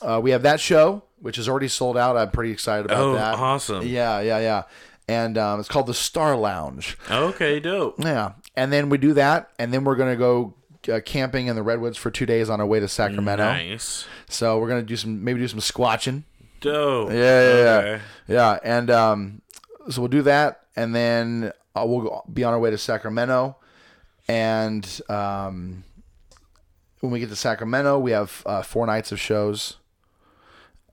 B: uh, we have that show, which is already sold out. I'm pretty excited about
A: Oh,
B: that.
A: awesome.
B: Yeah, yeah, yeah. And um, it's called the Star Lounge.
A: Okay, dope.
B: Yeah, and then we do that, and then we're gonna go uh, camping in the redwoods for two days on our way to Sacramento.
A: Nice.
B: So we're gonna do some maybe do some squatching.
A: Dope.
B: Yeah, yeah, yeah,
A: Okay.
B: yeah. And um, so we'll do that, and then uh, we'll go- be on our way to Sacramento. And um, when we get to Sacramento, we have uh, four nights of shows,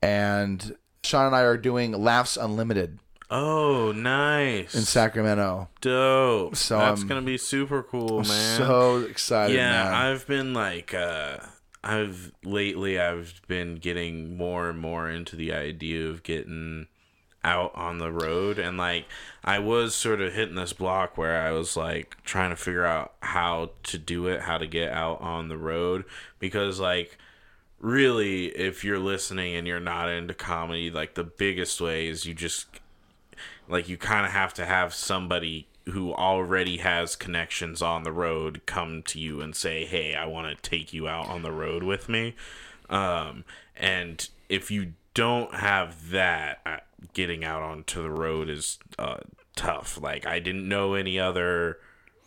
B: and Sean and I are doing Laughs Unlimited
A: Oh, nice.
B: in Sacramento.
A: Dope.
B: So,
A: that's gonna be super cool, man.
B: So excited!
A: yeah,
B: man.
A: I've been like, uh, I've lately I've been getting more and more into the idea of getting out on the road and like I was sort of hitting this block where I was like trying to figure out how to do it, how to get out on the road because like really if you're listening and you're not into comedy, like the biggest way is you just like you kind of have to have somebody who already has connections on the road come to you and say hey i want to take you out on the road with me. Um, and if you don't have that uh, getting out onto the road is uh, tough. Like i didn't know any other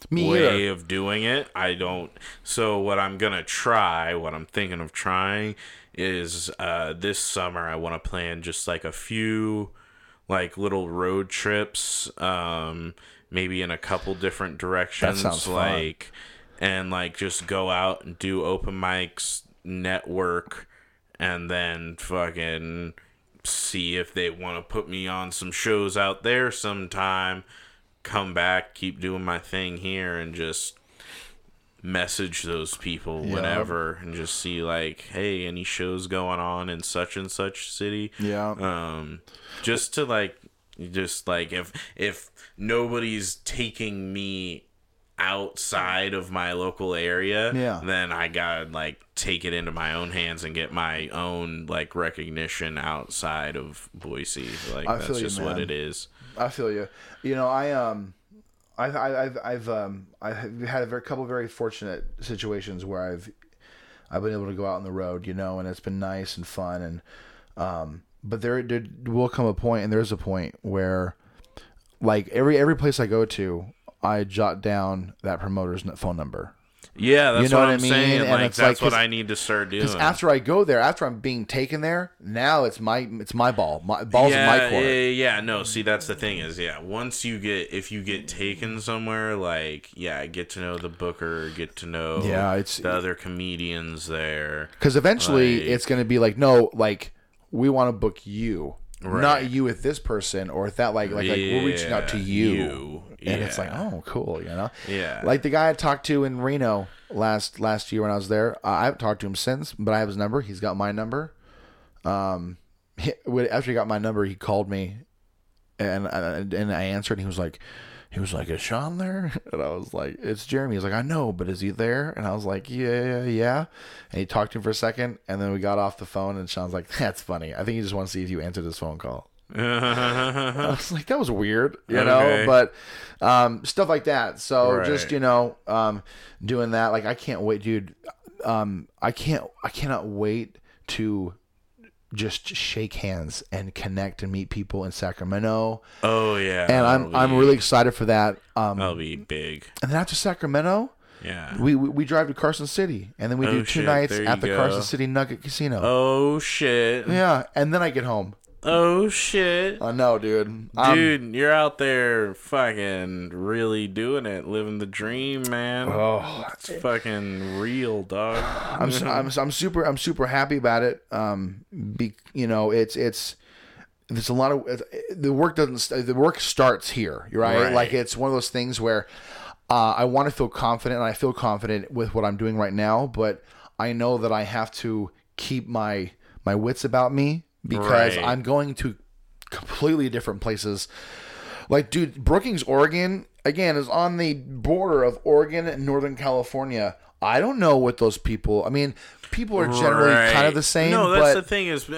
B: Me
A: way
B: either.
A: of doing it. I don't so what i'm gonna try what i'm thinking of trying is uh, this summer i want to plan just like a few like little road trips um maybe in a couple different directions That
B: sounds fun.
A: and like just go out and do open mics network and then fucking see if they want to put me on some shows out there sometime come back keep doing my thing here and just message those people
B: Yeah.
A: whenever and just see like hey any shows going on in such and such city
B: Yeah.
A: um just to like just like if if nobody's taking me outside of my local area
B: Yeah.
A: then i gotta like take it into my own hands and get my own like recognition outside of boise like
B: I
A: that's
B: feel you,
A: just what it is
B: I feel you. You know, I um, I've I've I've um I've had a very, couple of very fortunate situations where I've I've been able to go out on the road, you know, and it's been nice and fun and um, but there there will come a point, and there's a point where like every every place I go to, I jot down that promoter's phone number.
A: Yeah that's
B: You know
A: what,
B: what I
A: i'm
B: mean?
A: saying
B: And
A: like
B: it's
A: that's
B: like-
A: what i need to start doing
B: Because after I go there, after I'm being taken there, now it's my it's my ball, my balls in my court.
A: Yeah, yeah, no. See, that's the thing is, yeah. Once you get, if you get taken somewhere, like, yeah, get to know the booker, get to know,
B: Yeah, it's-
A: the other comedians there.
B: Because eventually
A: Like-
B: it's going to be like, no, like we want to book you,
A: Right.
B: not you with this person or with that. Like, like, like we're reaching out to you,
A: you.
B: and it's like, oh, cool, you know.
A: Yeah.
B: Like the guy I talked to in Reno last last year when I was there. Uh, I haven't talked to him since, but I have his number. He's got my number. Um, he, after he got my number, he called me, and and, and I answered. and He was like. He was like, "Is Sean there?" And I was like, "It's Jeremy." He's like, "I know, but is he there?" And I was like, "Yeah, yeah." And he talked to him for a second, and then we got off the phone. And Sean's like, "That's funny. I think he just wants to see if you answered his phone call." I was like, that was weird, you know,
A: Okay.
B: but um, stuff like that. So
A: Right.
B: just you know, um, doing that. Like, I can't wait, dude. Um, I can't. I cannot wait to just shake hands and connect and meet people in Sacramento.
A: oh yeah,
B: And I'm I'm really excited for that. Um,
A: that'll be big.
B: and then after Sacramento.
A: Yeah.
B: We, we, we drive to Carson City and then we
A: Oh,
B: do two
A: shit,
B: nights
A: there
B: at the
A: you
B: Carson. City Nugget Casino.
A: oh shit.
B: Yeah, and then I get home.
A: Oh shit.
B: I know, dude. Um,
A: Dude, you're out there fucking really doing it, living the dream, man.
B: Oh,
A: it's fucking real, dog.
B: I'm, I'm I'm super I'm super happy about it. Um, be, you know, it's it's there's a lot of the work doesn't the work starts here, right?
A: Right.
B: Like it's one of those things where uh, I want to feel confident, and I feel confident with what I'm doing right now, but I know that I have to keep my my wits about me because
A: Right.
B: I'm going to completely different places. Like, dude, Brookings, Oregon, again, is on the border of Oregon and Northern California. I don't know what those people. I mean, people are generally kind of the same.
A: No, that's
B: but
A: the thing is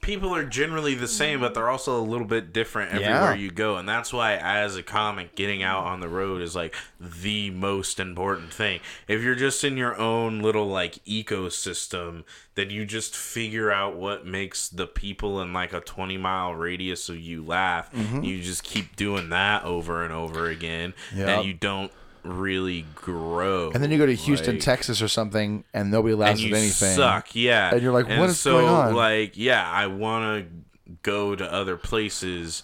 A: people are generally the same, but they're also a little bit different
B: Yeah.
A: everywhere you go, and that's why as a comic, getting out on the road is like the most important thing. If you're just in your own little like ecosystem, then you just figure out what makes the people in like a 20 mile radius of you laugh.
B: Mm-hmm.
A: You just keep doing that over and over again,
B: Yep.
A: and you don't really grow.
B: and then you go to Houston,
A: like-
B: Texas, or something, and nobody laughs at
A: you
B: anything.
A: suck. Yeah,
B: And you're like,
A: And
B: what is
A: so,
B: going on?
A: Like, yeah, I want to go to other places,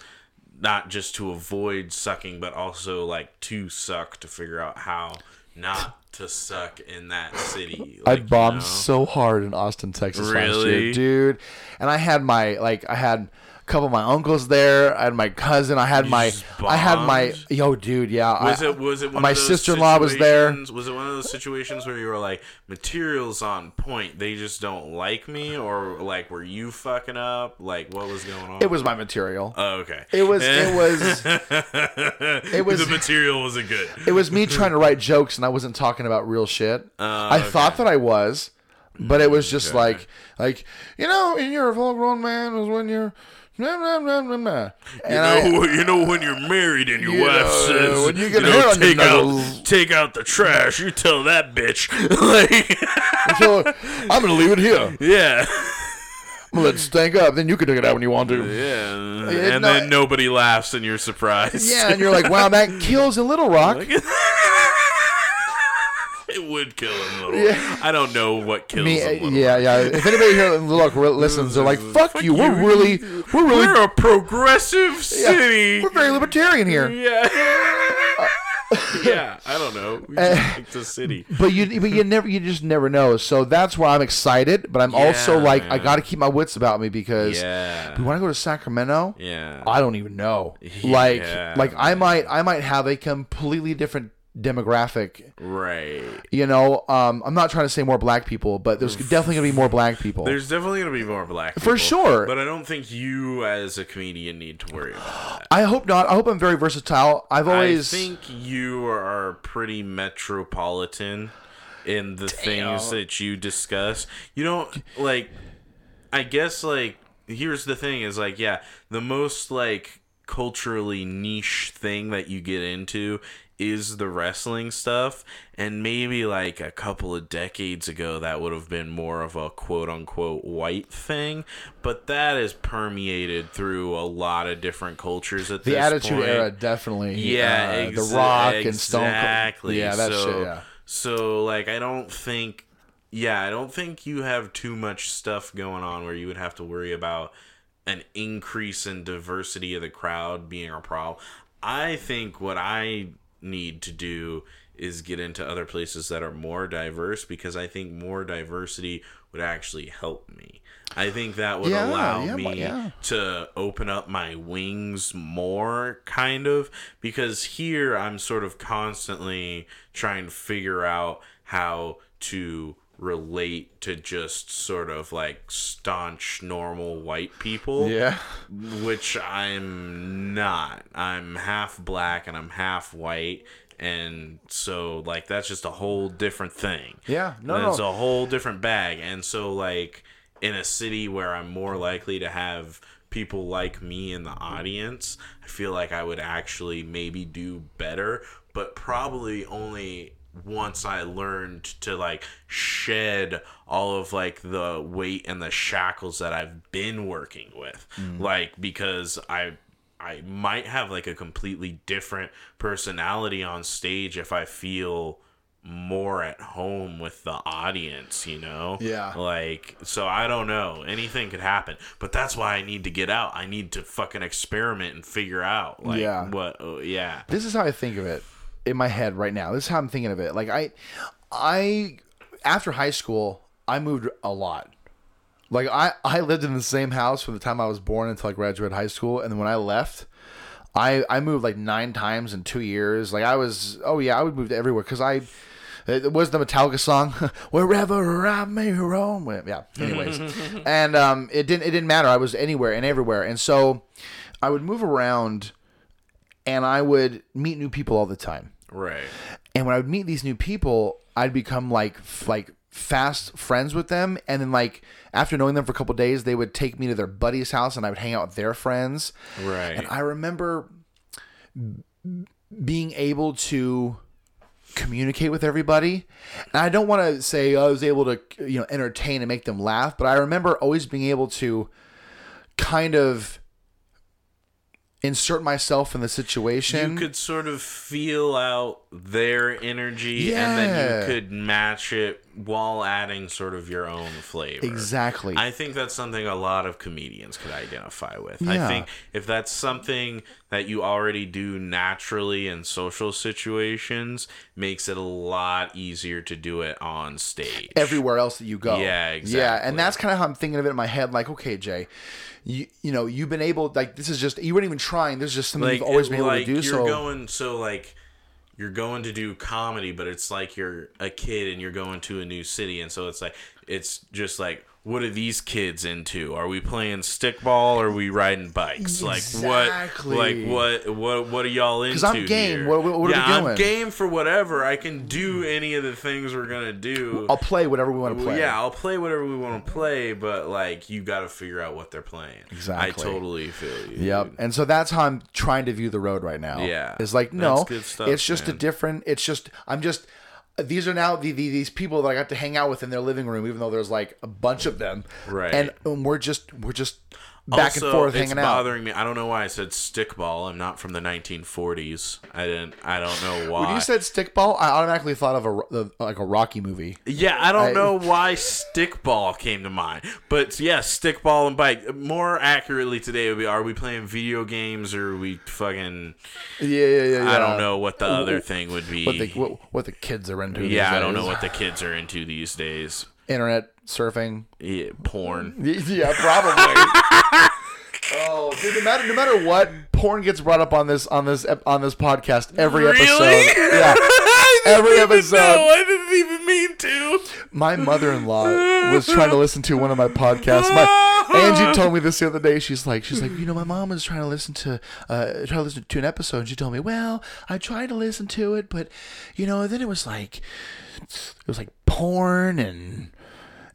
A: not just to avoid sucking, but also like to suck to figure out how not to suck in that city.
B: I
A: Like, you
B: bombed
A: know?
B: so hard in Austin, Texas last year, dude. And I had my like I had a couple of my uncles there. I had my cousin. I had
A: You
B: my I had my yo, dude. Yeah.
A: Was
B: I,
A: it was it one
B: my sister-in-law was there.
A: Was it one of those situations where you were like materials on point? They just don't like me, or like were you fucking up? Like what was going on?
B: It was my material.
A: Oh, okay.
B: It was- it was-
A: it
B: was-
A: the material wasn't good.
B: it was me trying to write jokes, and I wasn't talking about real shit.
A: Oh,
B: I thought that I was, but it was just
A: Okay.
B: like like you know, when you're a full grown man was when you're. And
A: You
B: I-
A: know, you know when you're married and your
B: You
A: wife
B: know,
A: says,
B: when you get
A: know,
B: on your
A: take out, take out the trash. You tell that bitch, like,
B: so I'm gonna leave it here.
A: yeah,
B: I'm let it stank up. Then you can take it out when you want to.
A: yeah,
B: Yeah,
A: and
B: no,
A: then nobody laughs, and you're surprised.
B: Yeah, and you're like, wow, that kills in Little Rock.
A: it would kill him a little.
B: Yeah.
A: I don't know what kills
B: Me,
A: him. Little
B: yeah, yeah. If anybody here in Little Rock listens, they're like, "Fuck, you. We're really, we're really,
A: We're a progressive city.
B: we're very libertarian here."
A: Yeah. yeah, I don't know. We
B: Uh,
A: a city.
B: But you, but you never, you just never know. So that's why I'm excited. But I'm also
A: Yeah,
B: like, I got to keep my wits about me because
A: Yeah.
B: when I go to Sacramento,
A: Yeah.
B: I don't even know. Like,
A: Yeah,
B: like I might, I might have a completely different demographic.
A: Right.
B: You know, um, I'm not trying to say more black people, but there's definitely gonna be more black people.
A: There's definitely going to be more black
B: For sure.
A: But I don't think you, as a comedian, need to worry about that.
B: I hope not. I hope I'm very versatile. I've always
A: I think you are pretty metropolitan in the things that you discuss. You don't like. I guess like here's the thing: is like yeah, the most like culturally niche thing that you get into is the wrestling stuff and maybe like a couple of decades ago that would have been more of a quote unquote white thing but that is permeated through a lot of different cultures at
B: the
A: this
B: Attitude
A: point.
B: Era definitely.
A: Yeah,
B: uh,
A: exa-
B: The Rock and Stone
A: Exactly.
B: Yeah, that
A: so,
B: shit. Yeah.
A: So like, I don't think. Yeah, I don't think you have too much stuff going on where you would have to worry about an increase in diversity of the crowd being a problem. I think what I need to do is get into other places that are more diverse because I think more diversity would actually help me. I think that would
B: Yeah,
A: allow
B: yeah,
A: me
B: yeah.
A: to open up my wings more kind of because here I'm sort of constantly trying to figure out how to relate to just sort of like staunch normal white people
B: Yeah.
A: which I'm not. I'm half black and I'm half white and so like that's just a whole different thing.
B: Yeah, no,
A: That's
B: no.
A: a whole different bag. And so like in a city where I'm more likely to have people like me in the audience, I feel like I would actually maybe do better, but probably only once I learned to like shed all of like the weight and the shackles that I've been working with. Mm. Like because I I might have like a completely different personality on stage if I feel more at home with the audience, you know?
B: Yeah.
A: Like, so I don't know. Anything could happen. But that's why I need to get out. I need to fucking experiment and figure out, like,
B: Yeah.
A: what, oh, yeah.
B: This is how I think of it in my head right now. This is how I'm thinking of it. Like I, I after high school, I moved a lot. Like I, I lived in the same house from the time I was born until I graduated high school, and then when I left, I I moved like nine times in two years. Like I was, oh yeah, I would move to everywhere because I. It was the Metallica song, "Wherever I may roam." Yeah. Anyways, and um, it didn't it didn't matter. I was anywhere and everywhere, and so I would move around, and I would meet new people all the time.
A: Right.
B: And when I would meet these new people, I'd become like like fast friends with them, and then like after knowing them for a couple days, they would take me to their buddy's house, and I would hang out with their friends.
A: Right.
B: And I remember being able to communicate with everybody. And I don't want to say I was able to, you know, entertain and make them laugh, but I remember always being able to kind of insert myself in the situation.
A: you could sort of feel out their energy and then you could match it while adding sort of your own flavor.
B: Exactly.
A: I think that's something a lot of comedians could identify with.
B: Yeah.
A: I think if that's something that you already do naturally in social situations, makes it a lot easier to do it on stage.
B: everywhere else that you go.
A: Yeah, exactly.
B: Yeah, and that's kind of how I'm thinking of it in my head. Like, okay, Jay, you you know you've been able like this is just you weren't even trying. This is just something you've always been able
A: like,
B: to do.
A: You're
B: So
A: going so like you're going to do comedy, but it's like you're a kid and you're going to a new city, and so it's like it's just like what are these kids into? Are we playing stickball? Or are we riding bikes?
B: Exactly.
A: Like what? Like what? What? What are y'all into?
B: 'Cause I'm game.
A: here?
B: What- what- what are we
A: yeah,
B: doing?
A: I'm game for whatever. I can do any of the things we're gonna do.
B: I'll play whatever we want to play.
A: Yeah, I'll play whatever we want to play, but like you got to figure out what they're playing.
B: Exactly.
A: I totally feel you.
B: Yep.
A: dude.
B: And so that's how I'm trying to view the road right now.
A: Yeah.
B: It's like, no,
A: stuff,
B: it's just a different, it's just, I'm just, these are now the, the, these people that I got to hang out with in their living room, even though there's like a bunch of them.
A: Right.
B: And, um, we're just, we're just back
A: also,
B: and forth hanging out.
A: bothering me. I don't know why I said stickball. I'm not from the 1940s. I didn't. I don't know why.
B: When you said stickball, I automatically thought of a, like a Rocky movie.
A: yeah, I don't
B: I-
A: know why stickball came to mind, but yeah, stickball and bike. More accurately today would be: Are we playing video games or are we fucking?
B: Yeah, yeah, yeah.
A: I
B: yeah.
A: don't know what the other thing would be.
B: What the, what, what the kids are into. these
A: yeah, I don't
B: days.
A: know what the kids are into these days.
B: Internet surfing.
A: Yeah, porn.
B: Yeah, probably. oh, dude, no matter no matter what, porn gets brought up on this on this on this podcast every
A: Really?
B: episode. Yeah, every episode.
A: No, I didn't even mean to.
B: My mother-in-law was trying to listen to one of my podcasts. My Angie told me this the other day. She's like, she's like, you know, my mom was trying to listen to, uh, trying to listen to an episode. And she told me, well, I tried to listen to it, but, you know, then it was like, it was like porn and.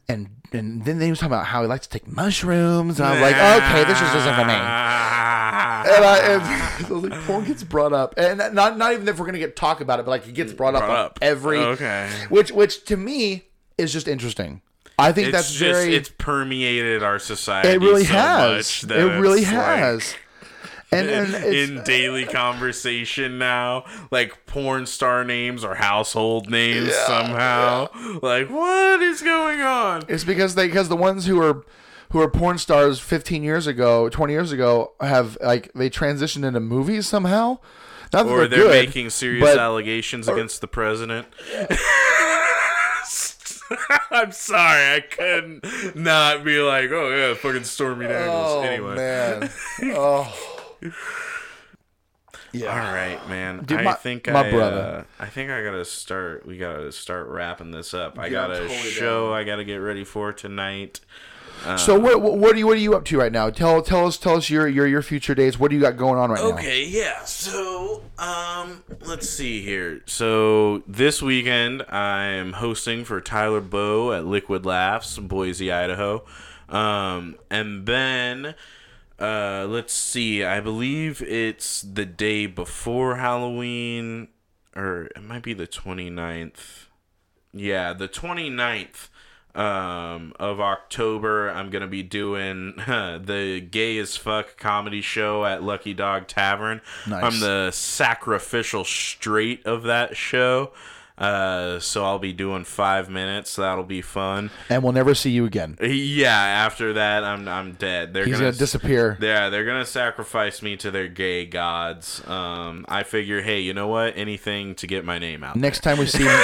B: And, and then he was talking about how he likes to take mushrooms, and I was like, okay, this just isn't for me. And I, and so like porn gets brought up, and not not even if we're gonna get talk about it, but like it gets brought up
A: Brought
B: on
A: up.
B: every
A: Okay.
B: which which to me is just interesting. I think
A: It's
B: that's
A: just
B: very.
A: it's permeated our society.
B: it really
A: so
B: has.
A: Much
B: It really
A: it's like-
B: has. And and it's,
A: in daily conversation now, like porn star names or household names somehow. Like, what is going on?
B: it's because they because the ones who are who are porn stars 15 years ago, 20 years ago have like they transitioned into movies somehow. Not
A: Or
B: they're,
A: they're
B: good,
A: making serious
B: but-
A: allegations against the president. I'm sorry, I couldn't not be like, oh yeah, fucking Stormy Daniels.
B: Oh
A: anyway,
B: man. oh. Yeah.
A: All right, man.
B: Dude,
A: I
B: my-
A: think
B: my
A: I,
B: brother.
A: Uh, I think I gotta start. We gotta start wrapping this up. I
B: Yeah,
A: got
B: I'm
A: a
B: totally
A: show I gotta get ready for tonight.
B: So what, what what are you what are you up to right now? Tell tell us tell us your your your future days. What do you got going on right now?
A: Okay, yeah. So, um, let's see here. So this weekend, I'm hosting for Tyler Boeh at Liquid Laughs, Boise, Idaho. Um, and then, uh, let's see. I believe it's the day before Halloween, or it might be the 29th. Yeah, the 29th um, of October, I'm going to be doing the Gay as Fuck comedy show at Lucky Dog Tavern.
B: Nice.
A: I'm the sacrificial straight of that show. Uh, so I'll be doing five minutes. That'll be fun.
B: And we'll never see you again.
A: Yeah, after that, I'm I'm dead. They're
B: He's
A: gonna,
B: gonna disappear.
A: Yeah, they're gonna sacrifice me to their gay gods. Um, I figure, hey, you know what? Anything to get my name out.
B: Next time we see him,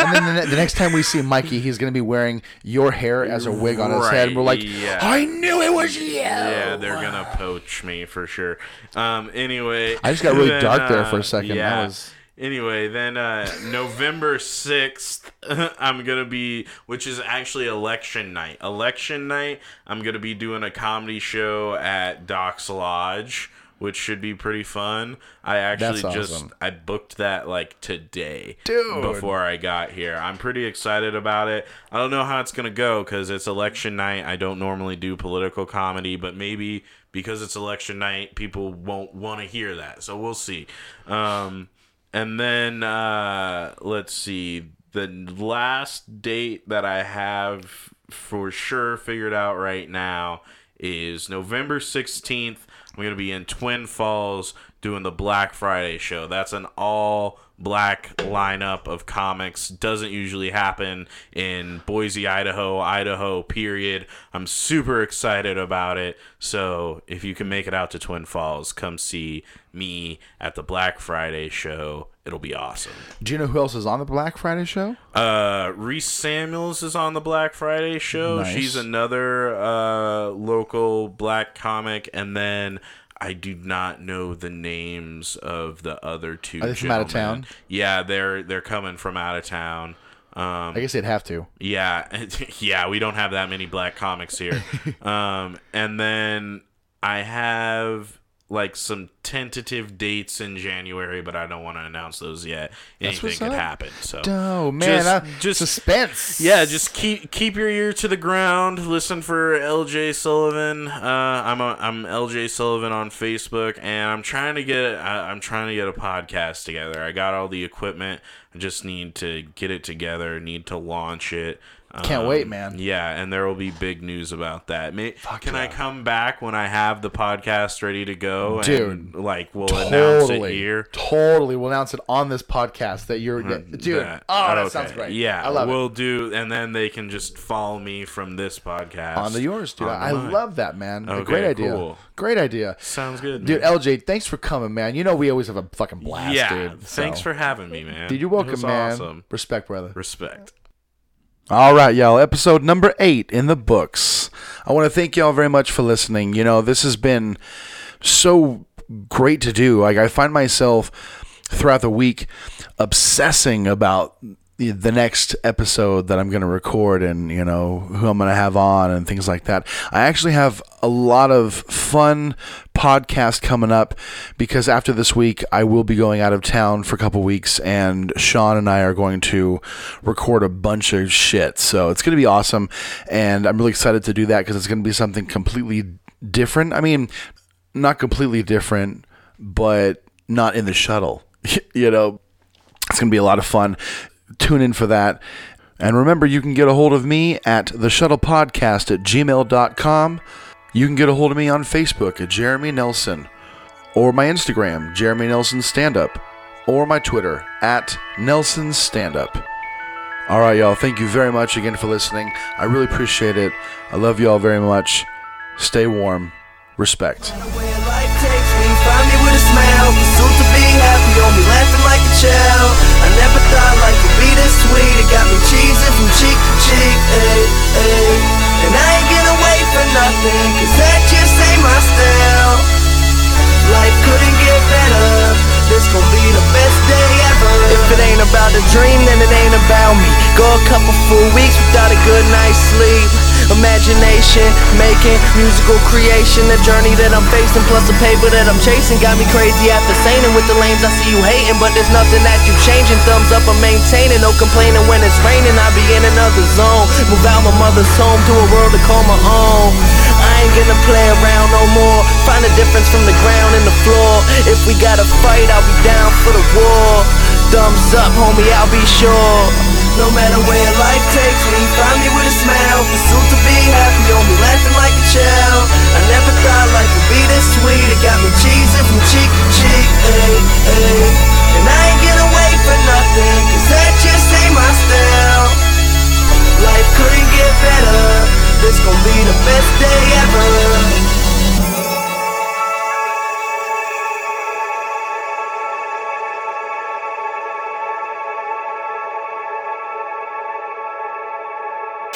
B: and then the, the next time we see Mikey, he's gonna be wearing your hair as a wig on his head. And we're like,
A: yeah.
B: I knew it was you.
A: Yeah, they're gonna poach me for sure. Um, anyway,
B: I just got really
A: then,
B: dark there for a
A: uh,
B: second. That
A: Yeah.
B: was-
A: Anyway, then uh, November sixth, I'm gonna be, which is actually election night. Election night, I'm gonna be doing a comedy show at Doc's Lodge. which should be pretty fun. I actually
B: That's
A: just
B: awesome.
A: I booked that like today,
B: Dude.
A: before I got here. I'm pretty excited about it. I don't know how it's gonna go because it's election night. I don't normally do political comedy, but maybe because it's election night, people won't want to hear that. So we'll see. Um, and then uh, let's see. The last date that I have for sure figured out right now is November 16th. I'm going to be in Twin Falls doing the Black Friday show. That's an all black lineup of comics. Doesn't usually happen in Boise, Idaho, Idaho, period. I'm super excited about it. So if you can make it out to Twin Falls, come see me at the Black Friday show. It'll be awesome.
B: Do you know who else is on the Black Friday show?
A: Uh, Reese Samuels is on the Black Friday show.
B: Nice.
A: She's another uh, local black comic, and then I do not know the names of the other two.
B: Are they from out of town?
A: Yeah, they're they're coming from out of town. Um,
B: I guess they'd have to.
A: yeah, yeah, we don't have that many black comics here. um, and then I have like some tentative dates in January, but I don't want to announce those yet. Anything could
B: up.
A: happen. So,
B: Oh man,
A: Just-
B: I-
A: just-
B: suspense.
A: yeah, just keep keep your ear to the ground. Listen for LJ Sullivan. Uh, I'm a, I'm LJ Sullivan on Facebook, and I'm trying to get I, I'm trying to get a podcast together. I got all the equipment. I just need to get it together. Need to launch it.
B: Can't wait, um, man.
A: Yeah, and there will be big news about that. May, can I come back when I have the podcast ready to go?
B: Dude,
A: and, like we'll announce it here.
B: totally. We'll announce it on this podcast that you're, dude.
A: That-
B: oh, that
A: okay.
B: sounds great.
A: Yeah,
B: I love
A: we'll
B: it.
A: do, and then they can just follow me from this podcast
B: On the yours, dude. I
A: mine.
B: love that, man.
A: Okay,
B: great idea.
A: cool.
B: Great idea.
A: Sounds good,
B: Dude,
A: man.
B: LJ, thanks for coming, man. You know we always have a fucking blast,
A: yeah,
B: dude.
A: thanks
B: So-
A: for having me, man.
B: Dude, you're welcome, man.
A: Awesome.
B: Respect, brother.
A: Respect.
B: All right, y'all. Episode number eight in the books. I want to thank y'all very much for listening. You know, this has been so great to do. Like, I find myself throughout the week obsessing about the, next episode that I'm going to record and, you know, who I'm going to have on and things like that. I actually have a lot of fun podcast coming up because after this week, I will be going out of town for a couple weeks and Sean and I are going to record a bunch of shit. So it's going to be awesome. And I'm really excited to do that because it's going to be something completely different. I mean, not completely different, but not in the shuttle. you know, it's going to be a lot of fun. Tune in for that. And remember, you can get a hold of me at the shuttle podcast at gmail.com. You can get a hold of me on Facebook at Jeremy Nelson, or my Instagram, Jeremy Nelson Stand Up, or my Twitter at Nelson Stand Up. All right, y'all. Thank you very much again for listening. I really appreciate it. I love y'all very much. Stay warm. Respect.
D: Find me with a smile. Pursuit to be happy, on me laughing like a child. I never thought life would be this sweet. It got me cheesing from cheek to cheek, ay, ay. And I ain't gonna wait for nothing, cause that just ain't my style. Life couldn't get better. This gon' be the best day ever. If it ain't about a dream, then it ain't about me. Go a couple full weeks without a good night's sleep. Imagination, making musical creation. The journey that I'm facing, plus the paper that I'm chasing, got me crazy after saying it with the lanes. I see you hating, but there's nothing that you changing. Thumbs up, I'm maintaining. No complaining when it's raining. I be in another zone. Move out my mother's home to a world to call my own. I ain't gonna play around no more. Find a difference from the ground and the floor. If we gotta fight, I'll be down for the war. Thumbs up, homie, I'll be sure. No matter where life takes me, find me with a smile. Pursuit to be happy, on me laughing like a child. I never thought life would be this sweet. It got me cheesing from cheek to cheek, ay, ay. And I ain't gonna wait for nothing, cause that just ain't my style. Life couldn't get better. This gon' be the best day ever.